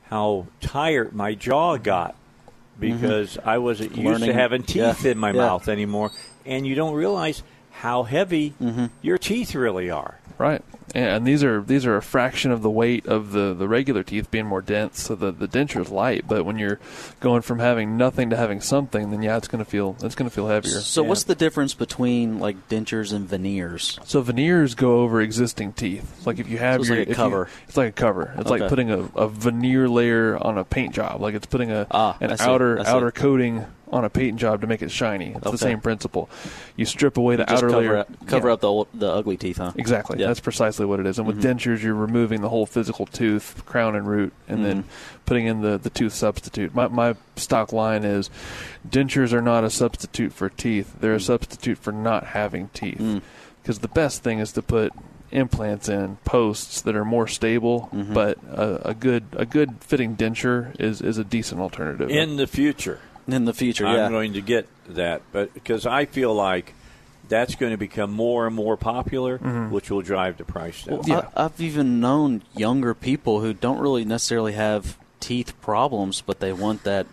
how tired my jaw got because I wasn't used to Mm-hmm. Having teeth yeah, in my yeah. mouth anymore, and you don't realize how heavy Mm-hmm. your teeth really are. Right. And these are these are a fraction of the weight of the, the regular teeth being more dense, so the the denture is light. But when you're going from having nothing to having something, then yeah, it's gonna feel it's gonna feel heavier. So what's the difference between like dentures and veneers? So veneers go over existing teeth. Like if you have So it's your like a if you- cover. it's like a cover. It's like putting a, a veneer layer on a paint job. Like it's putting a Ah, an outer outer coating on a paint job to make it shiny. It's Okay. the same principle. You strip away the outer cover layer. up, cover Yeah. up the ul- the ugly teeth, huh? Exactly. Yeah. That's precisely what it is. And with Mhm. dentures, you're removing the whole physical tooth, crown and root, and then Mm-hmm. putting in the, the tooth substitute. My, my stock line is dentures are not a substitute for teeth. They're a substitute for not having teeth. Mm. Because the best thing is to put implants in posts that are more stable, Mhm. but a, a good a good fitting denture is, is a decent alternative. In the future, In the future, I'm yeah. going to get that, but because I feel like that's going to become more and more popular, Mhm. which will drive the price down. Well, I, I've even known younger people who don't really necessarily have teeth problems, but they want that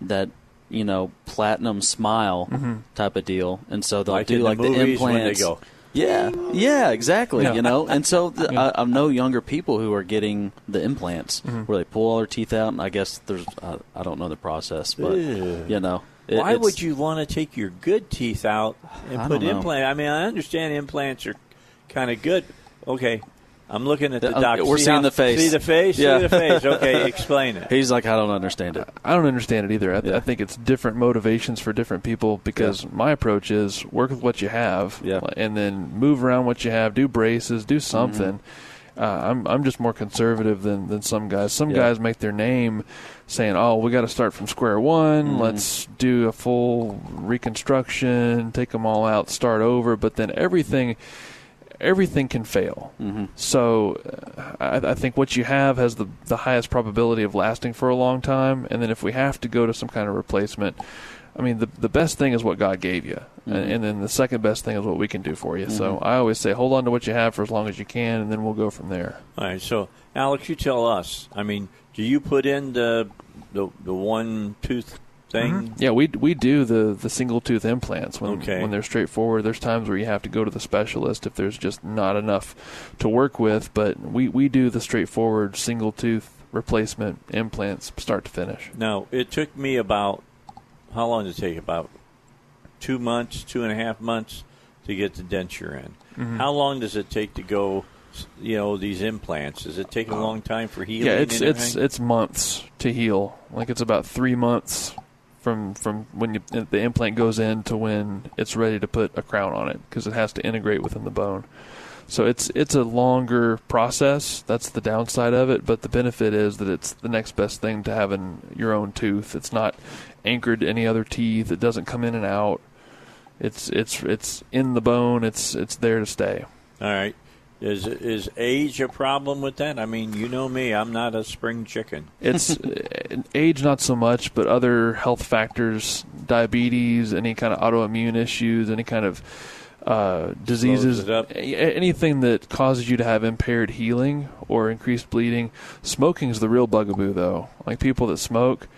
that you know platinum smile Mhm. type of deal, and so they'll Like do in the like the, movies when they implants. go, Yeah, yeah, exactly. Yeah. You know, and so th- Yeah. I, I know younger people who are getting the implants Mhm. where they pull all their teeth out, and I guess there's uh, I don't know the process, but Ew. you know, it- Why it's- would you want to take your good teeth out and I put don't implant? I mean, I understand implants are kind of good. Okay, I'm looking at the Yeah, um, doctor. we're See seeing how- the face. See the face. Yeah. See the face. Okay, explain it. He's like, I don't understand it. I don't understand it either. I, th- Yeah. I think it's different motivations for different people because my approach is work with what you have Yeah. and then move around what you have, do braces, do something. Uh, I'm I'm just more conservative than, than some guys. Some Yeah. guys make their name saying, "Oh, we got to start from square one. Mhm. Let's do a full reconstruction, take them all out, start over." But then everything everything can fail. hmm So uh, I, I think what you have has the the highest probability of lasting for a long time. And then if we have to go to some kind of replacement, I mean, the the best thing is what God gave you, Mhm. and, and then the second best thing is what we can do for you. So Mhm. I always say, hold on to what you have for as long as you can, and then we'll go from there. All right, so Alex, you tell us. I mean, do you put in the the, the one tooth thing? Mhm. Yeah, we we do the the single tooth implants when Okay. when they're straightforward. There's times where you have to go to the specialist if there's just not enough to work with, but we we do the straightforward single tooth replacement implants start to finish. Now, it took me about how long does it take? About two months, two and a half months to get the denture in. Mhm. How long does it take to go? You know, these implants. Does it take a long time for healing? Yeah, it's it's it's months to heal. Like it's about three months from from when you, the implant goes in to when it's ready to put a crown on it because it has to integrate within the bone. So it's it's a longer process. That's the downside of it, but the benefit is that it's the next best thing to having your own tooth. It's not anchored to any other teeth. It doesn't come in and out. It's it's it's in the bone. It's it's there to stay. All right. Is is age a problem with that? I mean, you know me. I'm not a spring chicken. It's uh, age, not so much, but other health factors, diabetes, any kind of autoimmune issues, any kind of uh, diseases, it up. a- anything that causes you to have impaired healing or increased bleeding. Smoking is the real bugaboo, though. Like people that smoke,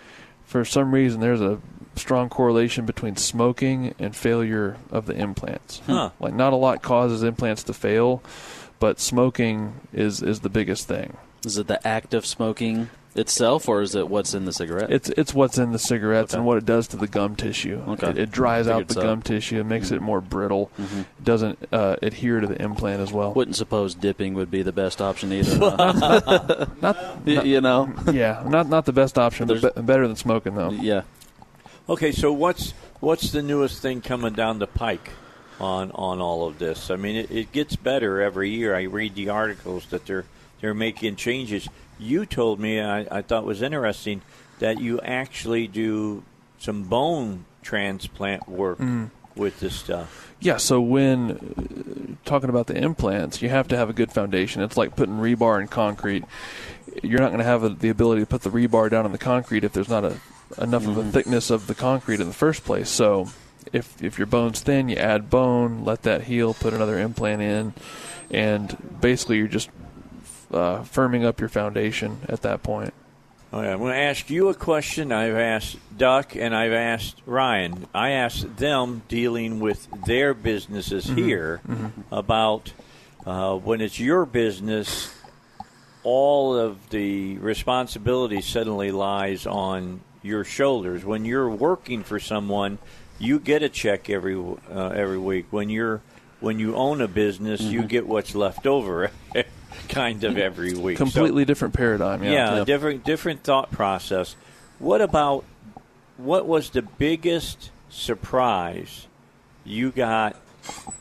for some reason, there's a strong correlation between smoking and failure of the implants. Hmm. Huh. Like not a lot causes implants to fail, but smoking is is the biggest thing. Is it the act of smoking itself, or is it what's in the cigarette? It's it's what's in the cigarettes Okay. and what it does to the gum tissue. Okay. It, it dries out the so. Mm-hmm. gum tissue. It makes it more brittle. It doesn't uh, adhere to the implant as well. Wouldn't suppose dipping would be the best option either. huh? not, Y- you know. yeah, not not the best option, but be- better than smoking though. Yeah. Okay, so what's what's the newest thing coming down the pike on on all of this? I mean, it, it gets better every year. I read the articles that they're they're making changes. You told me, I, I thought was interesting, that you actually do some bone transplant work Mm. with this stuff. Yeah, so when uh, talking about the implants, you have to have a good foundation. It's like putting rebar in concrete. You're not going to have a, the ability to put the rebar down in the concrete if there's not a enough of a Mhm. thickness of the concrete in the first place. So if if your bone's thin, you add bone, let that heal, put another implant in, and basically you're just uh, firming up your foundation at that point. Okay, I'm going to ask you a question. I've asked Duck and I've asked Ryan. I asked them dealing with their businesses Mhm. here Mhm. about uh, when it's your business, all of the responsibility suddenly lies on your shoulders. When you're working for someone, you get a check every uh, every week. When you're when you own a business, you Mhm. get what's left over, kind of every week. So- Completely different paradigm. Yeah, yeah, different different thought process. What about what was the biggest surprise you got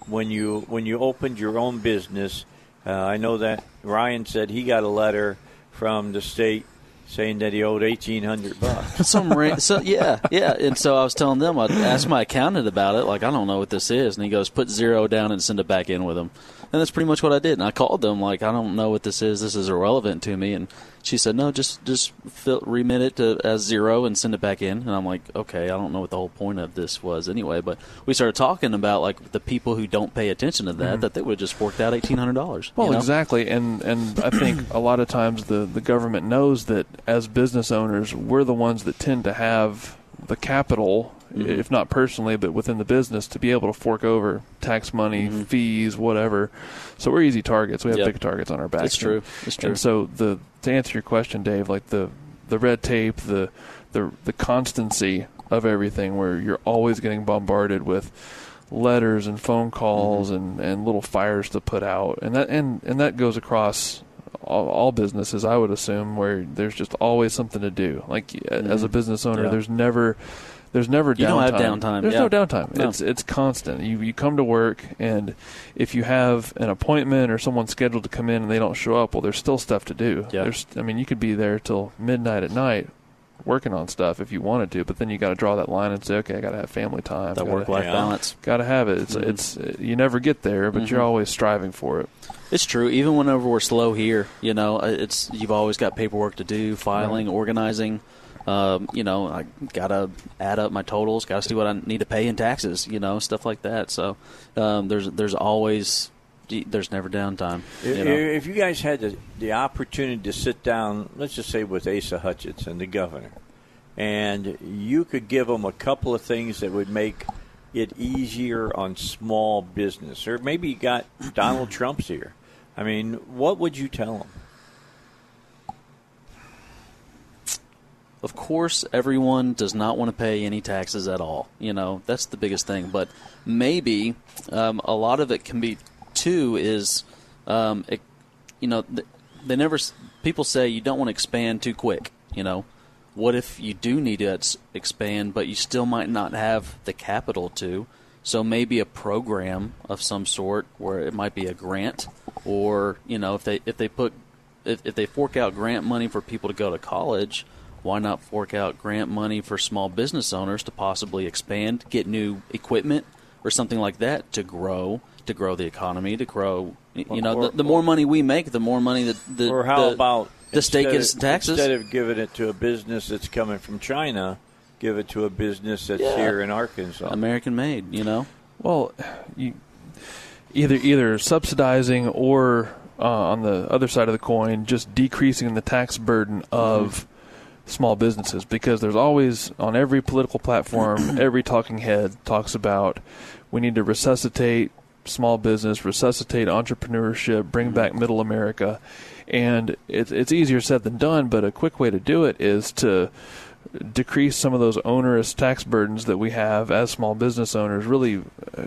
when you when you opened your own business? Uh, I know that Ryan said he got a letter from the state saying that he owed eighteen hundred bucks. Some ra- so yeah, yeah. And so I was telling them, I asked my accountant about it. Like, I don't know what this is, and he goes, "Put zero down and send it back in with him." And that's pretty much what I did. And I called them, like, I don't know what this is. This is irrelevant to me. And she said, "No, just just fill, remit it to, as zero and send it back in." And I'm like, "Okay, I don't know what the whole point of this was anyway." But we started talking about like the people who don't pay attention to that, Mhm. that they would have just forked out eighteen hundred dollars. Well, you know? exactly, and and I think a lot of times the the government knows that as business owners, we're the ones that tend to have the capital, Mhm. if not personally, but within the business, to be able to fork over tax money, fees, whatever. So we're easy targets. We have Yep. big targets on our back. It's true. It's true. And so the to answer your question, Dave, like the the red tape, the the the constancy of everything, where you're always getting bombarded with letters and phone calls and, and little fires to put out, and that and and that goes across all, all businesses, I would assume, where there's just always something to do. Like as a Mhm. business owner, Yeah. there's never there's never downtime. You don't have downtime, There's yeah. no downtime. No. It's it's constant. You you come to work, and if you have an appointment or someone scheduled to come in and they don't show up, well, there's still stuff to do. Yeah. There's I mean, you could be there till midnight at night working on stuff if you wanted to, but then you got to draw that line and say, okay, I got to have family time. That work-life Yeah. balance. Got to have it. It's Mhm. it's you never get there, but you're Mhm. always striving for it. It's true. Even whenever we're slow here, you know, uh, it's you've always got paperwork to do, filing, organizing. Um, you know, I gotta add up my totals, gotta see what I need to pay in taxes. You know, stuff like that. So um, there's there's always there's never downtime. If You know? if you guys had the, the opportunity to sit down, let's just say with Asa Hutchinson, the governor, and you could give them a couple of things that would make it easier on small business, or maybe you got Donald Trump's ear. I mean, what would you tell them? Of course, everyone does not want to pay any taxes at all. You know, that's the biggest thing. But maybe um, a lot of it can be, too, is, um, it, you know, they never, people say you don't want to expand too quick. You know, what if you do need to expand, but you still might not have the capital to? So maybe a program of some sort where it might be a grant, or you know, if they if they put if, if they fork out grant money for people to go to college, why not fork out grant money for small business owners to possibly expand, get new equipment or something like that to grow, to grow the economy, to grow. You know, Or- the, the more money we make, the more money that the or how the- about the state gets of- in taxes? Instead of giving it to a business that's coming from China, give it to a business that's Yeah. here in Arkansas. American made. You know. Well, you either either subsidizing or uh, on the other side of the coin, just decreasing the tax burden of small businesses because there's always on every political platform, every talking head talks about we need to resuscitate small business, resuscitate entrepreneurship, bring mm-hmm. back middle America, and it's it's easier said than done. But a quick way to do it is to decrease some of those onerous tax burdens that we have as small business owners. Really. Uh,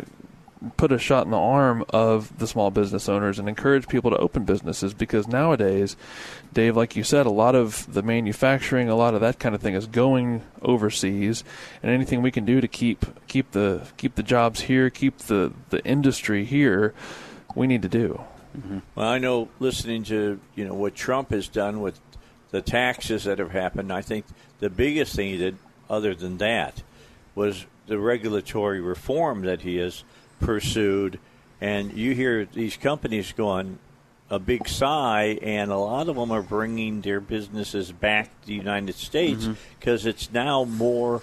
Put a shot in the arm of the small business owners and encourage people to open businesses because nowadays, Dave, like you said, a lot of the manufacturing, a lot of that kind of thing is going overseas, and anything we can do to keep keep the keep the jobs here, keep the the industry here, we need to do. Mm-hmm. Well, I know listening to you know what Trump has done with the taxes that have happened. I think the biggest thing he did, other than that, was the regulatory reform that he has pursued. And you hear these companies going a big sigh, and a lot of them are bringing their businesses back to the United States mm-hmm. because it's now more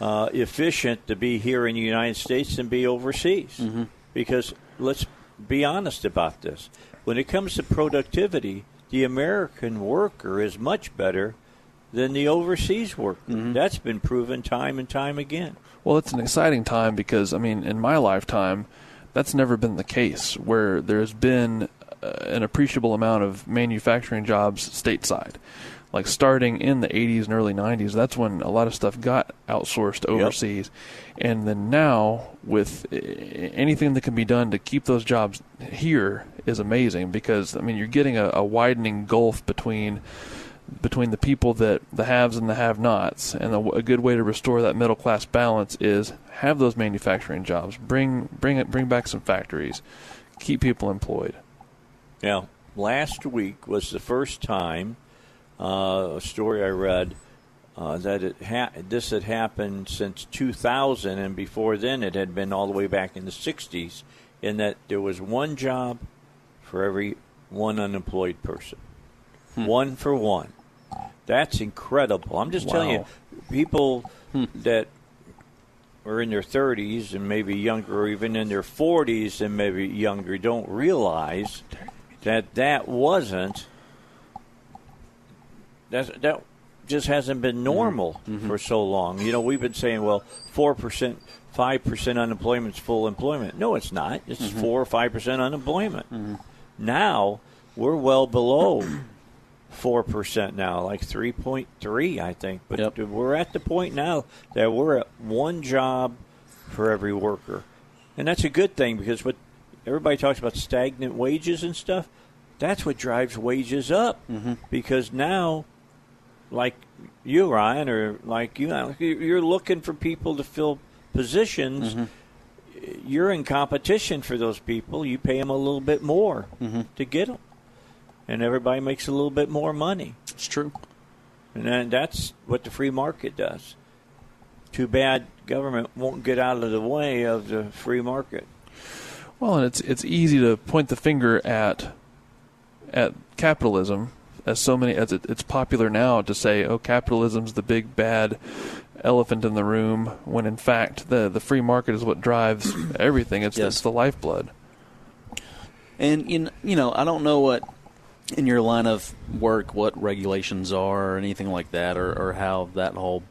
uh, efficient to be here in the United States than be overseas. Mm-hmm. Because let's be honest about this. When it comes to productivity, the American worker is much better than the overseas worker. Mm-hmm. That's been proven time and time again. Well, it's an exciting time because, I mean, in my lifetime, that's never been the case where there's been uh, an appreciable amount of manufacturing jobs stateside. Like starting in the 80s and early 90s, that's when a lot of stuff got outsourced overseas. And then now, with uh, anything that can be done to keep those jobs here is amazing because, I mean, you're getting a, a widening gulf between between the people that the haves and the have-nots, and a, a good way to restore that middle class balance is have those manufacturing jobs, bring bring it, bring back some factories, keep people employed. Now, last week was the first time uh, a story I read uh, that it ha- this had happened since 2000, and before then it had been all the way back in the 60s, in that there was one job for every one unemployed person, one for one. That's incredible. I'm just telling you, Wow. people hmm. that are in their 30s and maybe younger, or even in their 40s and maybe younger, don't realize that that wasn't that that just hasn't been mm-hmm. normal mm-hmm. for so long. You know, we've been saying, well, four percent, five percent unemployment is full employment. No, it's not. It's mm-hmm. four or five percent unemployment. Now we're well below four percent now, like three point three, I think. But we're at the point now that we're at one job for every worker, and that's a good thing because what everybody talks about stagnant wages and stuff. That's what drives wages up mm-hmm. because now, like you, Ryan, or like you, you're looking for people to fill positions. Mm-hmm. You're in competition for those people. You pay them a little bit more mm-hmm. to get them, and everybody makes a little bit more money. It's true. And then that's what the free market does. Too bad government won't get out of the way of the free market. Well, and it's it's easy to point the finger at at capitalism as so many as it, it's popular now to say, "Oh, capitalism's the big bad elephant in the room," when in fact the the free market is what drives everything. It's Yes. it's the lifeblood. And you kn- you know, I don't know what in your line of work what regulations are or anything like that, or, or how that whole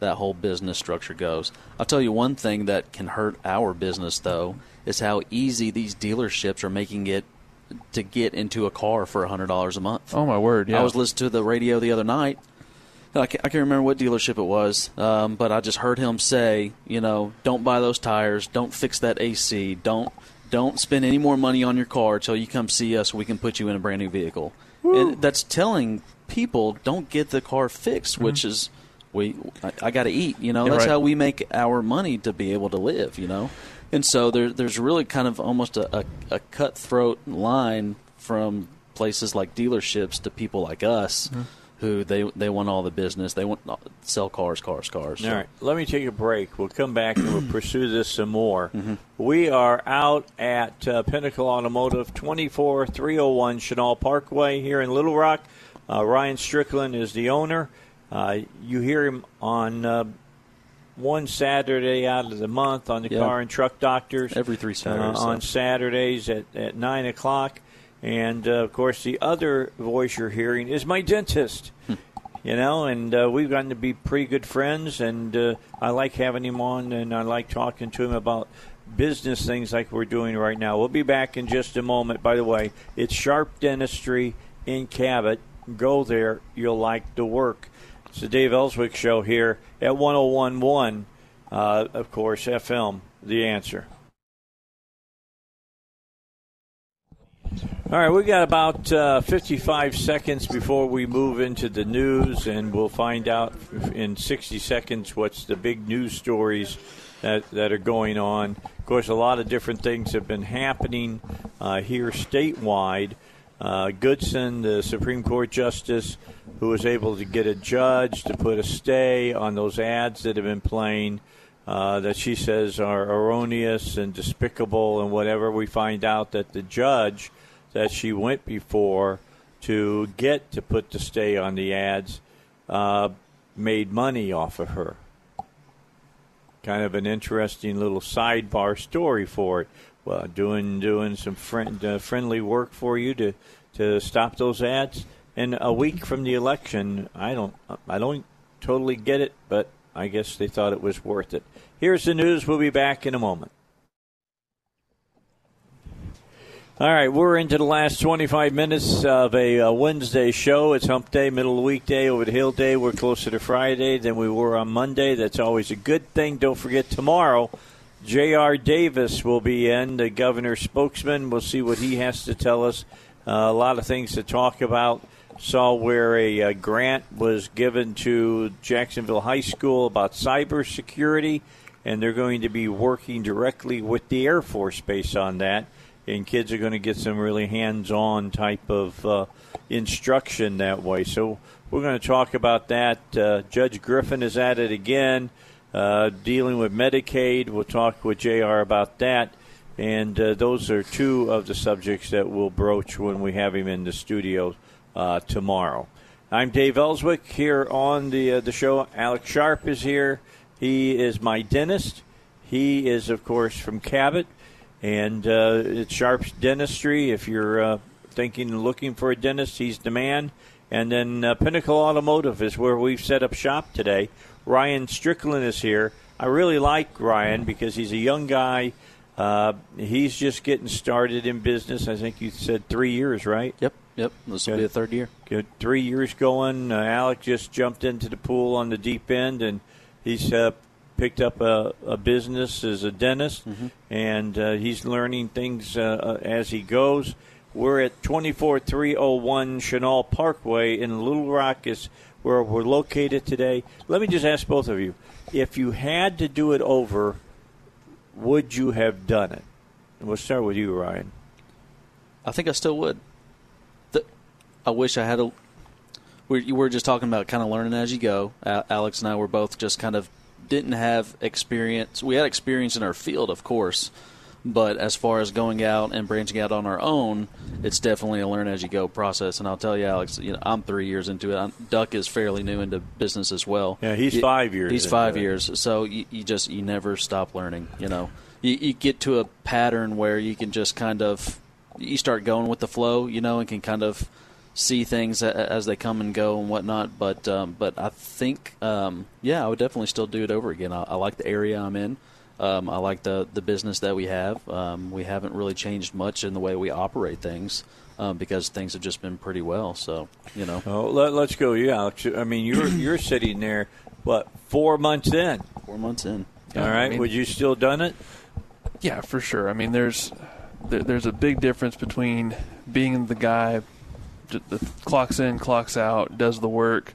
that whole business structure goes. I'll tell you one thing that can hurt our business though is how easy these dealerships are making it to get into a car for hundred dollars a month. Oh my word! Yeah, I was listening to the radio the other night. I can't, I can't remember what dealership it was, um, but I just heard him say, you know, don't buy those tires, don't fix that AC, don't don't spend any more money on your car until you come see us. We can put you in a brand new vehicle. And that's telling people don't get the car fixed, which is we I, I got to eat. You know, Yeah, that's right. how we make our money to be able to live. You know, and so there, there's really kind of almost a, a, a cutthroat line from places like dealerships to people like us. Mm-hmm. Who they they want all the business? They want sell cars, cars, cars. All right, let me take a break. We'll come back and we'll pursue this some more. Mm-hmm. We are out at uh, Pinnacle Automotive, 24301 Chenal Parkway here in Little Rock. Uh, Ryan Strickland is the owner. Uh, you hear him on uh, one Saturday out of the month on the Yeah. Car and Truck Doctors. Every three Saturdays, Uh, on so. Saturdays at, at 9 o'clock. And, uh, of course, the other voice you're hearing is my dentist you know, and uh, we've gotten to be pretty good friends, and uh, I like having him on, and I like talking to him about business things like we're doing right now. We'll be back in just a moment. By the way, it's Sharp Dentistry in Cabot. Go there, you'll like the work. It's the Dave Elswick Show here at 1011, uh, of course, FM, The Answer. All right, we got about uh, 55 seconds before we move into the news, and we'll find out in 60 seconds what's the big news stories that, that are going on. Of course, a lot of different things have been happening uh, here statewide. Uh, Goodson, the Supreme Court justice, who was able to get a judge to put a stay on those ads that have been playing uh, that she says are erroneous and despicable and whatever. We find out that the judge that she went before to get to put the stay on the ads uh, made money off of her. Kind of an interesting little sidebar story for it. Well, doing doing some friend, uh, friendly work for you to to stop those ads. And a week from the election, I don't I don't totally get it, but I guess they thought it was worth it. Here's the news. We'll be back in a moment. All right, we're into the last 25 minutes of a uh, Wednesday show. It's hump day, middle of the weekday, over the hill day. We're closer to Friday than we were on Monday. That's always a good thing. Don't forget, tomorrow, J.R. Davis will be in, the governor's spokesman. We'll see what he has to tell us. Uh, a lot of things to talk about. Saw where a uh, grant was given to Jacksonville High School about cybersecurity, and they're going to be working directly with the Air Force Base on that and kids are going to get some really hands-on type of uh, instruction that way. So we're going to talk about that. Uh, Judge Griffin is at it again, uh, dealing with Medicaid. We'll talk with J.R. about that, and uh, those are two of the subjects that we'll broach when we have him in the studio uh, tomorrow. I'm Dave Elswick here on the uh, the show. Alex Sharp is here. He is my dentist. He is, of course, from Cabot and uh, it's Sharp's Dentistry. If you're uh, thinking and looking for a dentist, he's the man. And then uh, Pinnacle Automotive is where we've set up shop today. Ryan Strickland is here. I really like Ryan because he's a young guy. Uh, he's just getting started in business. I think you said three years, right? Yep, yep. This will be the third year. Good. Three years going. Uh, Alec just jumped into the pool on the deep end, and he's uh, picked up a, a business as a dentist, and uh, he's learning things uh, uh, as he goes. We're at 24301 Chenal Parkway in Little Rock is where we're located today. Let me just ask both of you, if you had to do it over, would you have done it? And we'll start with you, Ryan. I think I still would. The, I wish I had a we're, we're just talking about kind of learning as you go. Alex and I were both just kind of didn't have experience. We had experience in our field, of course, but as far as going out and branching out on our own, it's definitely a learn as you go process. And I'll tell you, Alex, you know, I'm three years into it. I'm, Duck is fairly new into business as well. Yeah, he's You- five years He's five it. years, so you, you just you never stop learning. You know, you, you get to a pattern where you can just kind of you start going with the flow. You know, and can kind of see things as they come and go and whatnot. But um, but I think um, yeah, I would definitely still do it over again. I, I like the area I'm in. Um, I like the the business that we have. Um, we haven't really changed much in the way we operate things um, because things have just been pretty well. So you know, Oh, let, let's go, you, Alex. I mean, you're you're sitting there, what, four months in? four months in. Yeah, All I mean- Would you still done it? Yeah, for sure. I mean, there's there, there's a big difference between being the guy that clocks in, clocks out, does the work,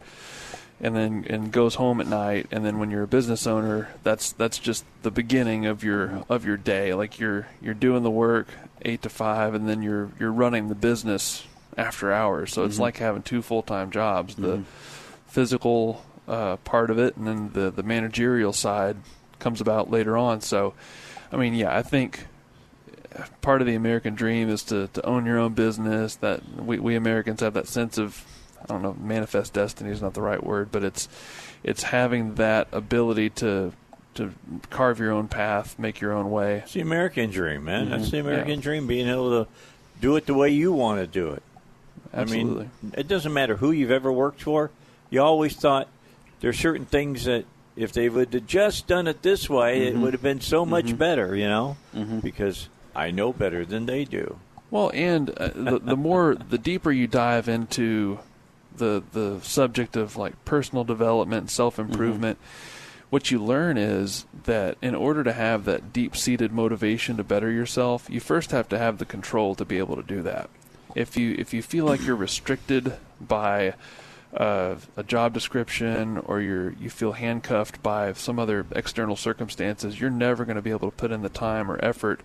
and then and goes home at night. And then when you're a business owner, that's that's just the beginning of your of your day. Like you're you're doing the work eight to five, and then you're you're running the business after hours. So it's Mhm. like having two full time jobs. The Mhm. physical uh, part of it, and then the the managerial side comes about later on. So, I mean, yeah, I think part of the American dream is to, to own your own business. That we, we Americans have that sense of I don't know, manifest destiny is not the right word, but it's it's having that ability to to carve your own path, make your own way. It's the American dream, man. That's Mhm. the American Yeah. dream, being able to do it the way you want to do it. Absolutely. I mean, it doesn't matter who you've ever worked for. You always thought there's certain things that if they would have just done it this way, it Mhm. would have been so much Mhm. better, you know? Mhm. Because I know better than they do. Well, and uh, the, the more, the deeper you dive into the the subject of like personal development, self improvement, what you learn is that in order to have that deep seated motivation to better yourself, you first have to have the control to be able to do that. If you if you feel like you're restricted by uh, a job description or you're you feel handcuffed by some other external circumstances, you're never going to be able to put in the time or effort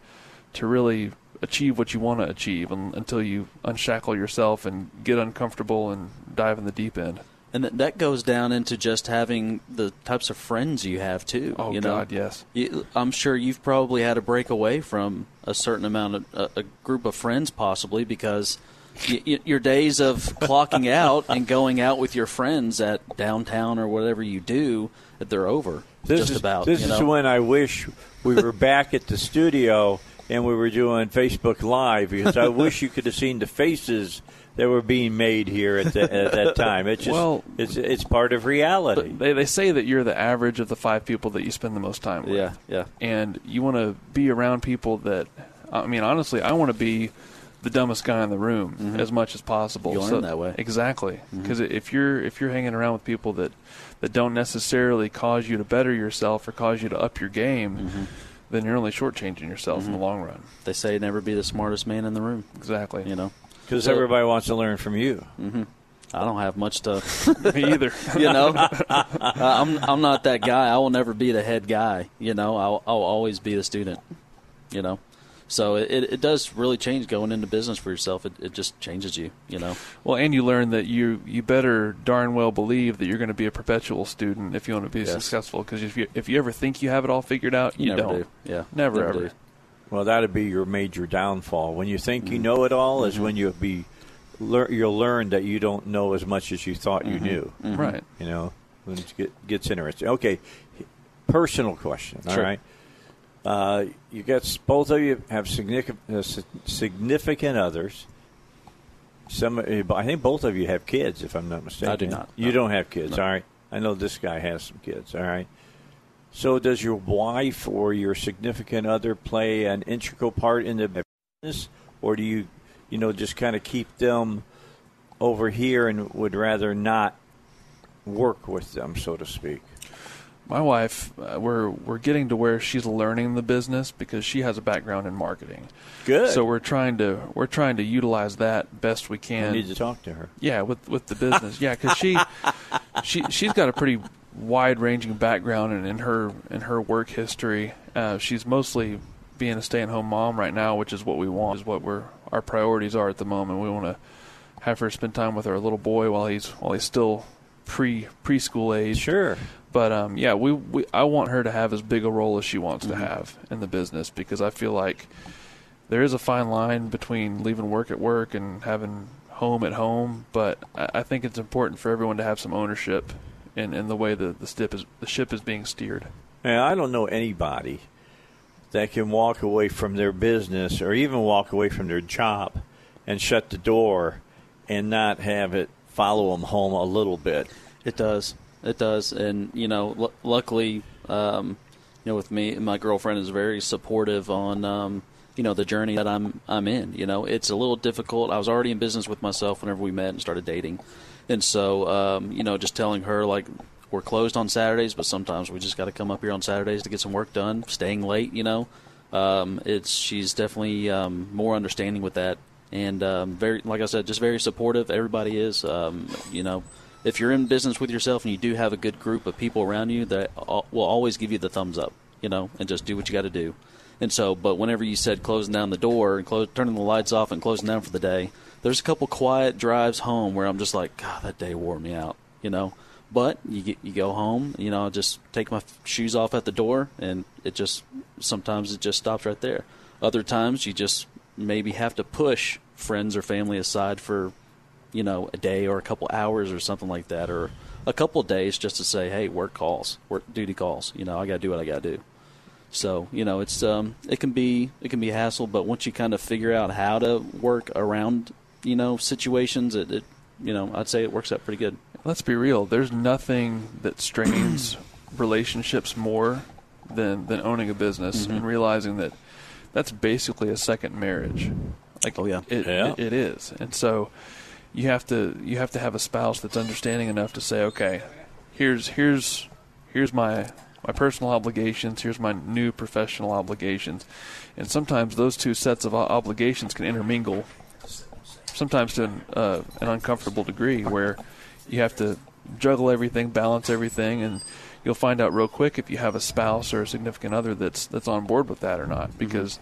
to really achieve what you want to achieve un- until you unshackle yourself and get uncomfortable and dive in the deep end. And that, that goes down into just having the types of friends you have too. Oh, you know? God, yes. You, I'm sure you've probably had to break away from a certain amount of a, a group of friends, possibly because y y your days of clocking out and going out with your friends at downtown or whatever you do, they're over. This just is, about. This you is know? when I wish we were back at the studio and we were doing Facebook Live because I wish you could have seen the faces that were being made here at, the, at that time. It's just Well- it's it's part of reality. They, they say that you're the average of the five people that you spend the most time with. Yeah, yeah. And you want to be around people that, I mean, honestly, I want to be the dumbest guy in the room mm-hmm. as much as possible. You learn So- that way. Exactly. Mm-hmm. Because if you're if you're hanging around with people that that don't necessarily cause you to better yourself or cause you to up your game, mm-hmm. Then you're only shortchanging yourself in the long run. They say never be the smartest man in the room. Exactly. You know, Because So- everybody wants to learn from you. hmm I don't have much to. Me either. you know, Uh, I'm I'm not that guy. I will never be the head guy. You know, I'll I'll always be the student. You know, so it it, it does really change going into business for yourself. It it just changes you. You know. Well, and you learn that you you better darn well believe that you're going to be a perpetual student if you want to be Yes. successful. Because if you if you ever think you have it all figured out, you, never don't. do. Yeah, never, never ever. do. Well, that'd be your major downfall. When you think Mm-hmm. you know it all, is when you'll be lear- you'll learn that you don't know as much as you thought you Mhm. knew. Mhm. Right. You know, when it get, gets interesting. Okay, personal question. All Sure. right. Uh, you got both of you have significant uh, significant others. Some, uh, I think both of you have kids, if I'm not mistaken. I do not, You no. don't have kids. No. All right. I know this guy has some kids. All right. So, does your wife or your significant other play an integral part in the business, or do you, you know, just kind of keep them over here and would rather not work with them, so to speak? My wife, uh, we're we're getting to where she's learning the business because she has a background in marketing. Good. So we're trying to we're trying to utilize that best we can. need to talk to her. Yeah, with with the business. yeah, because she she she's got a pretty wide ranging background in, in her in her work history. Uh, she's mostly being a stay at home mom right now, which is what we want. Is what we're our priorities are at the moment. We want to have her spend time with our little boy while he's while he's still pre preschool age. Sure. But um, yeah, we, we I want her to have as big a role as she wants Mm-hmm. to have in the business because I feel like there is a fine line between leaving work at work and having home at home. But I, I think it's important for everyone to have some ownership in, in the way the the ship is the ship is being steered. Yeah, I don't know anybody that can walk away from their business or even walk away from their job and shut the door and not have it follow them home a little bit. It does. It does. And, you know, l- luckily, um, you know, with me, my girlfriend is very supportive on, um, you know, the journey that I'm I'm in. You know, it's a little difficult. I was already in business with myself whenever we met and started dating, and so, um, you know, just telling her like we're closed on Saturdays, but sometimes we just got to come up here on Saturdays to get some work done. Staying late, you know, um, it's she's definitely um, more understanding with that, and um, very, like I said, just very supportive. Everybody is, um, you know, if you're in business with yourself and you do have a good group of people around you that will always give you the thumbs up, you know, and just do what you got to do. And so, but whenever you said closing down the door and close, turning the lights off and closing down for the day, there's a couple quiet drives home where I'm just like, God, that day wore me out, you know. But you get, you go home, you know, just take my shoes off at the door, and it just sometimes it just stops right there. Other times you just maybe have to push friends or family aside for you know, a day or a couple hours or something like that, or a couple days just to say, hey, work calls, work duty calls. You know, I got to do what I got to do. So you know, it's um, it can be it can be a hassle, but once you kind of figure out how to work around you know situations, it, it you know, I'd say it works out pretty good. Let's be real. There's nothing that strains relationships more than than owning a business Mhm. and realizing that that's basically a second marriage. Like, oh yeah, it, Yeah. it, it is. And so you have to you have to have a spouse that's understanding enough to say, okay, here's here's here's my my personal obligations. Here's my new professional obligations, and sometimes those two sets of obligations can intermingle. Sometimes to an, uh, an uncomfortable degree, where you have to juggle everything, balance everything, and you'll find out real quick if you have a spouse or a significant other that's that's on board with that or not. Because,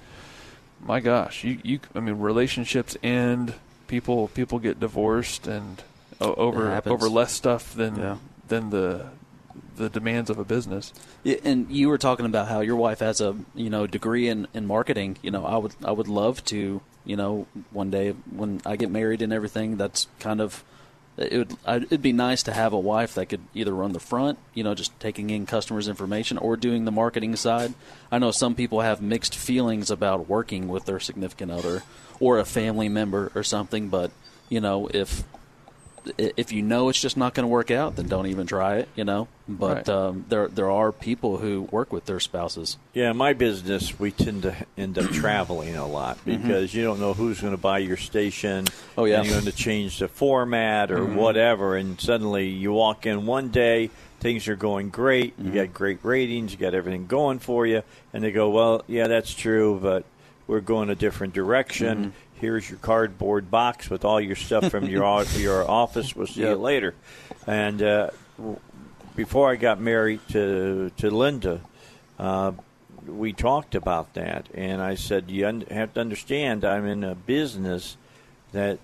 my gosh, you you I mean, relationships end, people people get divorced, and o- over over less stuff than Yeah. than the the demands of a business. And you were talking about how your wife has a you know degree in, in marketing. You know, I would I would love to you know one day when I get married and everything. That's kind of it would I'd, it'd be nice to have a wife that could either run the front, you know, just taking in customers' information, or doing the marketing side. I know some people have mixed feelings about working with their significant other or a family member or something, but you know if if you know it's just not going to work out, then don't even try it. You know, but Right. um, there there are people who work with their spouses. Yeah, in my business, we tend to end up traveling a lot because you don't know who's going to buy your station. Mm-hmm. Oh, yeah. and you're going to change the format or Mhm. whatever, and suddenly you walk in one day, things are going great, Mm-hmm. you got great ratings, you got everything going for you, and they go, "Well, yeah, that's true, but we're going a different direction." Mm-hmm. Here's your cardboard box with all your stuff from your your office. We'll see you later. And uh, w- before I got married to to Linda, uh, we talked about that, and I said you un- have to understand I'm in a business that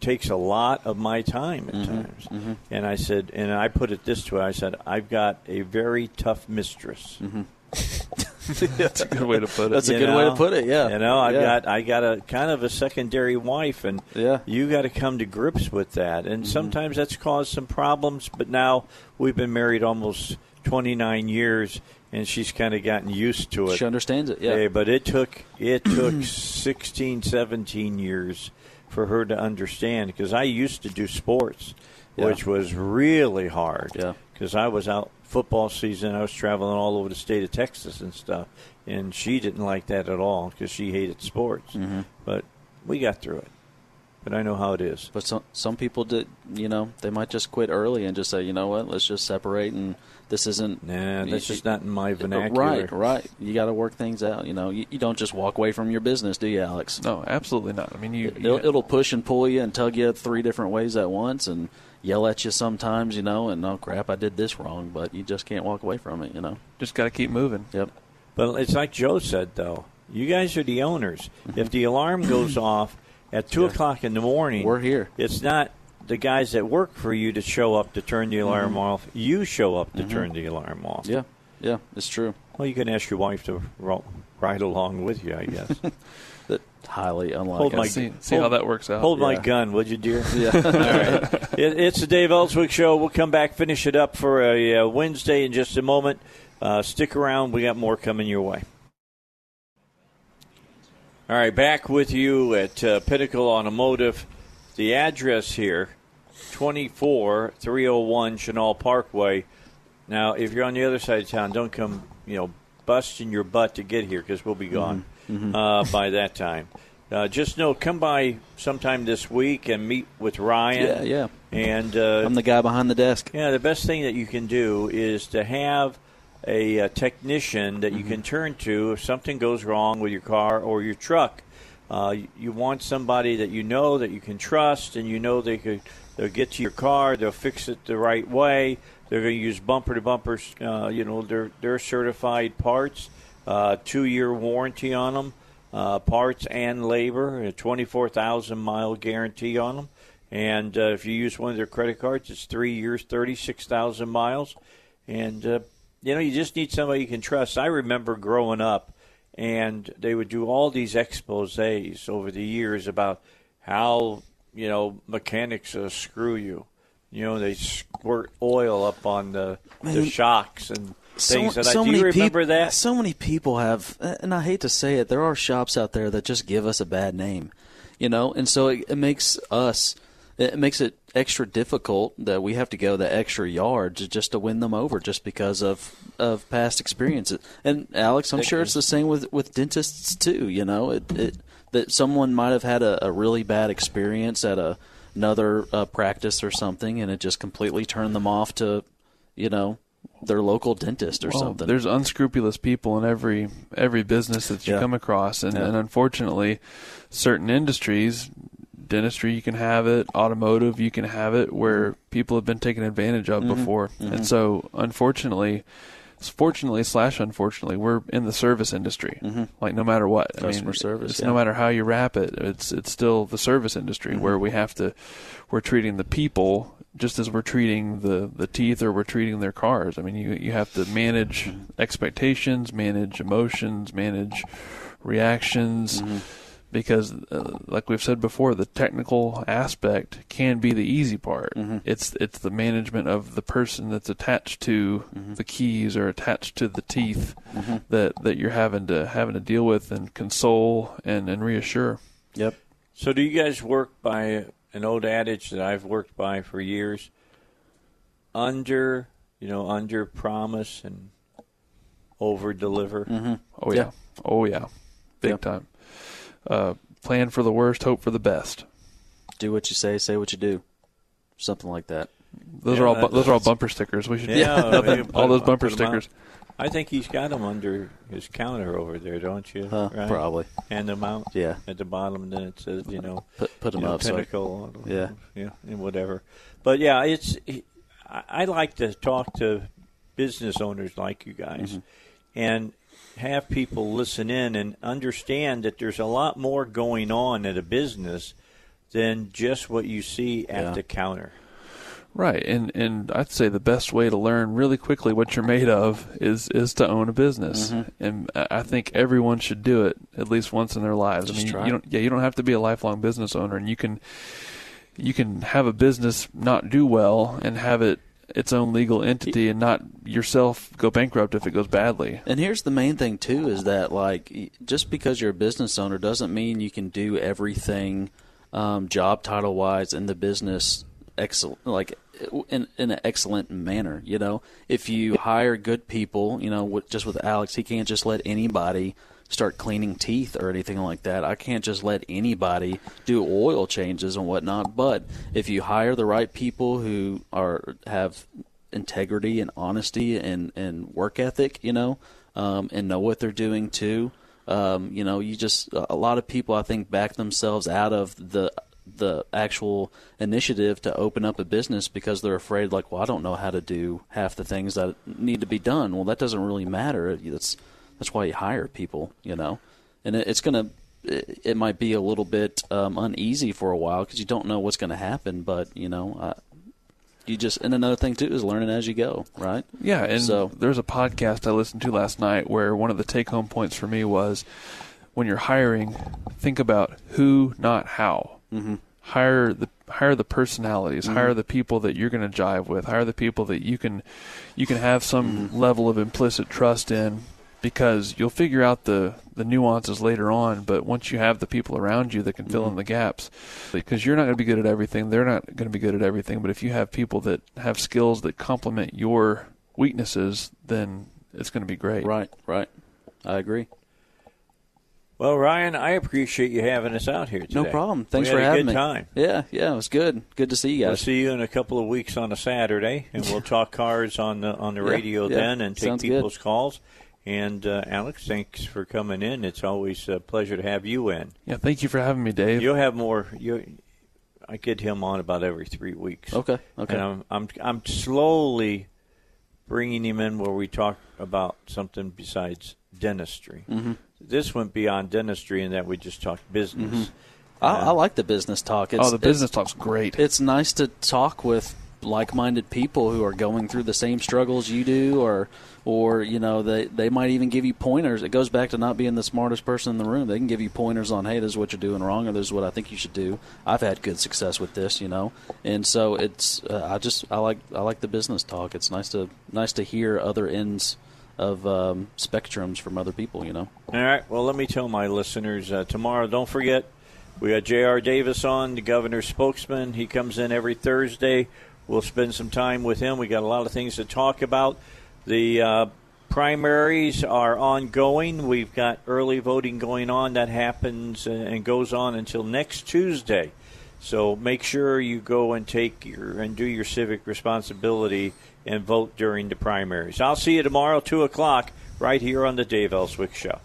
takes a lot of my time at times. mhm. And I said, and I put it this way: I said I've got a very tough mistress. That's a good way to put it. That's a You good way to put it. Yeah, You know, I've Yeah. got I got a kind of a secondary wife, and Yeah. you got to come to grips with that. Mm-hmm. And sometimes that's caused some problems. But now we've been married almost 29 years, and she's kind of gotten used to it. She understands it. Yeah. Hey, but it took it took 16, 17 years for her to understand because I used to do sports, Yeah. which was really hard. Yeah. Because I was out football season, I was traveling all over the state of Texas and stuff, and she didn't like that at all because she hated sports. Mm-hmm. But we got through it. But I know how it is. But some some people did, you know, they might just quit early and just say, you know what, let's just separate, and this isn't. Nah, that's you- just not in my vernacular. Right, right. You got to work things out. You know, you, you don't just walk away from your business, do you, Alex? No, absolutely not. I mean, you, It'll, it'll push and pull you and tug you three different ways at once, and yell at you sometimes. You know, and oh crap, I did this wrong, but you just can't walk away from it. You know. just got to keep moving. Yep. But it's like Joe said, though. You guys are the owners. Mm-hmm. If the alarm goes off at two o'clock in the morning, We're here. It's not the guys that work for you to show up to turn the alarm Mhm. off. You show up to Mhm. turn the alarm off. Yeah, yeah, it's true. Well, you can ask your wife to ro- ride along with you, I guess. that highly unlikely. Hold my See- see how that works out. Hold my gun, would you, dear? Yeah. All right. It, it's the Dave Elswick Show. We'll come back, finish it up for a uh, Wednesday in just a moment. Uh, stick around. We got more coming your way. All right, back with you at uh, Pinnacle Automotive. The address here, 24301 Chenal Parkway. Now, if you're on the other side of town, don't come, you know, busting your butt to get here because we'll be gone Mhm. Uh, by that time. Uh, just know, come by sometime this week and meet with Ryan. Yeah, yeah. And uh, I'm the guy behind the desk. yeah, the best thing that you can do is to have a, uh technician that you Mm-hmm. can turn to if something goes wrong with your car or your truck. Uh, you, you want somebody that you know that you can trust, and you know they could they'll get to your car, they'll fix it the right way. They're going to use bumper to bumper, uh, you know, they're they're certified parts, uh, two year warranty on them, uh, parts and labor, a twenty four thousand mile guarantee on them. And uh, if you use one of their credit cards, it's three years, 36,000 miles. And, uh, you know, you just need somebody you can trust. I remember growing up, and they would do all these exposes over the years about how, you know, mechanics uh, screw you. You know, they squirt oil up on the, the shocks and things. So, that I, do many remember peop- that? So many people have, and I hate to say it, there are shops out there that just give us a bad name, you know, and so it, it makes us, it makes it extra difficult that we have to go the extra yards just to win them over, just because of of past experiences. And Alex, I'm sure it's the same with with dentists too. You know, it, it that someone might have had a, a really bad experience at a another uh, practice or something, and it just completely turned them off to, you know, their local dentist or Well, something. There's unscrupulous people in every every business that you Yeah. come across, and, Yeah. and unfortunately, certain industries, dentistry, you can have it, automotive, you can have it, where people have been taken advantage of Mhm. before, Mhm. and so unfortunately. Fortunately slash unfortunately, we're in the service industry. Mhm. Like no matter what, I Customer mean, service, yeah. no matter how you wrap it, it's it's still the service industry Mhm. where we have to, we're treating the people just as we're treating the, the teeth or we're treating their cars. I mean, you you have to manage Mm-hmm. expectations, manage emotions, manage reactions, Mm-hmm. because, uh, like we've said before, the technical aspect can be the easy part. Mhm. It's it's the management of the person that's attached to Mm-hmm. the keys or attached to the teeth Mhm. that that you're having to having to deal with and console and and reassure. Yep. So, do you guys work by an old adage that I've worked by for years? Under, you know, under promise and over deliver. Mm-hmm. Oh yeah. Oh yeah. Big Yep. time. Uh, plan for the worst, hope for the best. Do what you say, say what you do, something like that. Those Yeah, are all bu- those are all bumper stickers. We should Yeah, nothing- all those bumper put 'em out. stickers. I think he's got them under his counter over there, don't you? Uh, Right? probably. Hand them out. Yeah. At the bottom, and then it says, you know, Put- them you know, up so I- Yeah. yeah, and whatever. But yeah, it's. I, I like to talk to business owners like you guys, Mm-hmm. and have people listen in and understand that there's a lot more going on at a business than just what you see at Yeah. the counter. Right, and and I'd say the best way to learn really quickly what you're made of is is to own a business, Mhm. and I I think everyone should do it at least once in their lives. Just I mean, try you don't yeah you don't have to be a lifelong business owner, and you can you can have a business not do well and have it its own legal entity and not yourself go bankrupt if it goes badly. And here's the main thing too is that like just because you're a business owner doesn't mean you can do everything um, job title wise in the business excellent like in in an excellent manner. You know, if you hire good people, you know, just with Alex, he can't just let anybody start cleaning teeth or anything like that. I can't just let anybody do oil changes and whatnot. But if you hire the right people who are have integrity and honesty and, and work ethic, you know, um, and know what they're doing too. Um, you know, you just a lot of people I think back themselves out of the the actual initiative to open up a business because they're afraid like, well, I don't know how to do half the things that need to be done. Well, that doesn't really matter. That's that's why you hire people, you know. And it, it's going to it, it might be a little bit um, uneasy for a while because you don't know what's going to happen. But you know, you just and another thing too is learning as you go, right? Yeah, and so there's a podcast I listened to last night where one of the take home points for me was when you're hiring, think about who, not how. Mm-hmm. Hire the hire the personalities, Mhm. hire the people that you're going to jive with, hire the people that you can you can have some Mm-hmm. level of implicit trust in because you'll figure out the the nuances later on, but once you have the people around you that can fill in Mhm. the gaps because you're not going to be good at everything, they're not going to be good at everything, but if you have people that have skills that complement your weaknesses, then it's going to be great. Right, right. I agree. Well, Ryan, I appreciate you having us out here today. No problem. Thanks we for had a having good me. time. Yeah, yeah, it was good. Good to see you guys. We'll see you in a couple of weeks on a Saturday, and we'll talk cars on the on the Yeah, radio yeah. then, and take Sounds good. people's calls. And uh, Alex, thanks for coming in. It's always a pleasure to have you in. Yeah, thank you for having me, Dave. You'll have more. You, I get him on about every three weeks. Okay, okay. And I'm I'm I'm slowly bringing him in where we talk about something besides dentistry. Mhm. This went beyond dentistry in that we just talked business. Mhm. I, I like the business talk. It's, oh, the business it's, talk's great. It's nice to talk with like-minded people who are going through the same struggles you do, or, or you know, they they might even give you pointers. It goes back to not being the smartest person in the room. They can give you pointers on, hey, this is what you're doing wrong, or this is what I think you should do. I've had good success with this, you know, and so it's uh, I just I like I like the business talk. It's nice to nice to hear other ends of um, spectrums from other people, you know. All right. Well, let me tell my listeners uh, tomorrow. Don't forget, we got J.R. Davis on, the governor's spokesman. He comes in every Thursday. We'll spend some time with him. We got a lot of things to talk about. The uh, primaries are ongoing. We've got early voting going on. That happens and and goes on until next Tuesday. So make sure you go and take your and do your civic responsibility and vote during the primaries. I'll see you tomorrow, two o'clock, right here on the Dave Elswick Show.